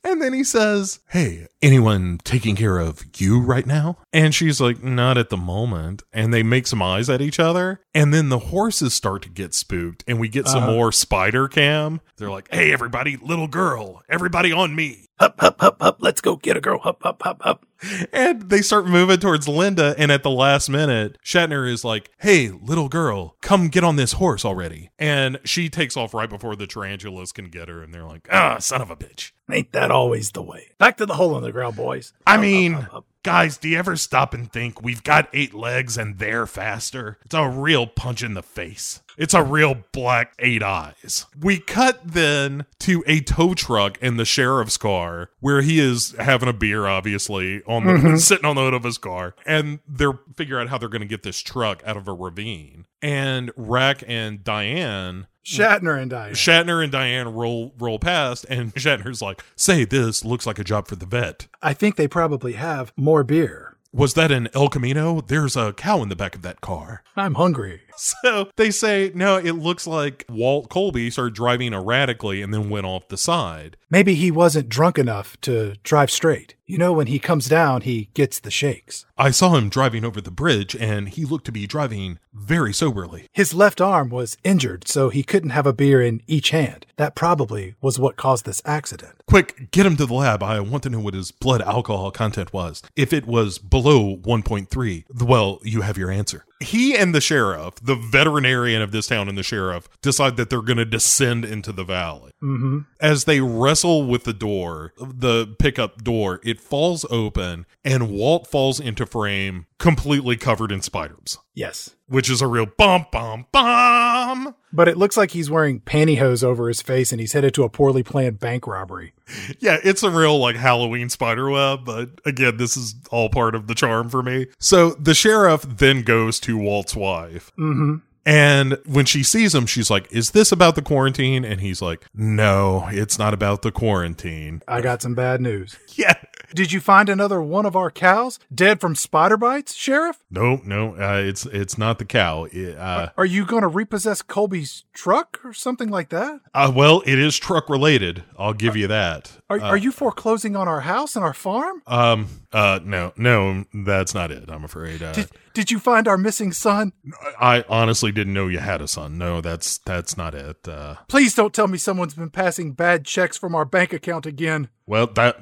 And then he says, Hey, anyone taking care of you right now? And she's like, Not at the moment. And they make some eyes at each other. And then the horses start to get spooked. And we get some uh-huh. more spider cam. They're like, Hey, everybody, little girl, everybody on me. Hup, hup, hup, hup. Let's go get a girl. Hup, hup, hup, hup. And they start moving towards Linda. And at the last minute, Shatner is like, Hey, little girl, come get on this horse already. And she takes off right before the tarantulas can get her. And they're like, Ah, son of a bitch. Ain't that always the way? Back to the hole in the ground, boys. I mean, hup, hup, hup. Guys, do you ever stop and think we've got eight legs and they're faster? It's a real punch in the face. It's a real black eight eyes. We cut then to a tow truck in the sheriff's car where he is having a beer, obviously, on the mm-hmm. sitting on the hood of his car, and they're figure out how they're going to get this truck out of a ravine. And Rack and Diane Shatner and Diane. Shatner and Diane roll roll past, and Shatner's like, "Say, this looks like a job for the vet." I think they probably have more beer. Was that an El Camino? There's a cow in the back of that car. I'm hungry. So they say, no, it looks like Walt Colby started driving erratically and then went off the side. Maybe he wasn't drunk enough to drive straight. You know, when he comes down, he gets the shakes. I saw him driving over the bridge and he looked to be driving very soberly. His left arm was injured, so he couldn't have a beer in each hand. That probably was what caused this accident. Quick, get him to the lab. I want to know what his blood alcohol content was. If it was below 1.3, well, you have your answer. He and the sheriff, the veterinarian of this town and the sheriff, decide that they're going to descend into the valley. Mm-hmm. As they wrestle with the door, the pickup door, it falls open and Walt falls into frame completely covered in spiders, Yes. which is a real bum, bum, bum. But it looks like he's wearing pantyhose over his face and he's headed to a poorly planned bank robbery. Yeah, it's a real like Halloween spider web, but again, this is all part of the charm for me. So the sheriff then goes to Walt's wife. Mm-hmm. And when she sees him, she's like, Is this about the quarantine? And he's like, No, it's not about the quarantine. I got some bad news. Yeah. Did you find another one of our cows dead from spider bites, Sheriff? No, no, uh, it's it's not the cow. It, uh, Are you going to repossess Colby's truck or something like that? uh, well, it is truck related. I'll give you that. Are, Uh, are you foreclosing on our house and our farm? Um. Uh. No. No. That's not it. I'm afraid. Uh, Did, did you find our missing son? I honestly didn't know you had a son. No. That's that's not it. Uh. Please don't tell me someone's been passing bad checks from our bank account again. Well, that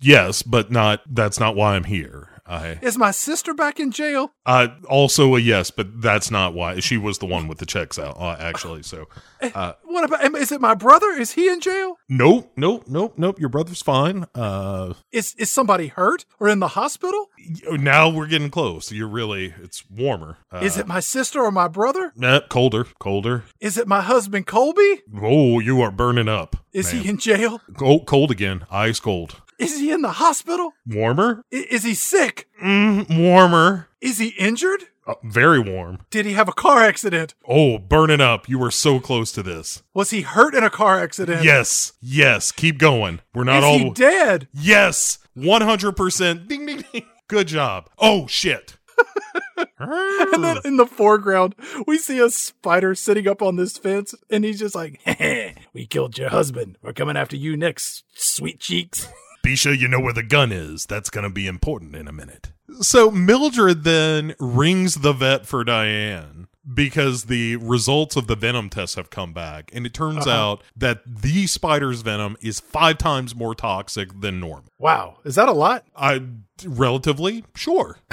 yes, but not. That's not why I'm here. I Is my sister back in jail? uh also a yes, but that's not why she was the one with the checks out. Uh, actually, so uh, What about? Is it my brother? Is he in jail? nope, nope, nope, nope. Your brother's fine. Uh, Is is somebody hurt or in the hospital? now we're getting close. You're really. It's warmer. Uh, Is it my sister or my brother? Nah, colder, colder. Is it my husband Colby? Oh, you are burning up. Is ma'am. he in jail? Cold, cold again. Ice cold. Is he in the hospital? Warmer? I- is he sick? Mm, warmer. Is he injured? Uh, very warm. Did he have a car accident? Oh, burning up. You were so close to this. Was he hurt in a car accident? Yes, yes. Keep going. We're not Is all. he dead? yes, 100%. Ding, ding, ding. Good job. Oh, shit. And then in the foreground, we see a spider sitting up on this fence, and he's just like, "We killed your husband. We're coming after you next, sweet cheeks." Be sure you know where the gun is. That's going to be important in a minute. So Mildred then rings the vet for Diane because the results of the venom tests have come back. And it turns uh-huh. out that the spider's venom is five times more toxic than normal. Wow. Is that a lot? I relatively sure.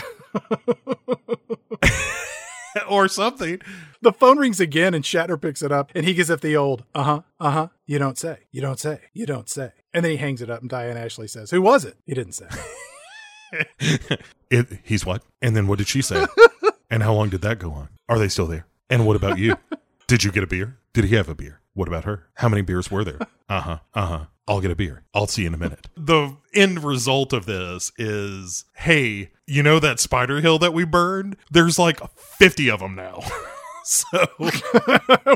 or something. The phone rings again and Shatner picks it up and he gives it the old, uh huh, uh huh, you don't say, you don't say, you don't say. And then he hangs it up and Diane Ashley says, Who was it? He didn't say. It, he's what? And then what did she say? and how long did that go on? Are they still there? And what about you? Did you get a beer? Did he have a beer? What about her? How many beers were there? Uh huh. Uh huh. I'll get a beer. I'll see you in a minute. The end result of this is hey, you know that spider hill that we burned? There's like 50 of them now. so,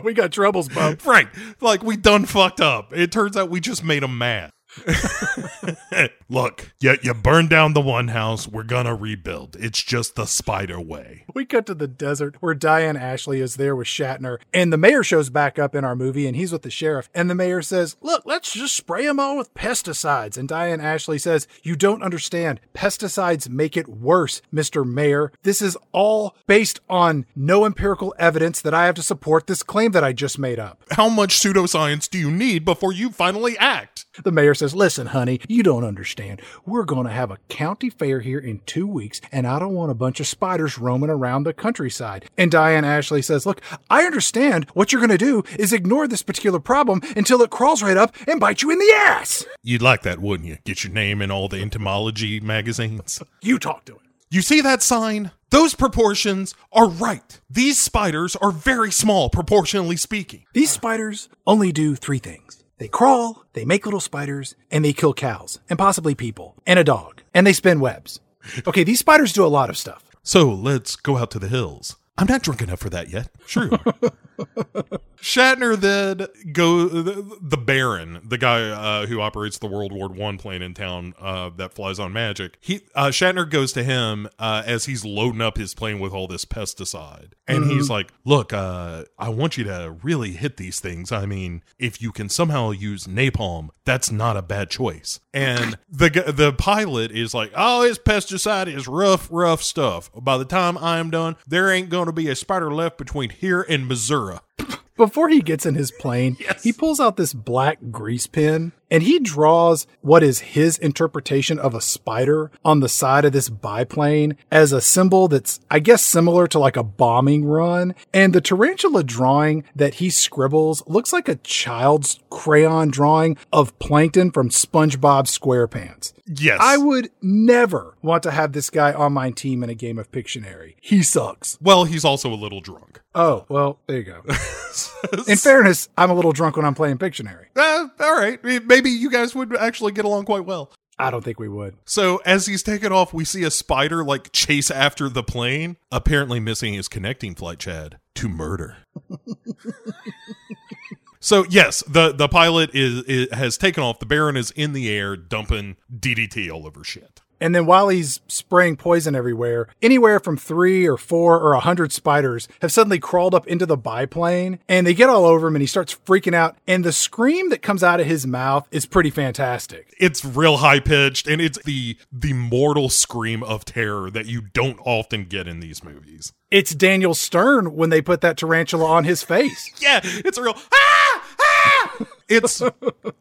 we got troubles, bub. right. Like we done fucked up. It turns out we just made them mad. Look, you, you burned down the one house. We're gonna rebuild. It's just the spider way. We cut to the desert where Diane Ashley is there with Shatner, and the mayor shows back up in our movie, and he's with the sheriff. And the mayor says, Look, let's just spray them all with pesticides. And Diane Ashley says, You don't understand. Pesticides make it worse, Mr. Mayor. This is all based on no empirical evidence that I have to support this claim that I just made up. How much pseudoscience do you need before you finally act? The mayor says, Listen, honey, you don't understand. We're going to have a county fair here in two weeks, and I don't want a bunch of spiders roaming around the countryside. And Diane Ashley says, Look, I understand what you're going to do is ignore this particular problem until it crawls right up and bites you in the ass. You'd like that, wouldn't you? Get your name in all the entomology magazines. You talk to it. You see that sign? Those proportions are right. These spiders are very small, proportionally speaking. These spiders only do three things they crawl, they make little spiders, and they kill cows, and possibly people, and a dog, and they spin webs. Okay, these spiders do a lot of stuff. So let's go out to the hills. I'm not drunk enough for that yet. True. Shatner then go the, the Baron, the guy uh, who operates the World War One plane in town uh, that flies on magic. He uh, Shatner goes to him uh, as he's loading up his plane with all this pesticide, and he's like, "Look, uh, I want you to really hit these things. I mean, if you can somehow use napalm, that's not a bad choice." And the the pilot is like, "Oh, his pesticide is rough, rough stuff. By the time I'm done, there ain't going to be a spider left between here and Missouri." Before he gets in his plane, he pulls out this black grease pen and he draws what is his interpretation of a spider on the side of this biplane as a symbol that's, I guess, similar to like a bombing run. And the tarantula drawing that he scribbles looks like a child's crayon drawing of plankton from SpongeBob SquarePants. Yes, I would never want to have this guy on my team in a game of Pictionary. He sucks. Well, he's also a little drunk. Oh, well, there you go. In fairness, I'm a little drunk when I'm playing Pictionary. Uh, all right. Maybe you guys would actually get along quite well. I don't think we would. So as he's taking off, we see a spider like chase after the plane, apparently missing his connecting flight, Chad, to murder. so yes, the the pilot is, is has taken off. The Baron is in the air, dumping DDT all over shit. And then while he's spraying poison everywhere, anywhere from three or four or a hundred spiders have suddenly crawled up into the biplane and they get all over him and he starts freaking out. And the scream that comes out of his mouth is pretty fantastic. It's real high pitched, and it's the the mortal scream of terror that you don't often get in these movies. It's Daniel Stern when they put that tarantula on his face. Yeah, it's a real ah It's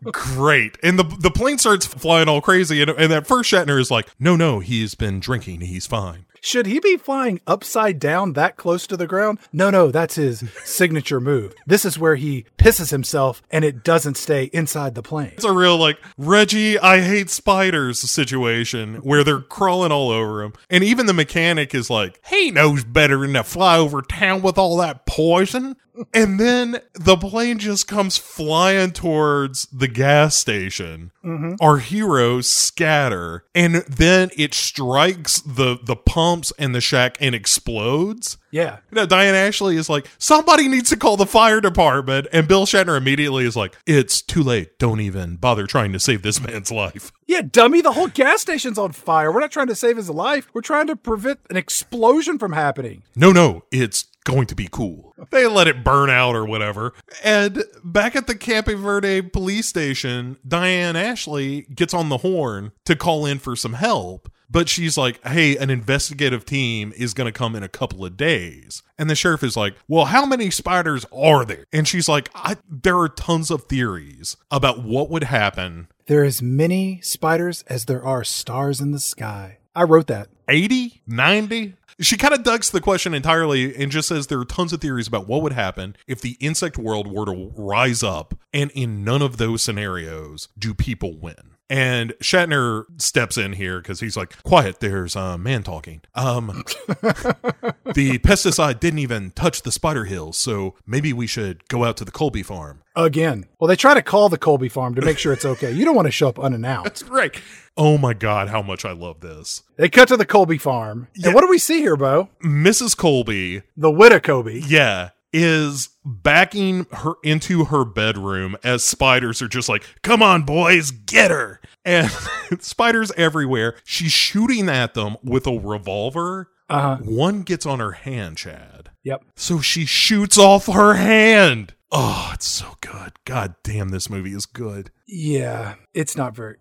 great, and the the plane starts flying all crazy, and, and at first Shatner is like, "No, no, he's been drinking, he's fine." Should he be flying upside down that close to the ground? No, no, that's his signature move. This is where he pisses himself and it doesn't stay inside the plane. It's a real like Reggie, I hate spiders situation where they're crawling all over him, and even the mechanic is like, "He knows better than to fly over town with all that poison." And then the plane just comes flying towards the gas station. Mm-hmm. Our heroes scatter, and then it strikes the the pumps and the shack and explodes. Yeah. You know, Diane Ashley is like, somebody needs to call the fire department. And Bill Shatner immediately is like, it's too late. Don't even bother trying to save this man's life. Yeah, dummy, the whole gas station's on fire. We're not trying to save his life. We're trying to prevent an explosion from happening. No, no, it's going to be cool. They let it burn out or whatever. And back at the Campo Verde police station, Diane Ashley gets on the horn to call in for some help. But she's like, hey, an investigative team is going to come in a couple of days. And the sheriff is like, well, how many spiders are there? And she's like, there are tons of theories about what would happen. There are as many spiders as there are stars in the sky. I wrote that. 80? 90? She kind of ducks the question entirely and just says there are tons of theories about what would happen if the insect world were to rise up, and in none of those scenarios do people win. And Shatner steps in here because he's like, "Quiet, there's a man talking." Um, the pesticide didn't even touch the spider hills, so maybe we should go out to the Colby farm again. Well, they try to call the Colby farm to make sure it's okay. You don't want to show up unannounced. That's right. Oh my god, how much I love this. They cut to the Colby farm. Yeah. And what do we see here, Bo? Mrs. Colby. The widow Colby. Yeah. Is backing her into her bedroom as spiders are just like, come on, boys, get her. And spiders everywhere. She's shooting at them with a revolver. Uh-huh. One gets on her hand, Chad. Yep. So she shoots off her hand. Oh, it's so good. God damn, this movie is good. Yeah, it's not very.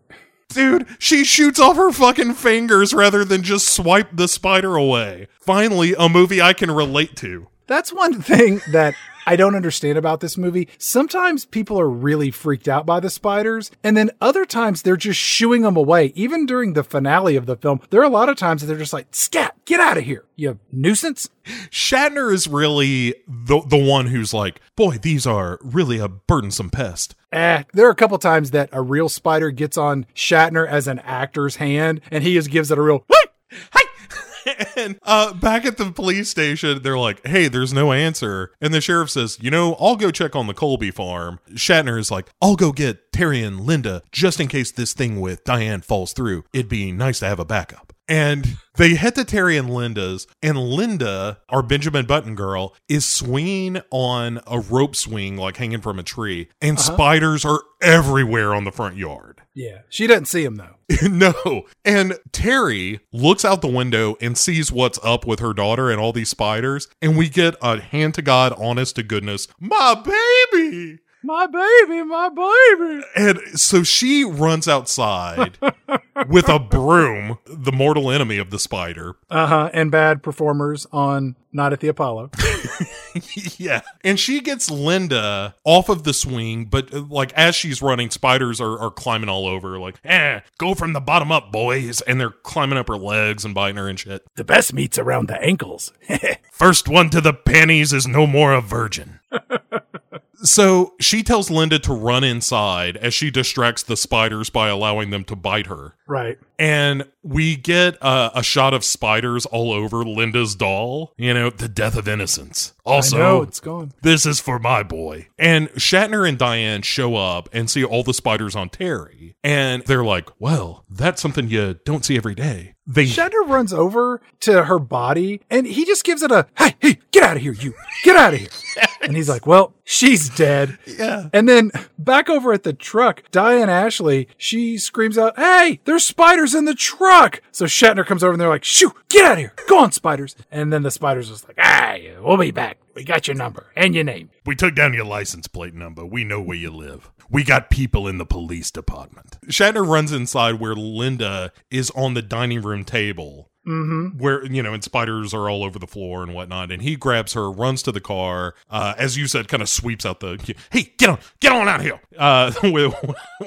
Dude, she shoots off her fucking fingers rather than just swipe the spider away. Finally, a movie I can relate to. That's one thing that I don't understand about this movie. Sometimes people are really freaked out by the spiders, and then other times they're just shooing them away. Even during the finale of the film, there are a lot of times that they're just like, scat, get out of here, you nuisance. Shatner is really the, the one who's like, boy, these are really a burdensome pest. Eh, there are a couple times that a real spider gets on Shatner as an actor's hand, and he just gives it a real, hey, hey, and uh, back at the police station, they're like, hey, there's no answer. And the sheriff says, you know, I'll go check on the Colby farm. Shatner is like, I'll go get Terry and Linda just in case this thing with Diane falls through. It'd be nice to have a backup. And they head to Terry and Linda's, and Linda, our Benjamin Button girl, is swinging on a rope swing, like hanging from a tree, and uh-huh. spiders are everywhere on the front yard. Yeah. She doesn't see him, though. no. And Terry looks out the window and sees what's up with her daughter and all these spiders. And we get a hand to God, honest to goodness, my baby my baby, my baby. And so she runs outside with a broom, the mortal enemy of the spider. Uh huh. And bad performers on Night at the Apollo. yeah. And she gets Linda off of the swing, but uh, like as she's running, spiders are, are climbing all over, like, eh, go from the bottom up, boys. And they're climbing up her legs and biting her and shit. The best meat's around the ankles. First one to the panties is no more a virgin. So she tells Linda to run inside as she distracts the spiders by allowing them to bite her. Right. And we get a, a shot of spiders all over Linda's doll. You know, the death of innocence. Also, know, it's gone. This is for my boy. And Shatner and Diane show up and see all the spiders on Terry. And they're like, well, that's something you don't see every day. Shatner runs over to her body and he just gives it a hey, hey, get out of here, you get out of here. and he's like, Well, she's dead. Yeah. And then back over at the truck, Diane Ashley, she screams out, Hey, there's spiders in the truck. So Shatner comes over and they're like, Shoo, get out of here. Go on, spiders. And then the spiders was like, Ah, we'll be back. We got your number and your name. We took down your license plate number. We know where you live. We got people in the police department. Shatner runs inside where Linda is on the dining room table Mm-hmm. Where, you know, and spiders are all over the floor and whatnot. And he grabs her, runs to the car, uh, as you said, kind of sweeps out the, hey, get on, get on out of here, uh, with,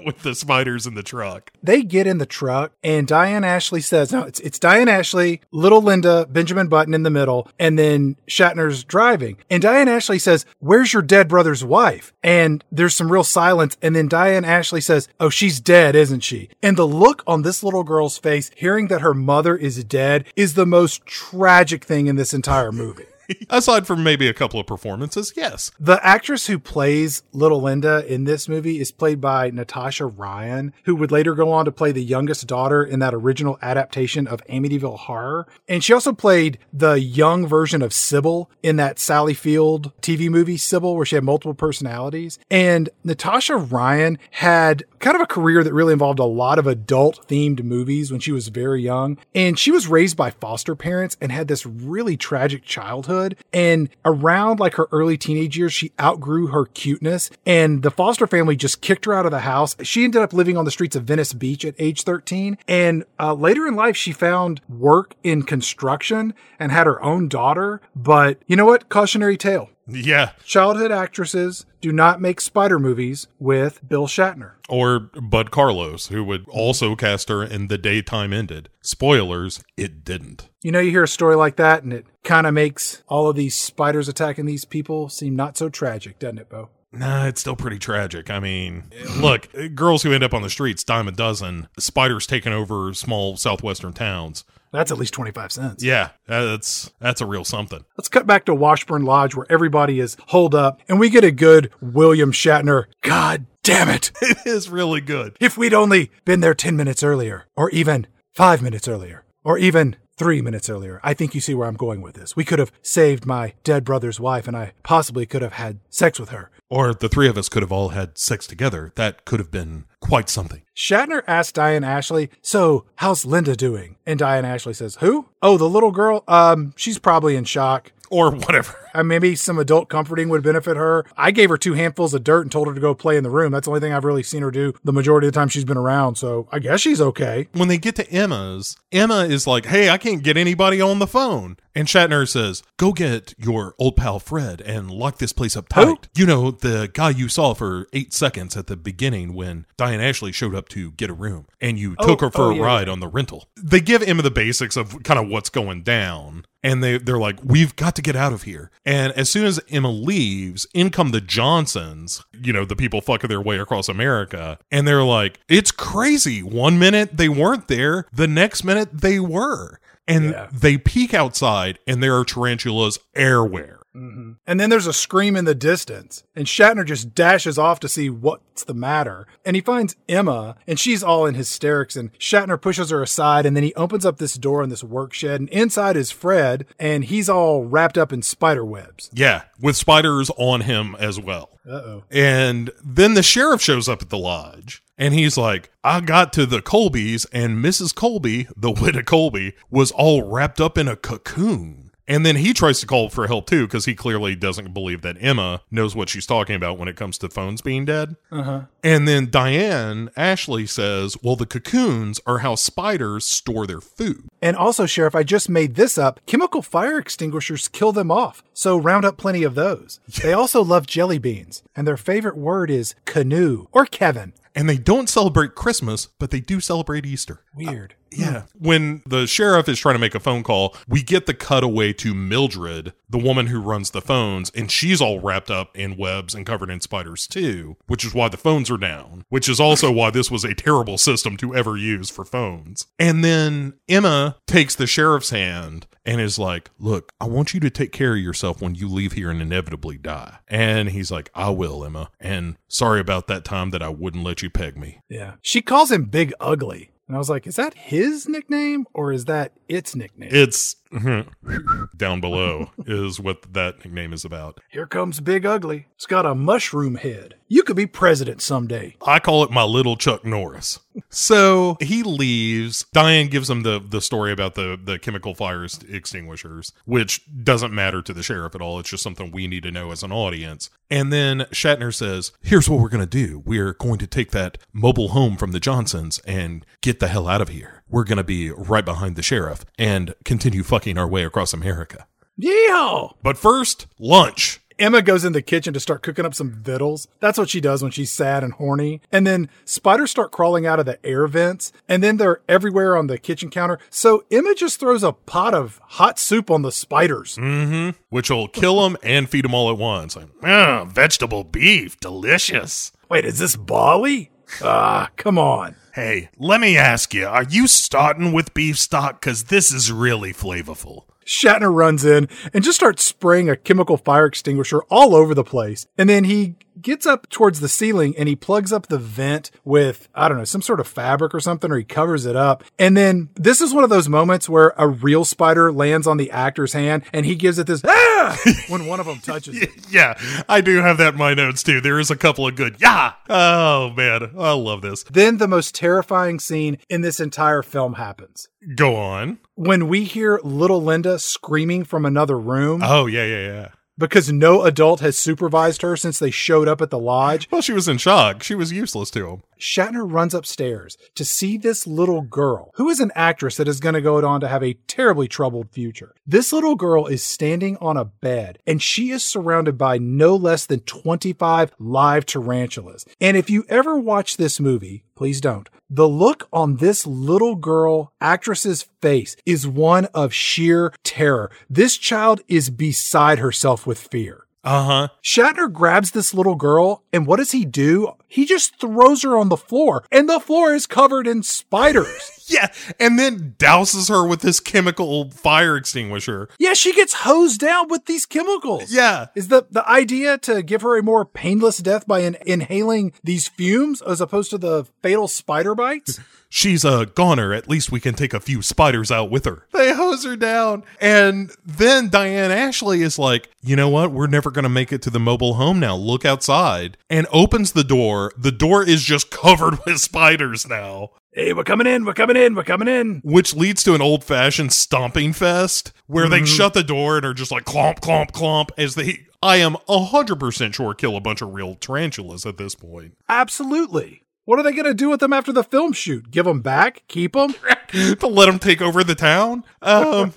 with the spiders in the truck. They get in the truck, and Diane Ashley says, no, it's, it's Diane Ashley, little Linda, Benjamin Button in the middle, and then Shatner's driving. And Diane Ashley says, where's your dead brother's wife? And there's some real silence. And then Diane Ashley says, oh, she's dead, isn't she? And the look on this little girl's face, hearing that her mother is dead, is the most tragic thing in this entire movie. Aside from maybe a couple of performances, yes. The actress who plays Little Linda in this movie is played by Natasha Ryan, who would later go on to play the youngest daughter in that original adaptation of Amityville Horror. And she also played the young version of Sybil in that Sally Field TV movie Sybil, where she had multiple personalities. And Natasha Ryan had kind of a career that really involved a lot of adult themed movies when she was very young. And she was raised by foster parents and had this really tragic childhood And around like her early teenage years, she outgrew her cuteness and the foster family just kicked her out of the house. She ended up living on the streets of Venice Beach at age 13. And uh, later in life, she found work in construction and had her own daughter. But you know what? Cautionary tale. Yeah. Childhood actresses do not make spider movies with Bill Shatner. Or Bud Cardos, who would also cast her in The Daytime Ended. Spoilers, it didn't. You know, you hear a story like that and it kind of makes all of these spiders attacking these people seem not so tragic, doesn't it, Bo? Nah, it's still pretty tragic. I mean, look, girls who end up on the streets, dime a dozen, spiders taking over small southwestern towns. That's at least 25 cents. Yeah, that's that's a real something. Let's cut back to Washburn Lodge where everybody is holed up and we get a good William Shatner. God damn it. It is really good. If we'd only been there 10 minutes earlier, or even five minutes earlier, or even three minutes earlier, I think you see where I'm going with this. We could have saved my dead brother's wife and I possibly could have had sex with her. Or the three of us could have all had sex together. That could have been quite something. Shatner asks Diane Ashley, So, how's Linda doing? And Diane Ashley says, Who? Oh, the little girl? Um, she's probably in shock. Or whatever. Uh, maybe some adult comforting would benefit her. I gave her two handfuls of dirt and told her to go play in the room. That's the only thing I've really seen her do the majority of the time she's been around. So I guess she's okay. When they get to Emma's, Emma is like, Hey, I can't get anybody on the phone. And Shatner says, Go get your old pal Fred and lock this place up tight. You know, the guy you saw for eight seconds at the beginning when Diane Ashley showed up to get a room and you oh, took her for oh, a yeah, ride on the rental. They give Emma the basics of kind of what's going down. And they, they're like, we've got to get out of here. And as soon as Emma leaves, in come the Johnsons, you know, the people fucking their way across America. And they're like, it's crazy. One minute they weren't there, the next minute they were. And Yeah. they peek outside and there are tarantulas everywhere. And then there's a scream in the distance, and Shatner just dashes off to see what's the matter. And he finds Emma, and she's all in hysterics. And Shatner pushes her aside, and then he opens up this door in this work shed, and inside is Fred, and he's all wrapped up in spider webs. Yeah, with spiders on him as well. Uh oh. And then the sheriff shows up at the lodge and he's like, I got to the Colbys and Mrs. Colby, the widow Colby, was all wrapped up in a cocoon. And then he tries to call for help too because he clearly doesn't believe that Emma knows what she's talking about when it comes to phones being dead. Uh-huh. And then Diane Ashley says, Well, the cocoons are how spiders store their food. And also, Sheriff, I just made this up. Chemical fire extinguishers kill them off, so round up plenty of those. They also love jelly beans, and their favorite word is canoe or Kevin. And they don't celebrate Christmas, but they do celebrate Easter. Uh, Weird. Yeah. Hmm. When the sheriff is trying to make a phone call, we get the cutaway to Mildred, the woman who runs the phones, and she's all wrapped up in webs and covered in spiders too, which is why the phones are down, which is also why this was a terrible system to ever use for phones. And then Emma takes the sheriff's hand and is like, Look, I want you to take care of yourself when you leave here and inevitably die. And he's like, I will, Emma. And sorry about that time that I wouldn't let you peg me. Yeah. She calls him Big Ugly. And I was like, is that his nickname or is that its nickname? It's Mm-hmm. down below is what that nickname is about. Here comes Big Ugly. It's got a mushroom head. You could be president someday. I call it my little Chuck Norris. So he leaves. Diane gives him the the story about the the chemical fire extinguishers, which doesn't matter to the sheriff at all. It's just something we need to know as an audience. And then Shatner says, "Here's what we're going to do. We're going to take that mobile home from the Johnsons and get the hell out of here. We're going to be right behind the sheriff and continue fucking our way across America. Yeah. But first, lunch." Emma goes in the kitchen to start cooking up some victuals. That's what she does when she's sad and horny. And then spiders start crawling out of the air vents, and then they're everywhere on the kitchen counter. So Emma just throws a pot of hot soup on the spiders. Mm-hmm. Which will kill them and feed them all at once. Like, ah, vegetable beef, delicious. Wait, is this Bali? Ah, come on. Hey, let me ask you, are you starting with beef stock? Because this is really flavorful. Shatner runs in and just starts spraying a chemical fire extinguisher all over the place. And then he gets up towards the ceiling and he plugs up the vent with, I don't know, some sort of fabric or something, or he covers it up. And then this is one of those moments where a real spider lands on the actor's hand and he gives it this, ah, when one of them touches it. Yeah, I do have that in my notes too. There is a couple of good, yeah. Oh man, I love this. Then the most terrifying scene in this entire film happens. Go on. When we hear little Linda screaming from another room Oh yeah, yeah, yeah. Because no adult has supervised her since they showed up at the lodge, Well, she was in shock. She was useless to him. Shatner runs upstairs to see this little girl, who is an actress that is going to go on to have a terribly troubled future. This little girl is standing on a bed, and she is surrounded by no less than 25 live tarantulas. And if you ever watch this movie, please don't. The look on this little girl actress's face is one of sheer terror. This child is beside herself with fear. Uh huh. Shatner grabs this little girl, and what does he do? He just throws her on the floor, and the floor is covered in spiders. Yeah, and then douses her with this chemical fire extinguisher. yeah, she gets hosed down with these chemicals. Yeah. Is the, the idea to give her a more painless death by in, inhaling these fumes as opposed to the fatal spider bites? She's a goner. At least we can take a few spiders out with her. They hose her down. And then Diane Ashley is like, you know what? We're never going to make it to the mobile home now. Look outside. And opens the door. The door is just covered with spiders now. hey, we're coming in, we're coming in, we're coming in. Which leads to an old fashioned stomping fest where they shut the door and are just like clomp, clomp, clomp as they, I am 100% sure, kill a bunch of real tarantulas at this point. Absolutely. What are they going to do with them after the film shoot? Give them back? Keep them? to let them take over the town. Um,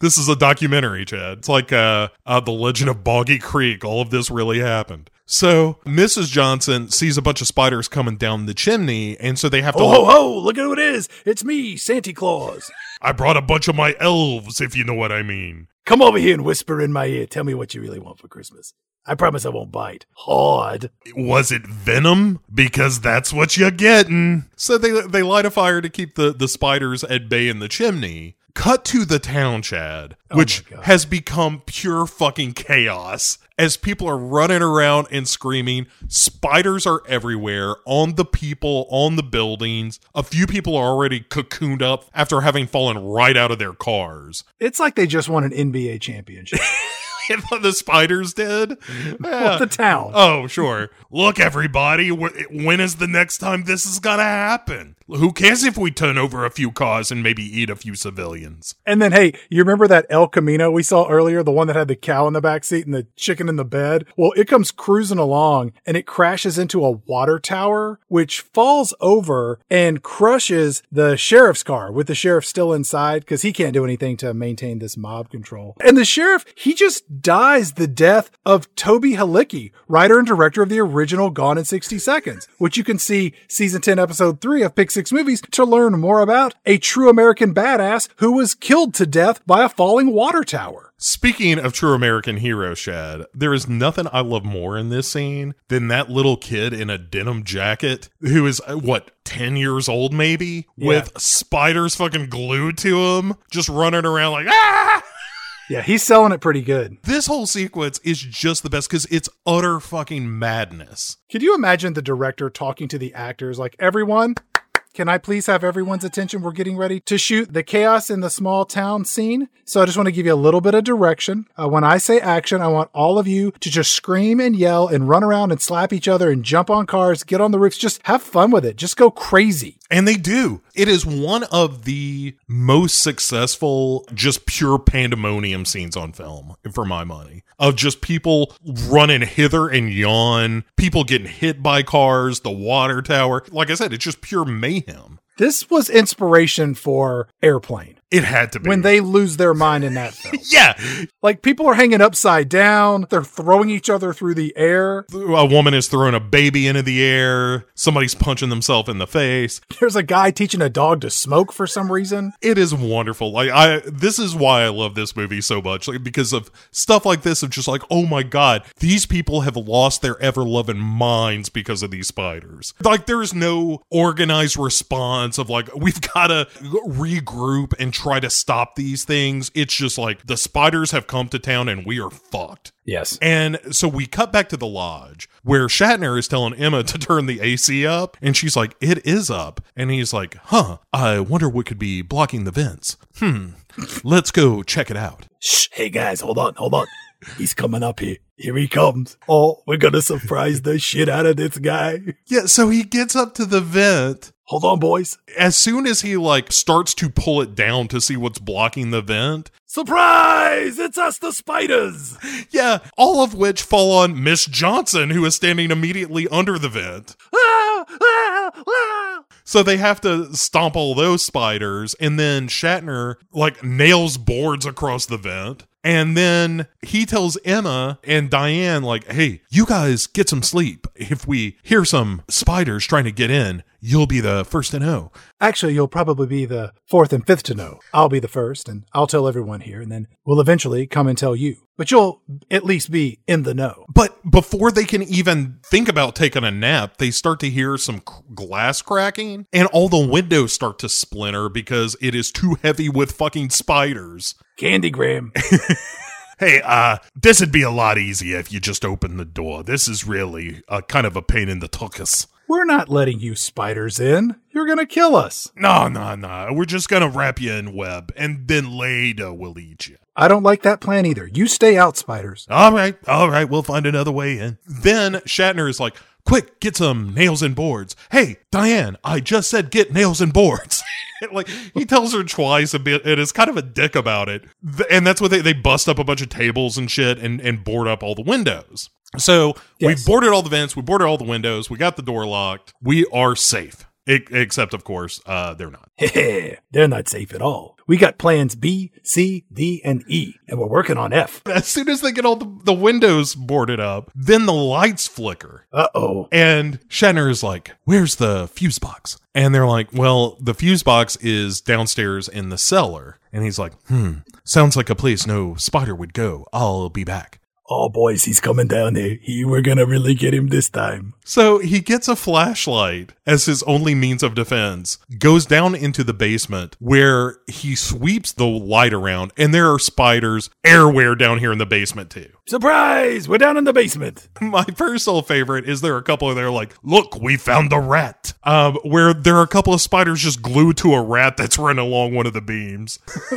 this is a documentary, Chad. It's like uh, uh, the Legend of Boggy Creek. All of this really happened. So Mrs. Johnson sees a bunch of spiders coming down the chimney, and so they have to. Oh, ho, ho, look at who it is. It's me, Santa Claus. I brought a bunch of my elves, if you know what I mean. Come over here and whisper in my ear. Tell me what you really want for Christmas. I promise I won't bite. Hard. Was it venom? Because that's what you're getting. So they they light a fire to keep the the spiders at bay in the chimney. Cut to the town, Chad, oh which my has become pure fucking chaos as people are running around and screaming. Spiders are everywhere on the people, on the buildings. A few people are already cocooned up after having fallen right out of their cars. It's like they just won an NBA championship. The spiders did. Yeah. the town. Oh, sure. Look, everybody, when is the next time this is gonna happen? Who cares if we turn over a few cars and maybe eat a few civilians? And then, hey, you remember that El Camino we saw earlier, the one that had the cow in the back seat and the chicken in the bed? Well, it comes cruising along and it crashes into a water tower, which falls over and crushes the sheriff's car with the sheriff still inside because he can't do anything to maintain this mob control. And the sheriff, he just dies the death of Toby Halicki, writer and director of the original Gone in 60 Seconds, which you can see season 10, episode 3 of Pick Six Movies to learn more about a true American badass who was killed to death by a falling water tower. Speaking of true American heroes, Chad, there is nothing I love more in this scene than that little kid in a denim jacket who is, uh, what, 10 years old maybe? With spiders fucking glued to him, just running around like, ah! Yeah, he's selling it pretty good. This whole sequence is just the best because it's utter fucking madness. Could you imagine the director talking to the actors like, everyone, can I please have everyone's attention? We're getting ready to shoot the chaos in the small town scene. So I just want to give you a little bit of direction. Uh, when I say action, I want all of you to just scream and yell and run around and slap each other and jump on cars, get on the roofs. Just have fun with it. Just go crazy. And they do. It is one of the most successful, just pure pandemonium scenes on film, for my money. Of just people running hither and yon, people getting hit by cars, the water tower. Like I said, it's just pure mayhem. This was inspiration for Airplane It had to be. when they lose their mind in that film. Yeah. like people are hanging upside down, they're throwing each other through the air. A woman is throwing a baby into the air. Somebody's punching themselves in the face. There's a guy teaching a dog to smoke for some reason. It is wonderful. Like I this is why I love this movie so much. Like because of stuff like this of just like, oh my god, these people have lost their ever loving minds because of these spiders. Like there's no organized response of like we've gotta regroup and try to stop these things. It's just like the spiders have come to town and we are fucked. Yes. And so we cut back to the lodge where Shatner is telling Emma to turn the AC up. And she's like, it is up. And he's like, huh, I wonder what could be blocking the vents. Hmm, let's go check it out. Shh, hey guys, hold on, hold on. He's coming up here. Here he comes. Oh, we're gonna surprise the shit out of this guy. Yeah, so he gets up to the vent. Hold on, boys. As soon as he like starts to pull it down to see what's blocking the vent, Surprise! It's us, the spiders. yeah, all of which fall on Miss Johnson, who is standing immediately under the vent. Ah, ah, ah. So they have to stomp all those spiders, and then Shatner like nails boards across the vent. And then he tells Emma and Diane, like, hey, you guys get some sleep. If we hear some spiders trying to get in, you'll be the first to know. Actually, you'll probably be the fourth and fifth to know. I'll be the first, and I'll tell everyone here, and then we'll eventually come and tell you. But you'll at least be in the know. But before they can even think about taking a nap, they start to hear some glass cracking, and all the windows start to splinter because it is too heavy with fucking spiders. Candygram. Hey, uh, this would be a lot easier if you just opened the door. This is really a kind of a pain in the tuchus. We're not letting you spiders in. You're going to kill us. No, no, no. We're just gonna wrap you in web, and then later we'll eat you. I don't like that plan either. You stay out, spiders. All right, all right. We'll find another way in. Then Shatner is like, "Quick, get some nails and boards." Hey, Diane, I just said get nails and boards. like he tells her twice a bit and is kind of a dick about it. And that's what they they bust up a bunch of tables and shit and and board up all the windows. So Yes. we boarded all the vents, we boarded all the windows, we got the door locked. We are safe. Except of course, uh they're not. They're not safe at all. We got plans B, C, D, and E, and we're working on F. As soon as they get all the, the windows boarded up, then the lights flicker. Uh oh. And Shatner is like, Where's the fuse box? And they're like, Well, the fuse box is downstairs in the cellar. And he's like, Hmm, sounds like a place no spider would go. I'll be back. Oh, boys, he's coming down here. He, we're gonna really get him this time. So he gets a flashlight as his only means of defense, goes down into the basement where he sweeps the light around, and there are spiders everywhere down here in the basement, too. Surprise! We're down in the basement. My personal favorite is there are a couple of there like, look, we found a rat. Um, where there are a couple of spiders just glued to a rat that's running along one of the beams.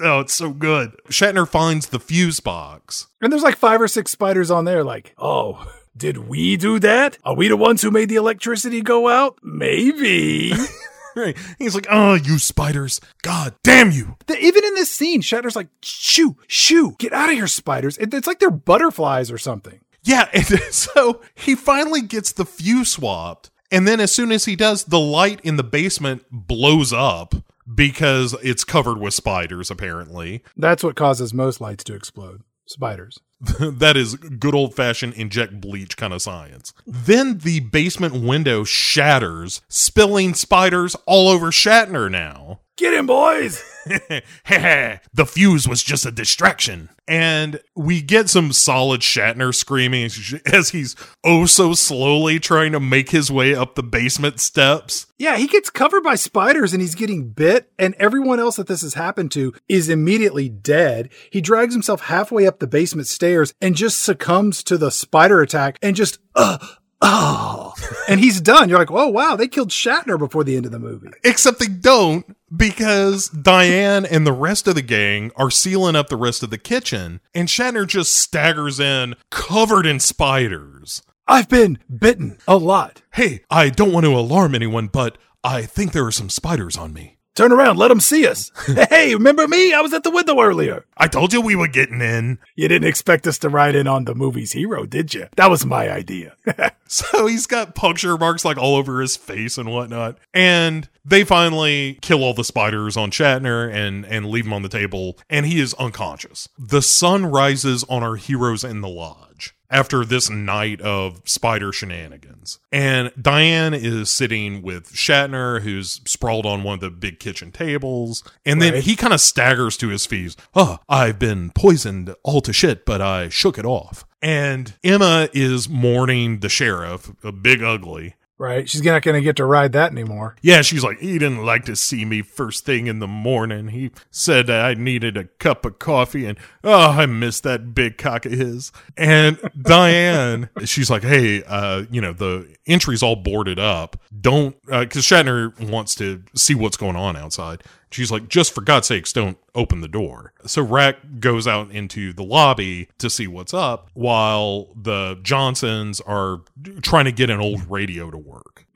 oh, it's so good. Shatner finds the fuse box. And there's like five or six spiders on there, like, Oh, did we do that? Are we the ones who made the electricity go out? Maybe. Right. He's like, oh, you spiders. God damn you. Even in this scene, Shatner's like, shoo, shoo, get out of here, spiders. It- it's like they're butterflies or something. Yeah. And so he finally gets the fuse swapped. And then as soon as he does, the light in the basement blows up because it's covered with spiders, apparently. That's what causes most lights to explode. Spiders. that is good old fashioned inject bleach kind of science. Then the basement window shatters, spilling spiders all over Shatner now. Get him, boys. the fuse was just a distraction. And we get some solid Shatner screaming as- he's oh so slowly trying to make his way up the basement steps. Yeah, he gets covered by spiders and he's getting bit, and everyone else that this has happened to is immediately dead. He drags himself halfway up the basement stairs and just succumbs to the spider attack and just, uh, oh, and he's done. You're like, oh, wow, they killed Shatner before the end of the movie. Except they don't because Diane and the rest of the gang are sealing up the rest of the kitchen, and Shatner just staggers in covered in spiders. I've been bitten a lot. Hey, I don't want to alarm anyone, but I think there are some spiders on me. Turn around. Let them see us. hey, remember me? I was at the window earlier. I told you we were getting in. You didn't expect us to ride in on the movie's hero, did you? That was my idea. So he's got puncture marks like all over his face and whatnot. And they finally kill all the spiders on Shatner and, and leave him on the table, and he is unconscious. The sun rises on our heroes in the lodge after this night of spider shenanigans. And Diane is sitting with Shatner, who's sprawled on one of the big kitchen tables. And then Right. he kind of staggers to his feet. Oh, I've been poisoned all to shit, but I shook it off. And Emma is mourning the sheriff, a big ugly. Right. She's not going to get to ride that anymore. Yeah, she's like, he didn't like to see me first thing in the morning. He said I needed a cup of coffee, and oh, I miss that big cock of his. And Diane, she's like, hey, uh, you know, the entry's all boarded up. Don't, because uh, Shatner wants to see what's going on outside. She's like, just for God's sakes, don't open the door. So Rack goes out into the lobby to see what's up while the Johnsons are trying to get an old radio to work.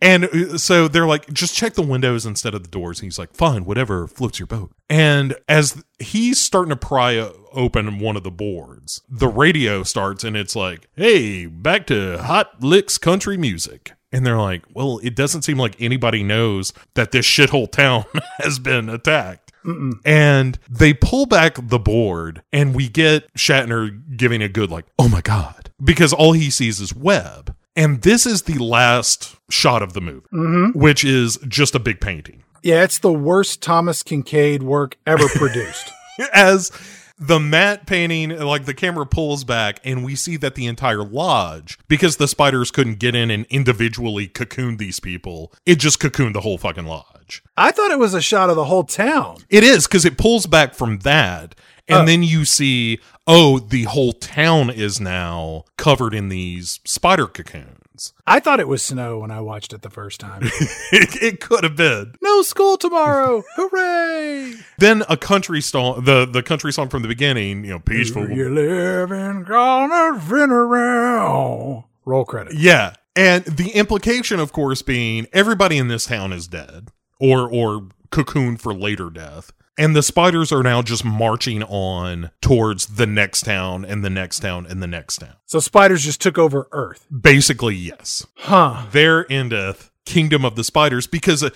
And uh, so they're like, just check the windows instead of the doors. And he's like, fine, whatever floats your boat. And as he's starting to pry open one of the boards, the radio starts and it's like, hey, back to Hot Licks Country Music. And they're like, well, it doesn't seem like anybody knows that this shithole town has been attacked. Mm-mm. And they pull back the board, and we get Shatner giving a good, like, oh my God, because all he sees is web. And this is the last shot of the movie, mm-hmm. which is just a big painting. Yeah, it's the worst Thomas Kinkade work ever produced. As the matte painting, like the camera pulls back, and we see that the entire lodge, because the spiders couldn't get in and individually cocoon these people, it just cocooned the whole fucking lodge. I thought it was a shot of the whole town. It is, because it pulls back from that. And oh. then you see, oh, the whole town is now covered in these spider cocoons. I thought it was snow when I watched it the first time. it, it, could have been. No school tomorrow. Hooray. Then a country song, the, the country song from the beginning, you know, peaceful. You live in around. Roll credit. Yeah. And the implication, of course, being everybody in this town is dead or, or cocooned for later death. And the spiders are now just marching on towards the next town and the next town and the next town. So spiders just took over Earth. Basically, yes. Huh. There endeth Kingdom of the Spiders because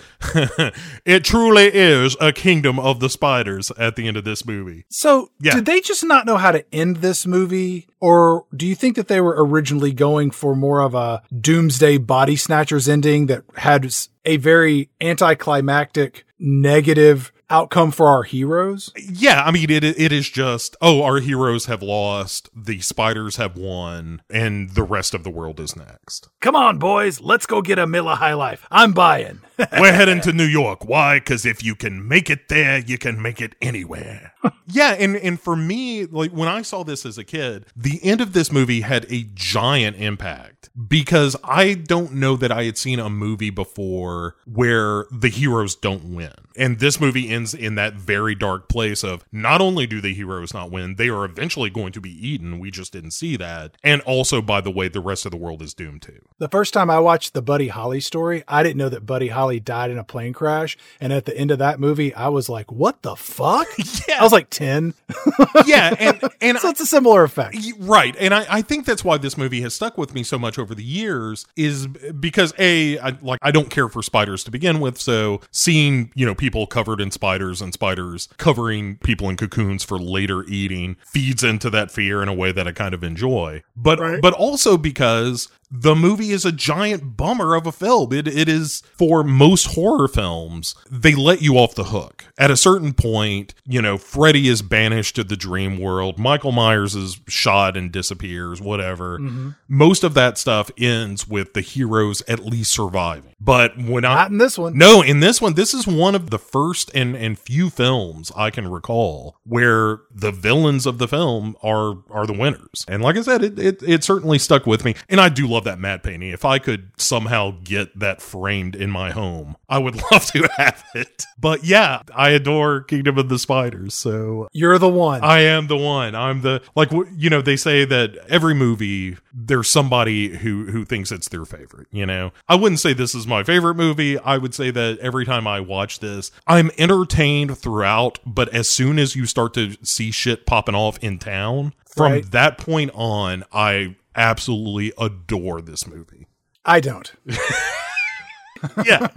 it truly is a Kingdom of the Spiders at the end of this movie. So, yeah. did they just not know how to end this movie? Or do you think that they were originally going for more of a doomsday body snatchers ending that had a very anticlimactic, negative outcome for our heroes. Yeah, I mean it it is just oh our heroes have lost, the spiders have won, and the rest of the world is next. Come on, boys, let's go get a Miller High Life. I'm buying. We're heading to New York. Why? Because if you can make it there, you can make it anywhere. yeah, and and for me, like when I saw this as a kid, the end of this movie had a giant impact because I don't know that I had seen a movie before where the heroes don't win. And this movie ends in that very dark place of not only do the heroes not win, they are eventually going to be eaten. We just didn't see that. And also, by the way, the rest of the world is doomed too. The first time I watched the Buddy Holly story, I didn't know that Buddy Holly died in a plane crash. And at the end of that movie, I was like, what the fuck? yeah. I was like 10. yeah. And, and so it's a similar effect. Right. And I, I think that's why this movie has stuck with me so much over the years is because A, I, like, I don't care for spiders to begin with. So seeing, you know, people people covered in spiders and spiders covering people in cocoons for later eating feeds into that fear in a way that I kind of enjoy. But right. but also because the movie is a giant bummer of a film. It, it is for most horror films, they let you off the hook. At a certain point, you know, Freddy is banished to the dream world. Michael Myers is shot and disappears, whatever. Mm-hmm. Most of that stuff ends with the heroes at least surviving. But when Not I. in this one. No, in this one, this is one of the first and, and few films I can recall where the villains of the film are, are the winners. And like I said, it, it, it certainly stuck with me. And I do love love that matte painting. If I could somehow get that framed in my home, I would love to have it. But yeah, I adore Kingdom of the Spiders. So you're the one. I am the one. I'm the like you know they say that every movie there's somebody who who thinks it's their favorite, you know. I wouldn't say this is my favorite movie. I would say that every time I watch this, I'm entertained throughout, but as soon as you start to see shit popping off in town, from right. that point on, I absolutely adore this movie. I don't. yeah.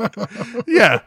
Yeah.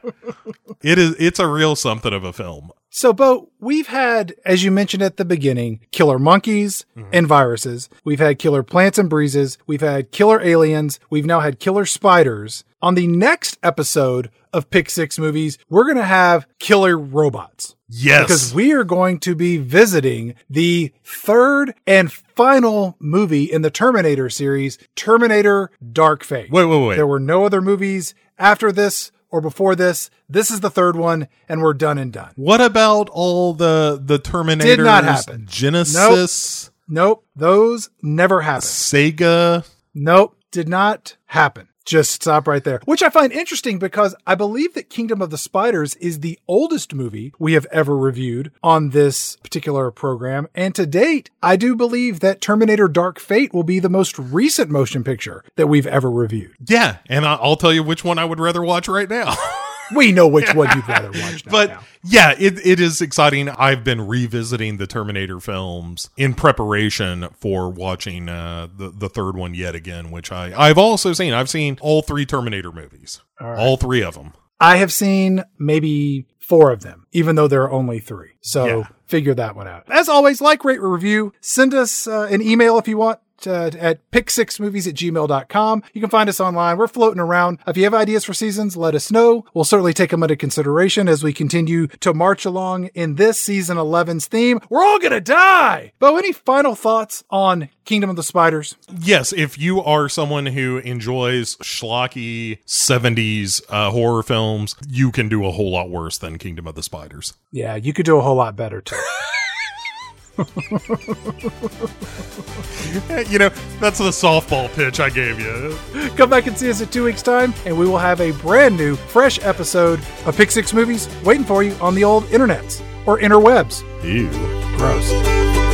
It is it's a real something of a film. So Bo, we've had as you mentioned at the beginning, killer monkeys mm-hmm. and viruses. We've had killer plants and breezes, we've had killer aliens, we've now had killer spiders. On the next episode of Pick 6 movies, we're going to have killer robots. Yes. Because we are going to be visiting the third and final movie in the Terminator series, Terminator Dark Fate. wait, wait, wait. There were no other movies after this or before this. This is the third one, and we're done and done. What about all the the Terminators? Did not happen. Genisys, Nope. Nope, those never happened. Sega. Nope, did not happen. Just stop right there. Which I find interesting because I believe that Kingdom of the Spiders is the oldest movie we have ever reviewed on this particular program. And to date, I do believe that Terminator Dark Fate will be the most recent motion picture that we've ever reviewed. Yeah, and I'll tell you which one I would rather watch right now. We know which one you'd rather watch but now. yeah, it, it is exciting. I've been revisiting the Terminator films in preparation for watching uh, the the third one yet again, which I I've also seen. I've seen all three Terminator movies, all three of them. I have seen maybe four of them, even though there are only three. So Yeah. figure that one out. As always, like, rate, review. Send us uh, an email if you want. Uh, at pick6movies at gmail.com. You can find us online. We're floating around. If you have ideas for seasons, let us know. We'll certainly take them into consideration as we continue to march along in this season 11's theme. We're all gonna die! Bo, any final thoughts on Kingdom of the Spiders? Yes, if you are someone who enjoys schlocky 70s uh, horror films, you can do a whole lot worse than Kingdom of the Spiders. Yeah, you could do a whole lot better too. you know, that's the softball pitch I gave you. Come back and see us in two weeks' time, and we will have a brand new, fresh episode of Pick Six Movies waiting for you on the old internets or interwebs. Ew. Gross.